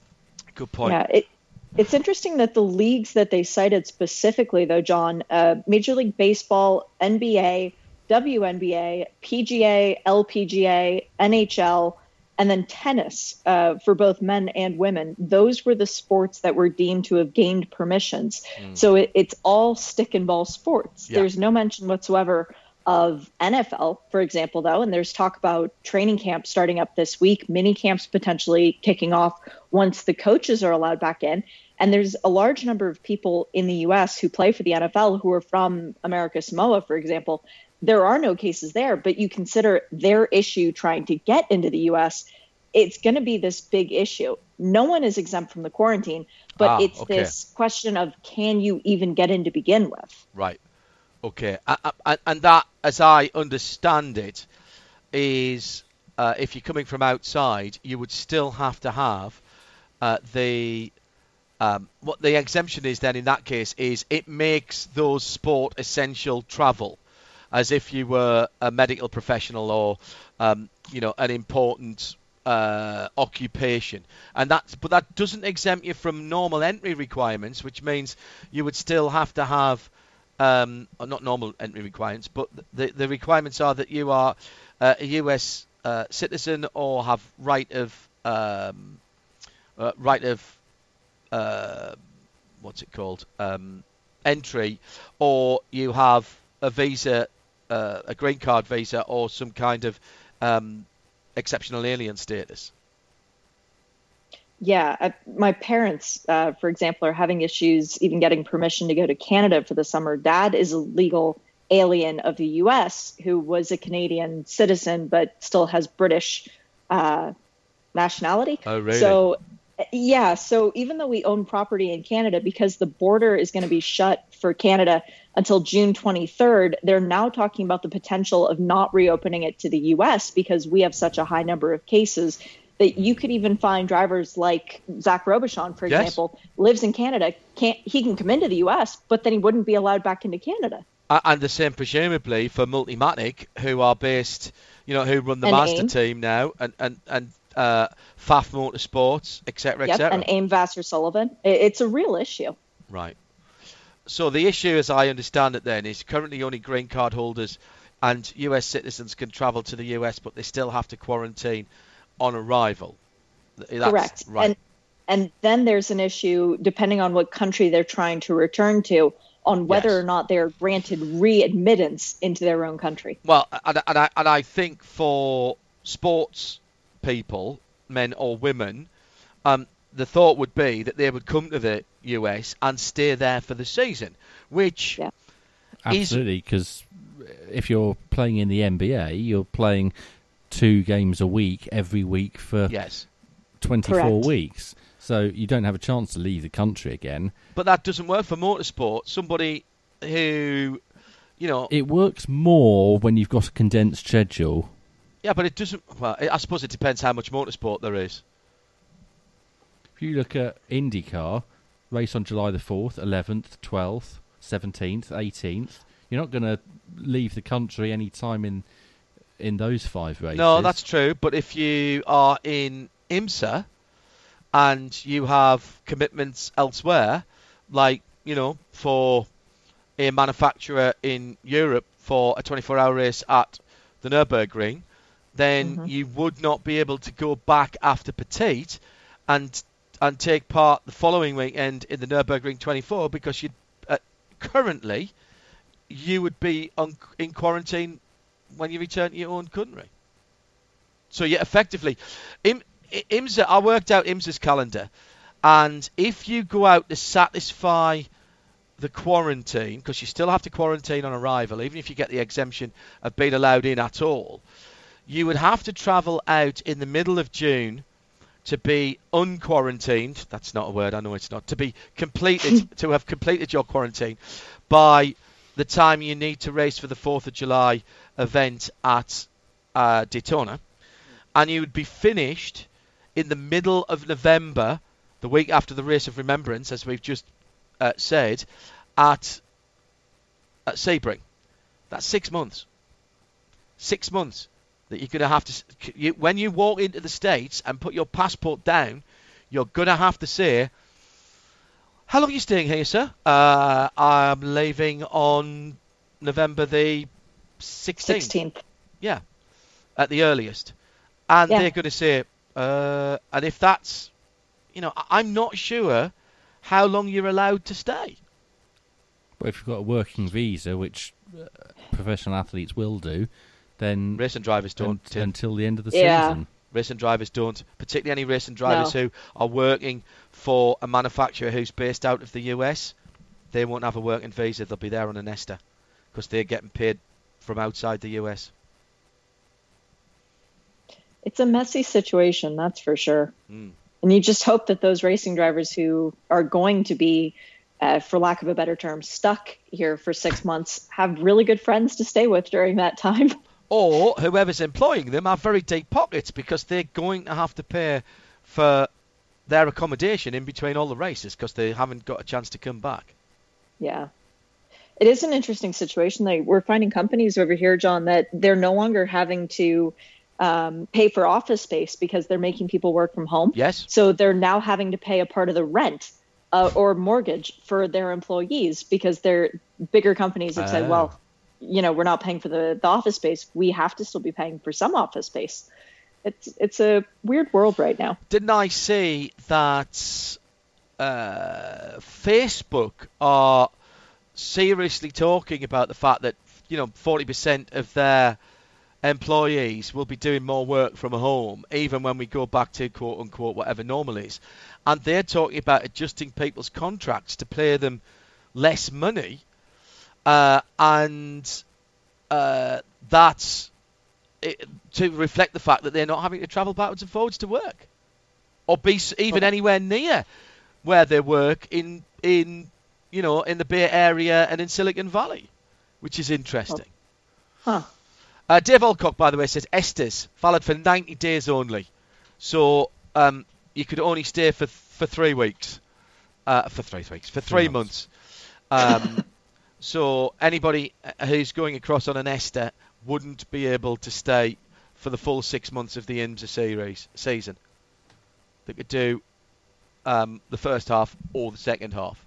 Good point. Yeah, it, it's interesting that the leagues that they cited specifically, though, John, uh, Major League Baseball, NBA, WNBA, PGA, LPGA, NHL, and then tennis uh, for both men and women, those were the sports that were deemed to have gained permissions. So it, it's all stick and ball sports. Yeah. There's no mention whatsoever of NFL, for example, though, and there's talk about training camps starting up this week, mini camps potentially kicking off once the coaches are allowed back in. And there's a large number of people in the U.S. who play for the NFL who are from America Samoa, for example. There are no cases there, but you consider their issue trying to get into the U.S. It's going to be this big issue. No one is exempt from the quarantine, but Ah, it's okay. this question of can you even get in to begin with? Right. Okay. And that, as I understand it, is uh, if you're coming from outside, you would still have to have uh, the. Um, what the exemption is then in that case is it makes those sport essential travel, as if you were a medical professional or um, you know an important uh, occupation, and that's but that doesn't exempt you from normal entry requirements, which means you would still have to have um, not normal entry requirements, but the the requirements are that you are uh, a U.S. Uh, citizen or have right of um, uh, right of uh, what's it called um, entry, or you have a visa, uh, a green card visa, or some kind of um, exceptional alien status. Yeah, I, my parents, uh, for example, are having issues even getting permission to go to Canada for the summer. Dad is a legal alien of the U.S. who was a Canadian citizen but still has British uh, nationality. Oh, really? So, yeah, so even though we own property in Canada, because the border is going to be shut for Canada until June 23rd, they're now talking about the potential of not reopening it to the U.S. because we have such a high number of cases that you could even find drivers like Zach Robichon, for Yes. example, lives in Canada. Can't he can come into the U.S., but then he wouldn't be allowed back into Canada. And the same presumably for Multimatic, who are based, you know, who run the And master AIM. team now, and and and uh, Pfaff Motorsports, etc., Yep, etc. and AIM Vasser Sullivan. It's a real issue. Right. So the issue, as I understand it, then is currently only green card holders and U.S. citizens can travel to the U.S., but they still have to quarantine on arrival. That's, Correct. Right. And and then there's an issue depending on what country they're trying to return to on whether Yes. or not they're granted readmittance into their own country. Well, and, and, I, and I think for sports people, men or women, um, the thought would be that they would come to the US and stay there for the season, which Yeah. is Absolutely, because if you're playing in the NBA, you're playing two games a week every week for yes, 24 Correct. weeks. So you don't have a chance to leave the country again. but that doesn't work for motorsport. Somebody who, you know, It works more when you've got a condensed schedule. Yeah, but it doesn't. Well, I suppose it depends how much motorsport there is. If you look at IndyCar, race on July the 4th, 11th, 12th, 17th, 18th, you're not going to leave the country any time in in those five races. No, that's true. But if you are in IMSA and you have commitments elsewhere, like you know, for a manufacturer in Europe for a 24-hour race at the Nurburgring, then you would not be able to go back after Petit and and take part the following weekend in the Nurburgring 24 because you uh, currently you would be on, in quarantine when you return to your own country. So yeah, effectively, Im, IMSA. I worked out IMSA's calendar, and if you go out to satisfy the quarantine, because you still have to quarantine on arrival, even if you get the exemption of being allowed in at all, you would have to travel out in the middle of June to be unquarantined. That's not a word. I know it's not. To be completed, [laughs] to have completed your quarantine by the time you need to race for the Fourth of July event at uh, Daytona, and you would be finished in the middle of November, the week after the race of remembrance, as we've just uh, said, at at Sebring. That's six months. Six months that you're going to have to. You, when you walk into the states and put your passport down, you're going to have to say, "How long are you staying here, sir?" Uh, I'm leaving on November the 16th. 16th. Yeah, at the earliest. And Yeah. they're going to say, uh, and if that's, you know, I- I'm not sure how long you're allowed to stay. But if you've got a working visa, which uh, professional athletes will do, then Racing drivers don't. un- Tim. until the end of the Yeah. season. Racing drivers don't, particularly any racing drivers No. who are working for a manufacturer who's based out of the US. They won't have a working visa. They'll be there on a Nesta because they're getting paid from outside the US. It's a messy situation, that's for sure. Mm. And you just hope that those racing drivers who are going to be, uh, for lack of a better term, stuck here for six months have really good friends to stay with during that time. [laughs] or whoever's employing them have very deep pockets because they're going to have to pay for their accommodation in between all the races because they haven't got a chance to come back. Yeah. It is an interesting situation. Like we're finding companies over here, John, that they're no longer having to um, pay for office space because they're making people work from home. Yes. So they're now having to pay a part of the rent uh, or mortgage for their employees because they're bigger companies have said, Oh. well, you know, we're not paying for the, the office space. We have to still be paying for some office space. It's it's a weird world right now. Didn't I see that uh, Facebook are seriously talking about the fact that you know 40% of their employees will be doing more work from home, even when we go back to quote unquote whatever normal is, and they're talking about adjusting people's contracts to pay them less money, uh, and uh, that's it, to reflect the fact that they're not having to travel backwards and forwards to work, or be even anywhere near where they work in in you know in the Bay Area and in Silicon Valley, which is interesting. Huh. Uh, Dave Alcock, by the way, says Estes valid for 90 days only, so um, you could only stay for for three weeks, uh, for three weeks, for three, Three months. Um, [laughs] so anybody uh, who's going across on an ESTA wouldn't be able to stay for the full six months of the IMSA series season. They could do um, the first half or the second half.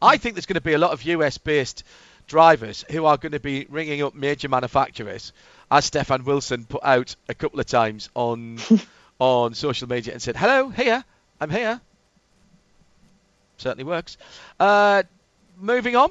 I think there's going to be a lot of US based drivers who are going to be ringing up major manufacturers, as Stefan Wilson put out a couple of times on [laughs] on social media and said, "Hello, here, I'm here." Certainly works. Uh, moving on.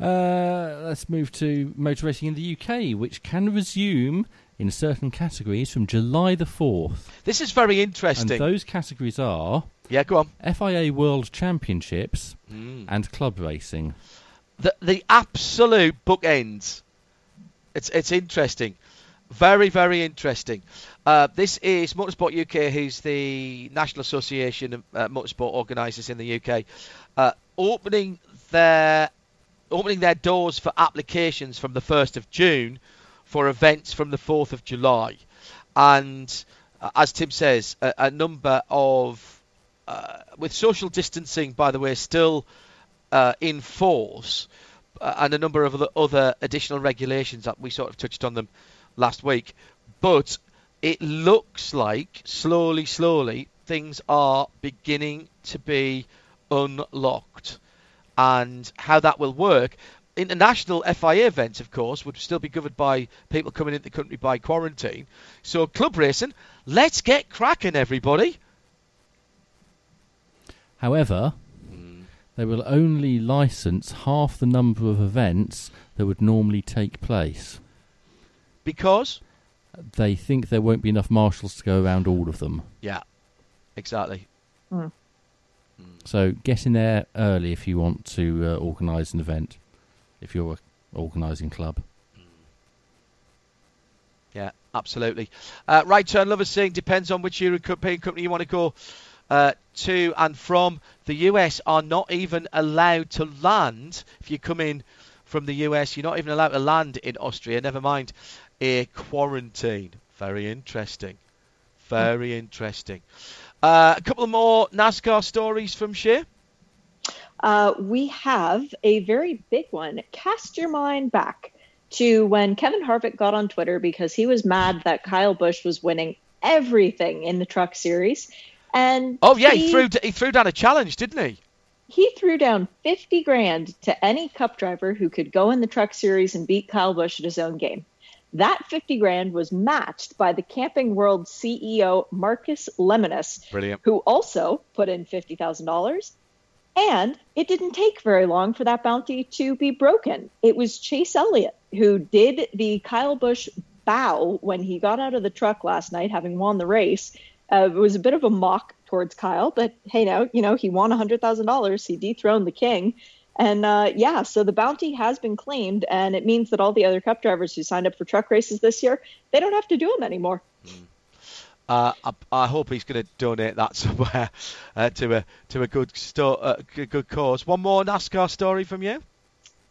Uh, let's move to motor racing in the UK, which can resume in certain categories from July the 4th. This is very interesting. And those categories are yeah, go on. FIA World Championships Mm. and club racing. the the absolute bookends. It's it's interesting, very very interesting. Uh, this is Motorsport UK, who's the National Association of uh, Motorsport Organisers in the UK, uh, opening their opening their doors for applications from the first of June for events from the fourth of July, and uh, as Tim says, a, a number of uh, with social distancing, by the way, still uh, in force, uh, and a number of other additional regulations that we sort of touched on them last week. But it looks like slowly, slowly, things are beginning to be unlocked. And how that will work. International FIA events, of course, would still be governed by people coming into the country by quarantine. So, club racing, let's get cracking, everybody. However, they will only license half the number of events that would normally take place. Because? They think there won't be enough marshals to go around all of them. Yeah, exactly. Hmm. So get in there early if you want to uh, organise an event, if you're an organising club. Yeah, absolutely. Uh, right turn lovers saying depends on which European company you want to go uh, to and from. The US are not even allowed to land if you come in from the US. You're not even allowed to land in Austria. Never mind a quarantine. Very interesting. Very interesting. Uh, a couple of more NASCAR stories from Shea. Uh, we have a very big one. Cast your mind back to when Kevin Harvick got on Twitter because he was mad that Kyle Busch was winning everything in the Truck Series, and Oh yeah, he, threw he threw down a challenge, didn't he? he threw down 50 grand to any cup driver who could go in the truck series and beat Kyle Busch at his own game. That 50 grand was matched by the Camping World CEO Marcus Lemonis, Brilliant. who also put in $50,000. And it didn't take very long for that bounty to be broken. It was Chase Elliott who did the Kyle Busch bow when he got out of the truck last night, having won the race. Uh, it was a bit of a mock towards Kyle, but hey, now you know he won $100,000. He dethroned the king. And uh, yeah, so the bounty has been claimed, and it means that all the other Cup drivers who signed up for truck races this year, they don't have to do them anymore. Uh, I, I hope he's going to donate that [laughs] somewhere uh, to a to a good sto- uh, good cause. One more NASCAR story from you.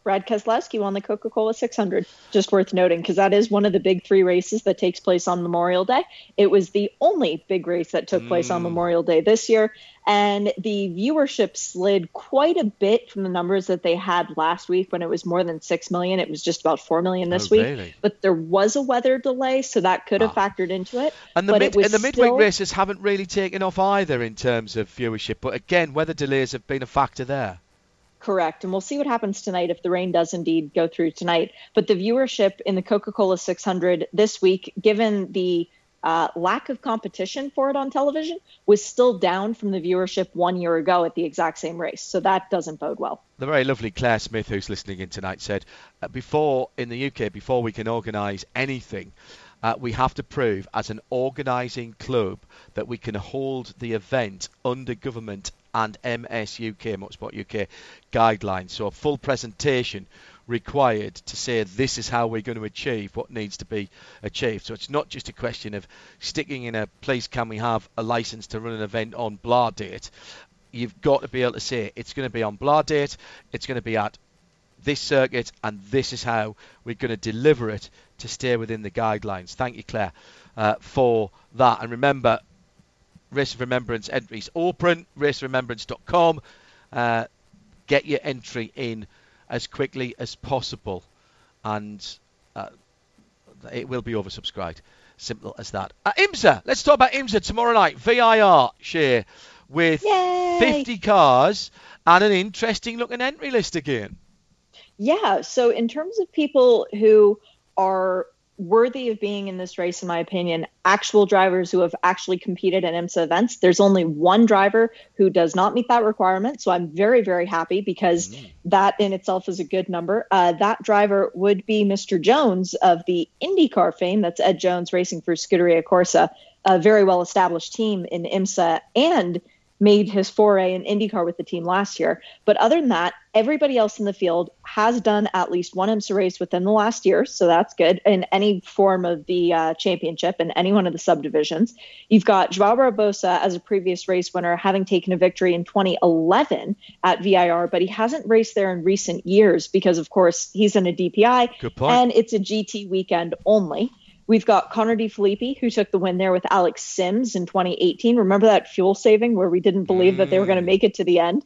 Brad Keselowski won the Coca Cola 600. Just worth noting because that is one of the big three races that takes place on Memorial Day. It was the only big race that took place on mm. Memorial Day this year, and the viewership slid quite a bit from the numbers that they had last week when it was more than six million. It was just about four million this Oh, week. really? But there was a weather delay, so that could have ah. factored into it. And the but mid- it and the midweek still- races haven't really taken off either in terms of viewership. But again, weather delays have been a factor there. Correct. And we'll see what happens tonight if the rain does indeed go through tonight. But the viewership in the Coca Cola 600 this week, given the uh, lack of competition for it on television, was still down from the viewership one year ago at the exact same race. So that doesn't bode well. The very lovely Claire Smith, who's listening in tonight, said, uh, "Before in the UK, before we can organise anything, uh, we have to prove as an organising club that we can hold the event under government and MSUK, Motorsport UK guidelines. So a full presentation required to say this is how we're going to achieve what needs to be achieved. So it's not just a question of sticking in a place. Can we have a license to run an event on blah date? You've got to be able to say it's going to be on blah date. It's going to be at this circuit, and this is how we're going to deliver it to stay within the guidelines. Thank you, Claire, uh, for that. And remember, Race of Remembrance entries open, raceofremembrance.com. Uh, get your entry in as quickly as possible, and uh, it will be oversubscribed. Simple as that. Uh, IMSA. Let's talk about IMSA tomorrow night. VIR share with Yay! 50 cars and an interesting looking entry list again. Yeah. So, in terms of people who are worthy of being in this race, in my opinion, actual drivers who have actually competed at IMSA events, there's only one driver who does not meet that requirement. So, I'm very, very happy because Mm. that in itself is a good number. Uh, that driver would be Mr. Jones of the IndyCar fame. That's Ed Jones racing for Scuderia Corsa, a very well established team in IMSA and made his foray in IndyCar with the team last year. But other than that, everybody else in the field has done at least one IMSA race within the last year, so that's good in any form of the uh, championship in any one of the subdivisions. You've got Joao Barbosa as a previous race winner, having taken a victory in 2011 at VIR, but he hasn't raced there in recent years because, of course, he's in a DPI and it's a GT weekend only. We've got Connor De Phillippi, who took the win there with Alex Sims in 2018. Remember that fuel saving where we didn't believe that they were going to make it to the end?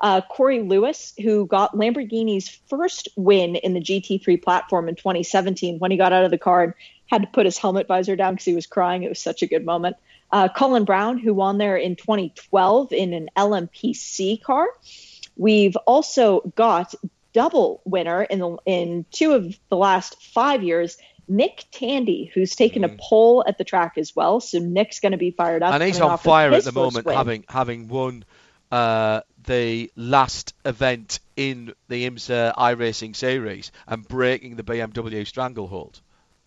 Uh, Corey Lewis, who got Lamborghini's first win in the GT3 platform in 2017 when he got out of the car and had to put his helmet visor down because he was crying. It was such a good moment. Uh, Colin Braun, who won there in 2012 in an LMPC car. We've also got double winner in the in two of the last five years. Nick Tandy, who's taken a pole at the track as well, so Nick's going to be fired up. Mm. and he's on fire at the moment, win. having having won uh, the last event in the IMSA iRacing series and breaking the BMW stranglehold.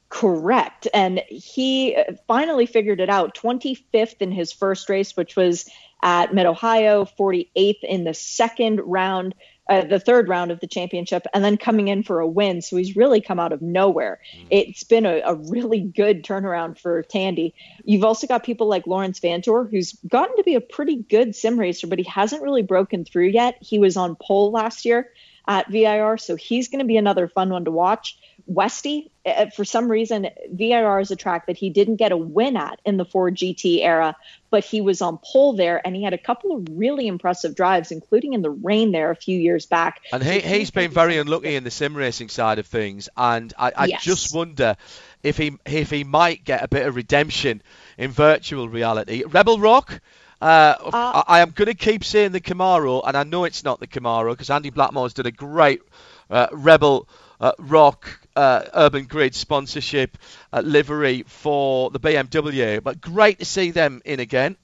Correct. And he uh, finally figured it out. 25th in his first race, which was at Mid Ohio, 48th in the second round, uh, the third round of the championship, and then coming in for a win. So he's really come out of nowhere. It's been a, a really good turnaround for Tandy. You've also got people like Laurens Vanthoor, who's gotten to be a pretty good sim racer, but he hasn't really broken through yet. He was on pole last year at VIR, so he's going to be another fun one to watch. Westy, uh, for some reason, VIR is a track that he didn't get a win at in the Ford GT era, but he was on pole there and he had a couple of really impressive drives, including in the rain there a few years back. And So he, he's he's been very unlucky in the sim racing side of things, and I, I Yes. just wonder if he if he might get a bit of redemption in virtual reality. Rebel Rock. Uh, I, I am going to keep saying the Camaro, and I know it's not the Camaro because Andy Blackmore's done a great uh, Rebel uh, Rock uh, Urban Grid sponsorship livery for the BMW. But great to see them in again.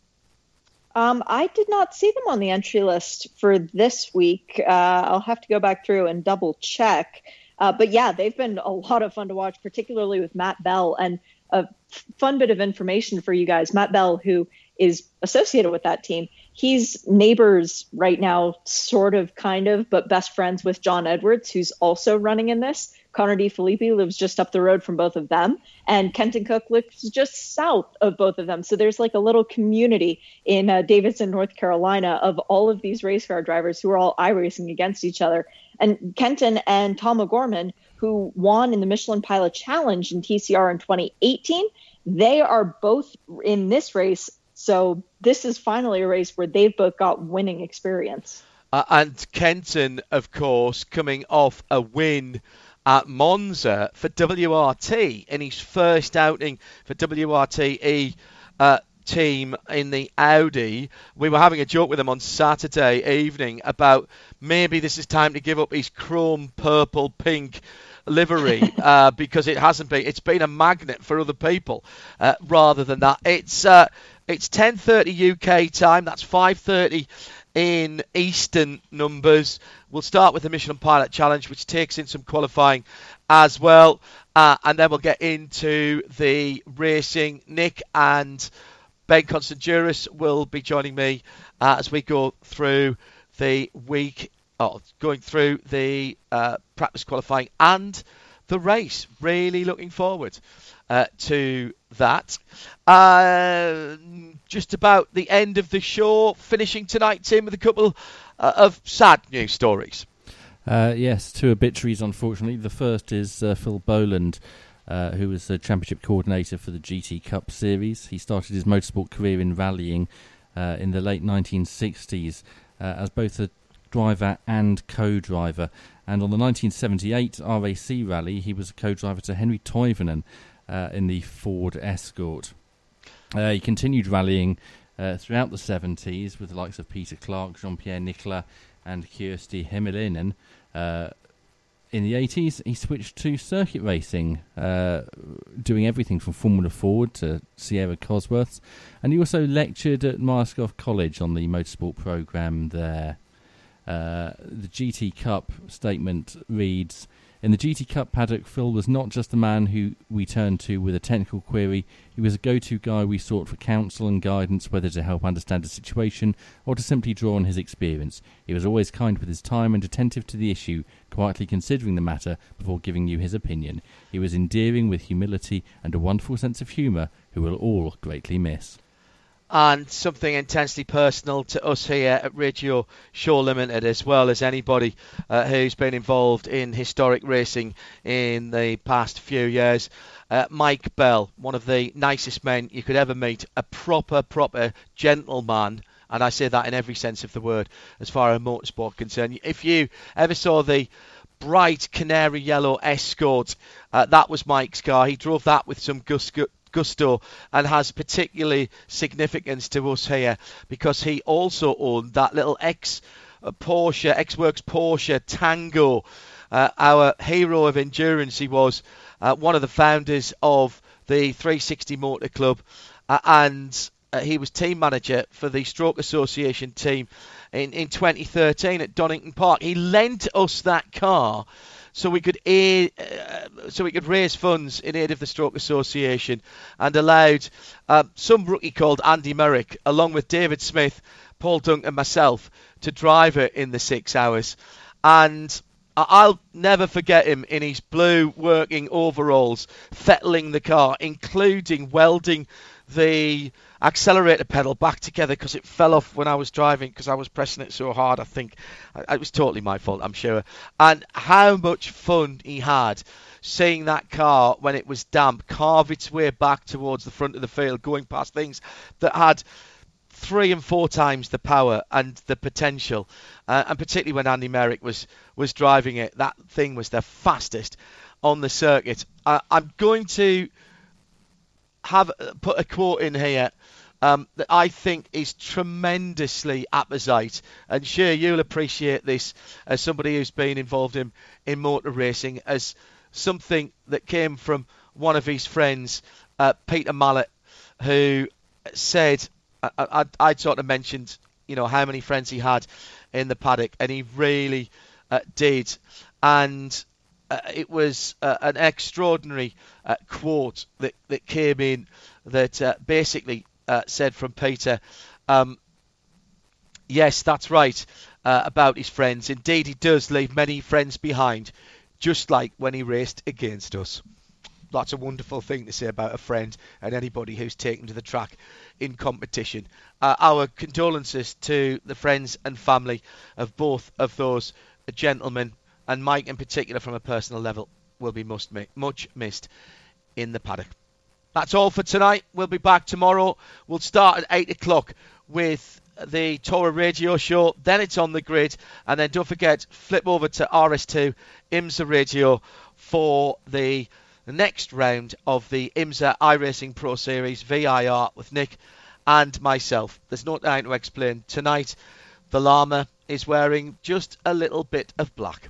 Um, I did not see them on the entry list for this week. Uh, I'll have to go back through and double check. Uh, but yeah, they've been a lot of fun to watch, particularly with Matt Bell. And a fun bit of information for you guys Matt Bell, who is associated with that team, he's neighbors right now, sort of, kind of, but best friends with John Edwards, who's also running in this. Connor De Phillippi lives just up the road from both of them, and Kenton Koch lives just south of both of them. So there's like a little community in uh, Davidson, North Carolina, of all of these race car drivers who are all iRacing against each other. And Kenton and Tom O'Gorman, who won in the Michelin Pilot Challenge in TCR in 2018, they are both in this race. So this is finally a race where they've both got winning experience. Uh, and Kenton, of course, coming off a win at Monza for WRT in his first outing for WRTE uh, team in the Audi. We were having a joke with him on Saturday evening about maybe this is time to give up his chrome, purple, pink livery [laughs] uh, because it hasn't been. It's been a magnet for other people uh, rather than that. It's uh, it's 10:30 UK time. That's 5:30 in Eastern numbers. We'll start with the Michelin Pilot Challenge, which takes in some qualifying as well, uh, and then we'll get into the racing. Nick and Ben Constanduros will be joining me uh, as we go through the week, oh, going through the uh, practice qualifying and the race. Really looking forward uh, to that. Uh, just about the end of the show, finishing tonight, Tim, with a couple uh, of sad news stories. Uh, yes, two obituaries, unfortunately. The first is uh, Phil Boland, uh, who was the championship coordinator for the GT Cup Series. He started his motorsport career in rallying in the late 1960s uh, as both a driver and co-driver. And on the 1978 RAC rally, he was a co-driver to Henri Toivonen. uh, in the Ford Escort. Uh, he continued rallying uh, throughout the 70s with the likes of Peter Clark, Jean-Pierre Nicolas, and Kyösti Hämäläinen. Uh, in the 80s, he switched to circuit racing, uh, doing everything from Formula Ford to Sierra Cosworths, and he also lectured at Myerscough College on the motorsport program there. Uh, the GT Cup statement reads in the GT Cup paddock, Phil was not just the man who we turned to with a technical query, he was a go to guy we sought for counsel and guidance, whether to help understand a situation or to simply draw on his experience. He was always kind with his time and attentive to the issue, quietly considering the matter before giving you his opinion. He was endearing with humility and a wonderful sense of humour, who we'll all greatly miss and something intensely personal to us here at Radio Show Limited, as well as anybody uh, who's been involved in historic racing in the past few years. Uh, Mike Bell, one of the nicest men you could ever meet, a proper, proper gentleman. And I say that in every sense of the word, as far as motorsport concerned. If you ever saw the bright canary yellow Escort, uh, that was Mike's car. He drove that with some gusto, gusto and has particularly significance to us here because he also owned that little ex Porsche, ex works Porsche Tango. Uh, our hero of endurance, he was uh, one of the founders of the 360 Motor Club, uh, and uh, he was team manager for the Stroke Association team in, in 2013 at Donington Park. He lent us that car so we could aid, uh, so we could raise funds in aid of the Stroke Association and allowed uh, some rookie called Andy Merrick, along with David Smith, Paul Dunk, and myself, to drive it in the six hours. And I'll never forget him in his blue working overalls, fettling the car, including welding the accelerator pedal back together because it fell off when I was driving because I was pressing it so hard. I think it was totally my fault, I'm sure. And how much fun he had seeing that car when it was damp carve its way back towards the front of the field, going past things that had three and four times the power and the potential. Uh, and particularly when Andy Merrick was was driving it, that thing was the fastest on the circuit. Uh, I'm going to have put a quote in here um, that I think is tremendously apposite. And sure, you'll appreciate this as somebody who's been involved in, in motor racing as something that came from one of his friends, uh, Peter Mallet, who said, I, I, I sort of mentioned, you know, how many friends he had in the paddock, and he really uh, did. And uh, it was uh, an extraordinary uh, quote that, that came in that uh, basically uh, said from Peter, um, yes, that's right uh, about his friends. Indeed, he does leave many friends behind, just like when he raced against us. That's a wonderful thing to say about a friend and anybody who's taken to the track in competition. our condolences to the friends and family of both of those gentlemen and Mike in particular from a personal level will be must much missed in the paddock. That's all for tonight. We'll be back tomorrow. We'll start at 8 o'clock with the Torah Radio Show. Then it's on the grid. And then don't forget, flip over to RS2 IMSA Radio for the next round of the IMSA iRacing Pro Series VIR with Nick and myself. There's no time to explain. Tonight, the llama is wearing just a little bit of black.